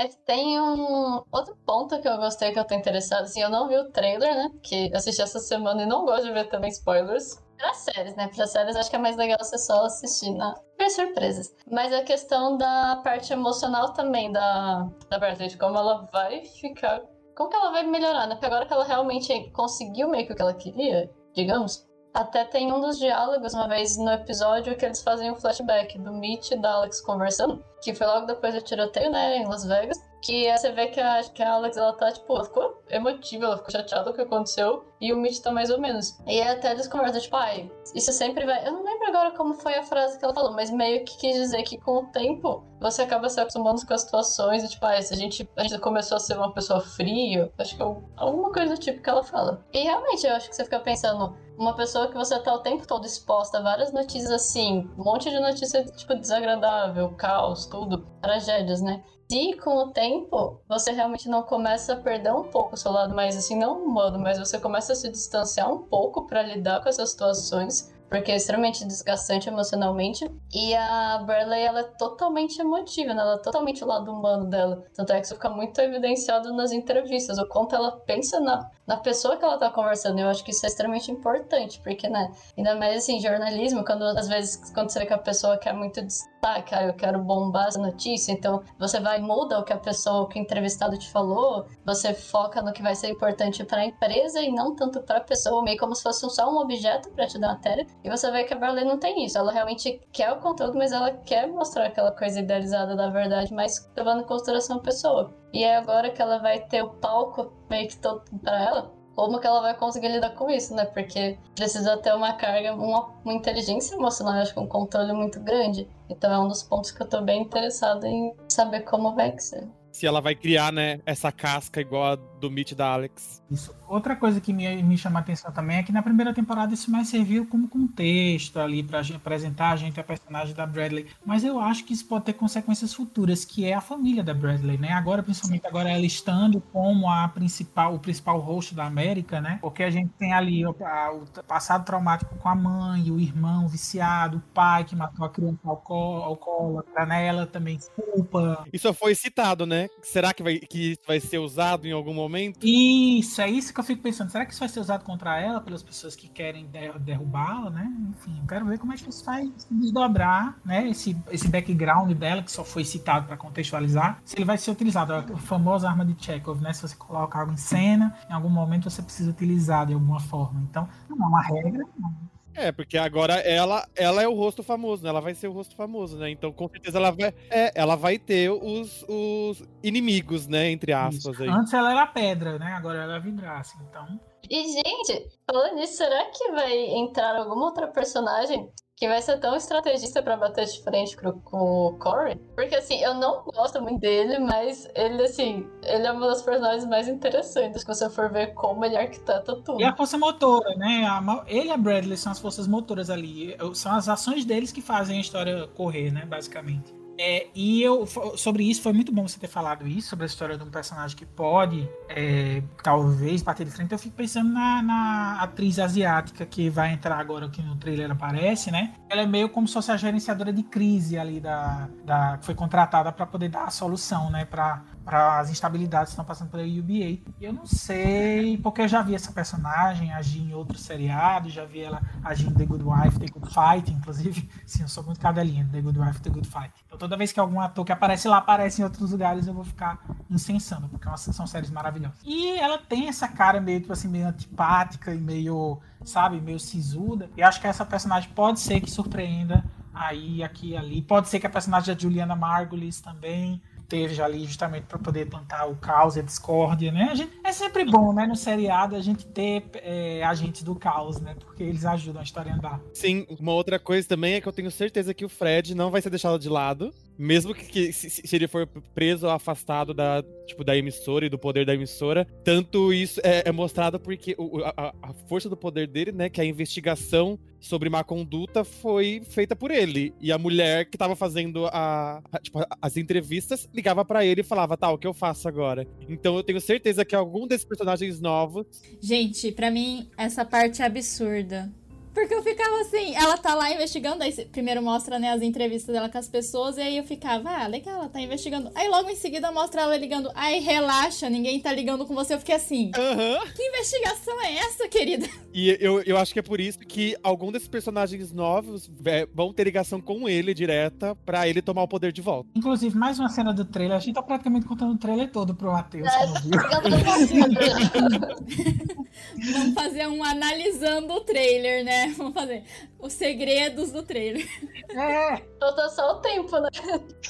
É tem um outro ponto que eu gostei que eu tô interessado. Assim, eu não vi o trailer, né? Que assisti essa semana e não gosto de ver também spoilers. Para séries, né? Para séries acho que é mais legal você só assistir na ver surpresas. Mas a questão da parte emocional também da da Bradley, de como ela vai ficar, como que ela vai melhorar, né? Porque agora que ela realmente conseguiu meio que o que ela queria, digamos, até tem um dos diálogos, uma vez no episódio, que eles fazem um flashback do Mitch e da Alex conversando, que foi logo depois do tiroteio, né, em Las Vegas. Que você vê que a, que a Alex, ela tá, tipo, ela ficou emotiva, ela ficou chateada com o que aconteceu, e o Mitch tá mais ou menos. E até eles conversam, tipo, ai, isso sempre vai. Eu não lembro agora como foi a frase que ela falou, mas meio que quis dizer que com o tempo você acaba se acostumando com as situações, e tipo, ai, se a gente, a gente começou a ser uma pessoa fria, acho que é alguma coisa do tipo que ela fala. E realmente, eu acho que você fica pensando, uma pessoa que você tá o tempo todo exposta a várias notícias assim, um monte de notícia, tipo, desagradável, caos, tudo, tragédias, né? Se com o tempo você realmente não começa a perder um pouco o seu lado mais assim, não humano, mas você começa a se distanciar um pouco para lidar com essas situações, porque é extremamente desgastante emocionalmente. E a Bradley, ela é totalmente emotiva, né? Ela é totalmente o lado humano dela. Tanto é que isso fica muito evidenciado nas entrevistas, o quanto ela pensa na, na pessoa que ela tá conversando. Eu acho que isso é extremamente importante, porque, né? Ainda mais assim, jornalismo, quando às vezes quando você vê que a pessoa quer muito destaque, ah, eu quero bombar essa notícia, então você vai muda o que a pessoa, o que o entrevistado te falou, você foca no que vai ser importante para a empresa e não tanto para a pessoa, meio como se fosse só um objeto para te dar matéria. E você vê que a Berlin não tem isso. Ela realmente quer o conteúdo, mas ela quer mostrar aquela coisa idealizada da verdade, mas levando em consideração a pessoa. E é agora que ela vai ter o palco meio que todo para ela, como que ela vai conseguir lidar com isso, né? Porque precisa ter uma carga, uma, uma inteligência emocional, acho que um controle muito grande. Então é um dos pontos que eu tô bem interessado em saber como vai ser se ela vai criar, né, essa casca igual a do Mitch da Alex. Isso. Outra coisa que me, me chama a atenção também é que na primeira temporada isso mais serviu como contexto ali para apresentar a gente a personagem da Bradley, mas eu acho que isso pode ter consequências futuras, que é a família da Bradley, né? Agora, principalmente agora ela estando como a principal, o principal host da América, né? Porque a gente tem ali o, a, o passado traumático com a mãe, o irmão viciado, o pai que matou a criança alcoólatra, né? Ela também culpa. Isso foi citado, né? Será que vai, que vai ser usado em algum momento? Isso, é isso que eu fico pensando. Será que isso vai ser usado contra ela pelas pessoas que querem derrubá-la, né? Enfim, eu quero ver como é que isso vai se desdobrar, né? Esse, esse background dela, que só foi citado para contextualizar, se ele vai ser utilizado. A famosa arma de Chekhov, né? Se você coloca algo em cena, em algum momento você precisa utilizar de alguma forma. Então, não é uma regra, não é, porque agora ela, ela é o rosto famoso, né? Ela vai ser o rosto famoso, né? Então, com certeza, ela vai, é, ela vai ter os, os inimigos, né? Entre aspas. Aí. Antes ela era pedra, né? Agora ela é vidraça, então... E, gente, falando nisso, será que vai entrar alguma outra personagem que vai ser tão estrategista para bater de frente com, o Corey. Porque, assim, eu não gosto muito dele, mas ele, assim, ele é uma das personagens mais interessantes, que você for ver como ele arquiteta tudo. E a força motora, né? Ele e a Bradley são as forças motoras ali. São as ações deles que fazem a história correr, né? Basicamente. É, e eu sobre isso foi muito bom você ter falado isso sobre a história de um personagem que pode é, talvez bater de frente. Eu fico pensando na, na, atriz asiática que vai entrar agora aqui no trailer aparece, né? Ela é meio como se fosse a gerenciadora de crise ali da, da que foi contratada para poder dar a solução, né? Para para as instabilidades que estão passando pela UBA. Eu não sei, porque eu já vi essa personagem agir em outros seriados, já vi ela agir em The Good Wife, The Good Fight, inclusive. <laughs> Sim, eu sou muito cadelinha The Good Wife, The Good Fight. Então toda vez que algum ator que aparece lá aparece em outros lugares, eu vou ficar incensando, porque é são séries maravilhosas. E ela tem essa cara meio, tipo assim, meio antipática e meio, sabe, meio sisuda. E acho que essa personagem pode ser que surpreenda aí, aqui ali. Pode ser que a personagem da Juliana Margulis também esteja ali justamente para poder plantar o caos e a discórdia, né? A gente, é sempre bom, né, no seriado, a gente ter é, do caos, né? Porque eles ajudam a história a andar. Sim, uma outra coisa também é que eu tenho certeza que o Fred não vai ser deixado de lado, mesmo que, que se, se, ele for preso ou afastado da, tipo, da emissora e do poder da emissora. Tanto isso é, é mostrado porque o, a, a força do poder dele, né, que é a investigação sobre má conduta foi feita por ele. E a mulher que tava fazendo a, a tipo, as entrevistas ligava para ele e falava, tá, o que eu faço agora? Então eu tenho certeza que algum desses personagens novos. Gente, para mim, essa parte é absurda vida. Porque eu ficava assim, ela tá lá investigando, aí primeiro mostra, né, as entrevistas dela com as pessoas, e aí eu ficava, ah, legal, ela tá investigando. Aí logo em seguida mostra ela ligando, ai, relaxa, ninguém tá ligando com você. Eu fiquei assim, Aham. que investigação é essa, querida? E eu, eu acho que é por isso que algum desses personagens novos é, vão ter ligação com ele direta pra ele tomar o poder de volta. Inclusive, mais uma cena do trailer. A gente tá praticamente contando o trailer todo pro Matheus, É. <laughs> <laughs> Vamos fazer um analisando o trailer, né? Vamos fazer os segredos do trailer. É, Faltou só o tempo, né?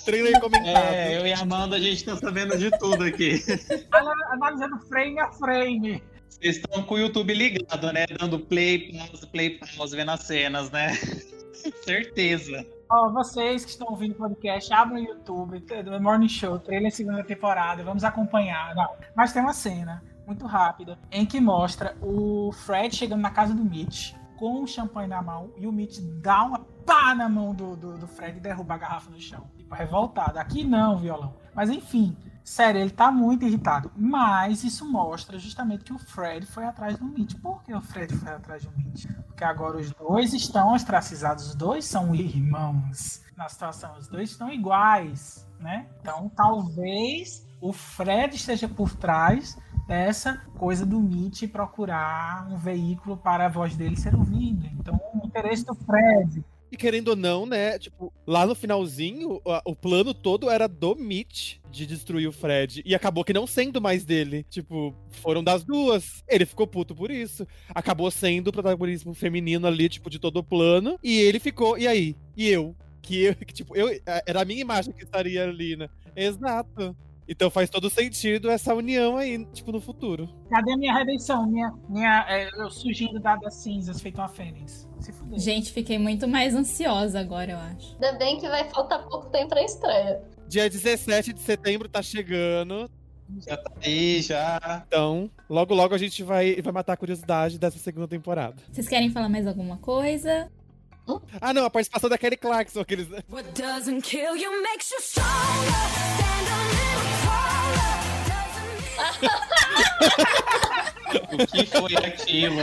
Trailer comentado. É, eu e a Amanda, a gente tá sabendo de tudo aqui. ana- analisando frame a frame. Vocês estão com o YouTube ligado, né? Dando play, pause, play, pause, vendo as cenas, né? Certeza. Ó, vocês que estão ouvindo o podcast, abram o YouTube, do Morning Show, trailer segunda temporada, vamos acompanhar. Não, mas tem uma cena muito rápida em que mostra o Fred chegando na casa do Mitch com o champanhe na mão e o Mitch dá uma pá na mão do, do, do Fred e derruba a garrafa no chão. Tipo, revoltado. Aqui não, violão. Mas enfim, sério, ele tá muito irritado. Mas isso mostra justamente que o Fred foi atrás do Mitch. Por que o Fred foi atrás do Mitch? Porque agora os dois estão ostracizados, os dois são irmãos na situação, os dois estão iguais, né? Então talvez o Fred esteja por trás dessa coisa do Mitch procurar um veículo para a voz dele ser ouvida. Então o interesse do Fred. E querendo ou não, né? Tipo, lá no finalzinho, o plano todo era do Mitch de destruir o Fred. E acabou que não sendo mais dele. Tipo, foram das duas. Ele ficou puto por isso. Acabou sendo o protagonismo feminino ali, tipo, de todo o plano. E ele ficou. E aí? E eu? Que eu, que, tipo, eu. Era a minha imagem que estaria ali, né? Exato. Então faz todo sentido essa união aí, tipo, no futuro. Cadê a minha redenção? Minha, minha, é, eu surgindo da- das cinzas, feito uma fênix. Se fuder. Gente, fiquei muito mais ansiosa agora, eu acho. Ainda bem que vai faltar pouco tempo pra estreia. Dia 17 de setembro tá chegando. Já tá aí, já. Então, logo logo a gente vai, vai matar a curiosidade dessa segunda temporada. Vocês querem falar mais alguma coisa? Ah, não, a participação da Kelly Clarkson, aqueles. What doesn't kill you makes you stronger. Stand. Doesn't <laughs> O que foi aquilo?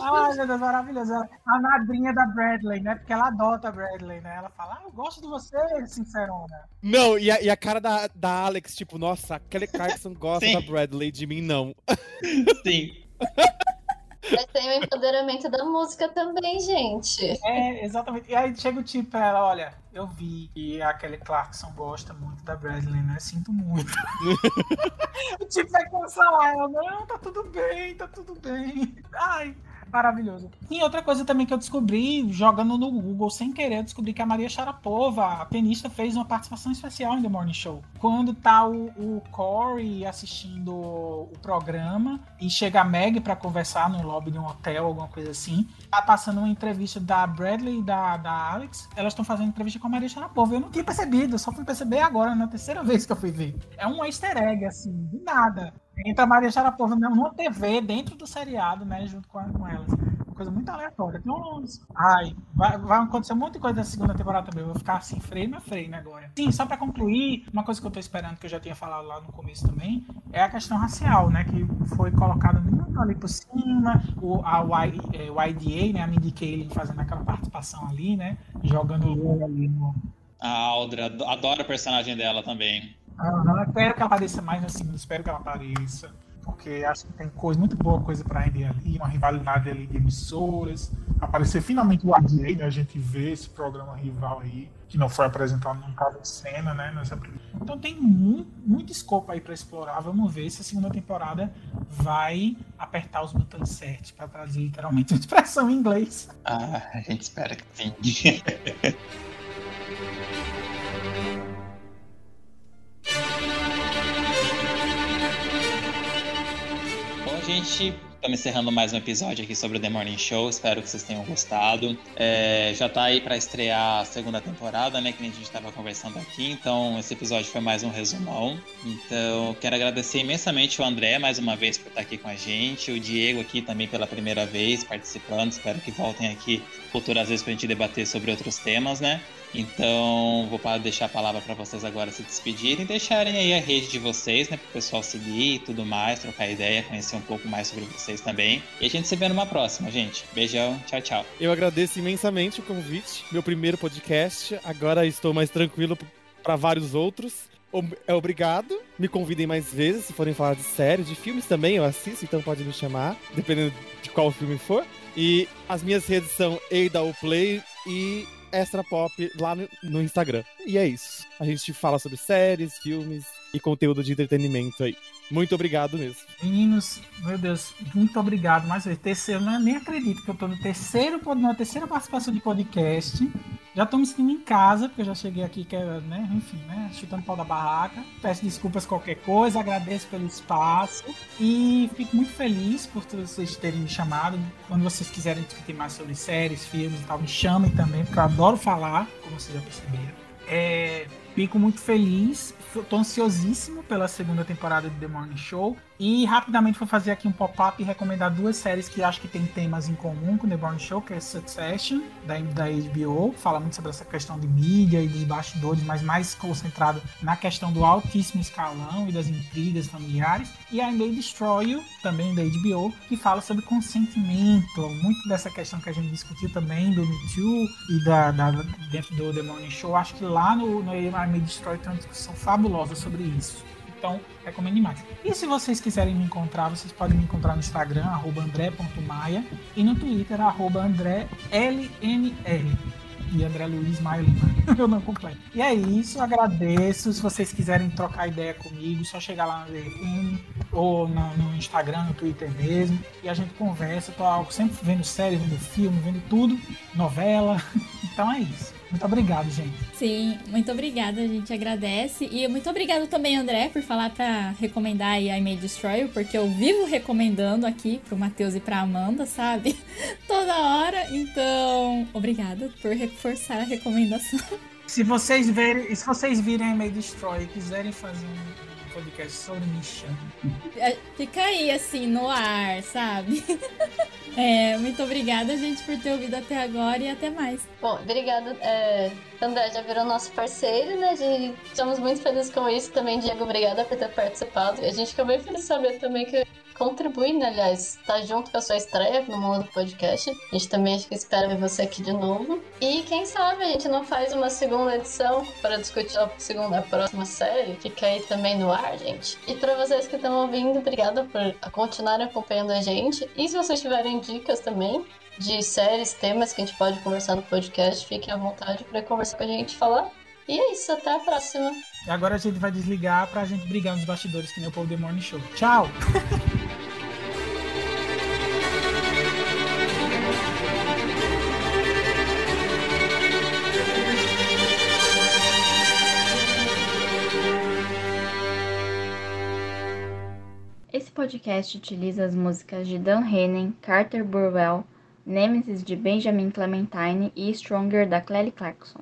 Ai, meu Deus, maravilhoso. A madrinha da Bradley, né? Porque ela adota a Bradley, né? Ela fala, ah, eu gosto de você, sincerona. Não, e a, e a cara da, da Alex, tipo, nossa, a Kelly Clarkson gosta Sim. da Bradley, de mim não. Sim. <laughs> Mas tem o empoderamento da música também, gente. É, exatamente. E aí chega o tipo ela, olha, eu vi que a Kelly Clarkson gosta muito da Bradley, né? Sinto muito. <laughs> o tipo vai consolar ela, não, tá tudo bem, tá tudo bem. Ai, maravilhoso. E outra coisa também que eu descobri, jogando no Google sem querer, eu descobri que a Maria Sharapova, a tenista, fez uma participação especial em The Morning Show. Quando tá o, o Corey assistindo o programa e chega a Meg pra conversar no lobby de um hotel, alguma coisa assim, tá passando uma entrevista da Bradley e da, da Alex. Elas estão fazendo entrevista com a Maria Sharapova. Eu não tinha percebido, só fui perceber agora, na terceira <laughs> vez que eu fui ver. É um easter egg, assim, de nada. Entra a Maria Sharapova numa TV dentro do seriado, né, junto com, a- com elas. Uma coisa muito aleatória. Tem uns... Ai, vai, vai acontecer muita coisa na segunda temporada também. Eu vou ficar assim, frame a frame agora. Sim, só pra concluir, uma coisa que eu tô esperando, que eu já tinha falado lá no começo também, é a questão racial, né? Que foi colocada muito ali por cima. O, a y, é, YDA, né? A Mindy Kaling fazendo aquela participação ali, né? Jogando o ali no. A Aldra, adoro o personagem dela também. Aham, espero que apareça mais na segunda, espero que ela apareça. Porque acho que tem coisa, muito boa coisa pra render ali, uma rivalidade ali de emissoras. Aparecer finalmente o YDA, né? A gente vê esse programa rival aí, que não foi apresentado num caso de cena, né? Nessa... Então tem muito, muito escopo aí pra explorar. Vamos ver se a segunda temporada vai apertar os botões certos pra trazer literalmente a expressão em inglês. Ah, a gente espera que sim. <laughs> Bom, gente, estamos encerrando mais um episódio aqui sobre o The Morning Show. Espero que vocês tenham gostado. É, já tá aí para estrear a segunda temporada, né? Que a gente estava conversando aqui. Então, esse episódio foi mais um resumão. Então, quero agradecer imensamente o André mais uma vez por estar aqui com a gente, o Diego aqui também pela primeira vez participando. Espero que voltem aqui futuras vezes para a gente debater sobre outros temas, né? Então, vou deixar a palavra para vocês agora se despedirem, deixarem aí a rede de vocês, né, para o pessoal seguir e tudo mais, trocar ideia, conhecer um pouco mais sobre vocês também. E a gente se vê numa próxima, gente. Beijão, tchau, tchau. Eu agradeço imensamente o convite, meu primeiro podcast. Agora estou mais tranquilo para vários outros. É obrigado. Me convidem mais vezes, se forem falar de séries, de filmes também, eu assisto, então pode me chamar, dependendo de qual filme for. E as minhas redes são Play e Extra Pop lá no, Instagram. E é isso. A gente fala sobre séries, filmes e conteúdo de entretenimento aí. Muito obrigado mesmo. Meninos, meu Deus, muito obrigado mais uma vez. Terceiro, não, nem acredito que eu tô no terceiro, na terceira participação de podcast. Já tô me sentindo em casa, porque eu já cheguei aqui, que é, né, enfim, né, chutando pau da barraca. Peço desculpas qualquer coisa, agradeço pelo espaço e fico muito feliz por vocês terem me chamado. Quando vocês quiserem discutir mais sobre séries, filmes e tal, me chamem também, porque eu adoro falar, como vocês já perceberam. É, fico muito feliz, tô ansiosíssimo pela segunda temporada de The Morning Show. E rapidamente vou fazer aqui um pop-up e recomendar duas séries que acho que tem temas em comum com The Morning Show, que é Succession, da, da HBO, fala muito sobre essa questão de mídia e de bastidores, mas mais concentrado na questão do altíssimo escalão e das intrigas familiares. E I May Destroy You, também da HBO, que fala sobre consentimento, muito dessa questão que a gente discutiu também do Me Too e da, da- dentro do The Morning Show. Acho que lá no, no I May Destroy tem uma discussão fabulosa sobre isso. Então, recomendo demais. E se vocês quiserem me encontrar, vocês podem me encontrar no Instagram, andré.maia, e no Twitter, andrélml. E André Luiz Maia Lima. <laughs> Eu não completo. E é isso, agradeço. Se vocês quiserem trocar ideia comigo, só chegar lá no LinkedIn, ou no, no Instagram, no Twitter mesmo, e a gente conversa. Tô sempre vendo série, vendo filme, vendo tudo, novela. <laughs> Então é isso. Muito obrigado, gente. Sim, muito obrigada, a gente agradece. E muito obrigado também, André, por falar pra recomendar aí I May Destroy You, porque eu vivo recomendando aqui pro Matheus e pra Amanda, sabe? <laughs> Toda hora. Então, obrigada por reforçar a recomendação. Se vocês verem, se vocês virem a May Destroy e quiserem fazer um podcast sobre. É, Fica aí, assim, no ar, sabe? <laughs> É, muito obrigada, gente, por ter ouvido até agora e até mais. Bom, obrigada. É, André já virou nosso parceiro, né? De- Estamos muito felizes com isso também, Diego. Obrigada por ter participado. A gente ficou bem feliz de saber também que contribui, né? Aliás, tá junto com a sua estreia no mundo do podcast. A gente também acho que espera ver você aqui de novo. E quem sabe a gente não faz uma segunda edição para discutir a segunda, a próxima série. Fica aí também no ar, gente. E para vocês que estão ouvindo, obrigada por continuarem acompanhando a gente. E se vocês tiverem dicas também, de séries, temas que a gente pode conversar no podcast, fiquem à vontade para conversar com a gente e falar. E é isso, até a próxima. E agora a gente vai desligar pra gente brigar nos bastidores que nem o Paul The Morning Show. Tchau! <laughs> Esse podcast utiliza as músicas de Dan Hennen, Carter Burwell, Nemesis de Benjamin Clementine e Stronger da Kelly Clarkson.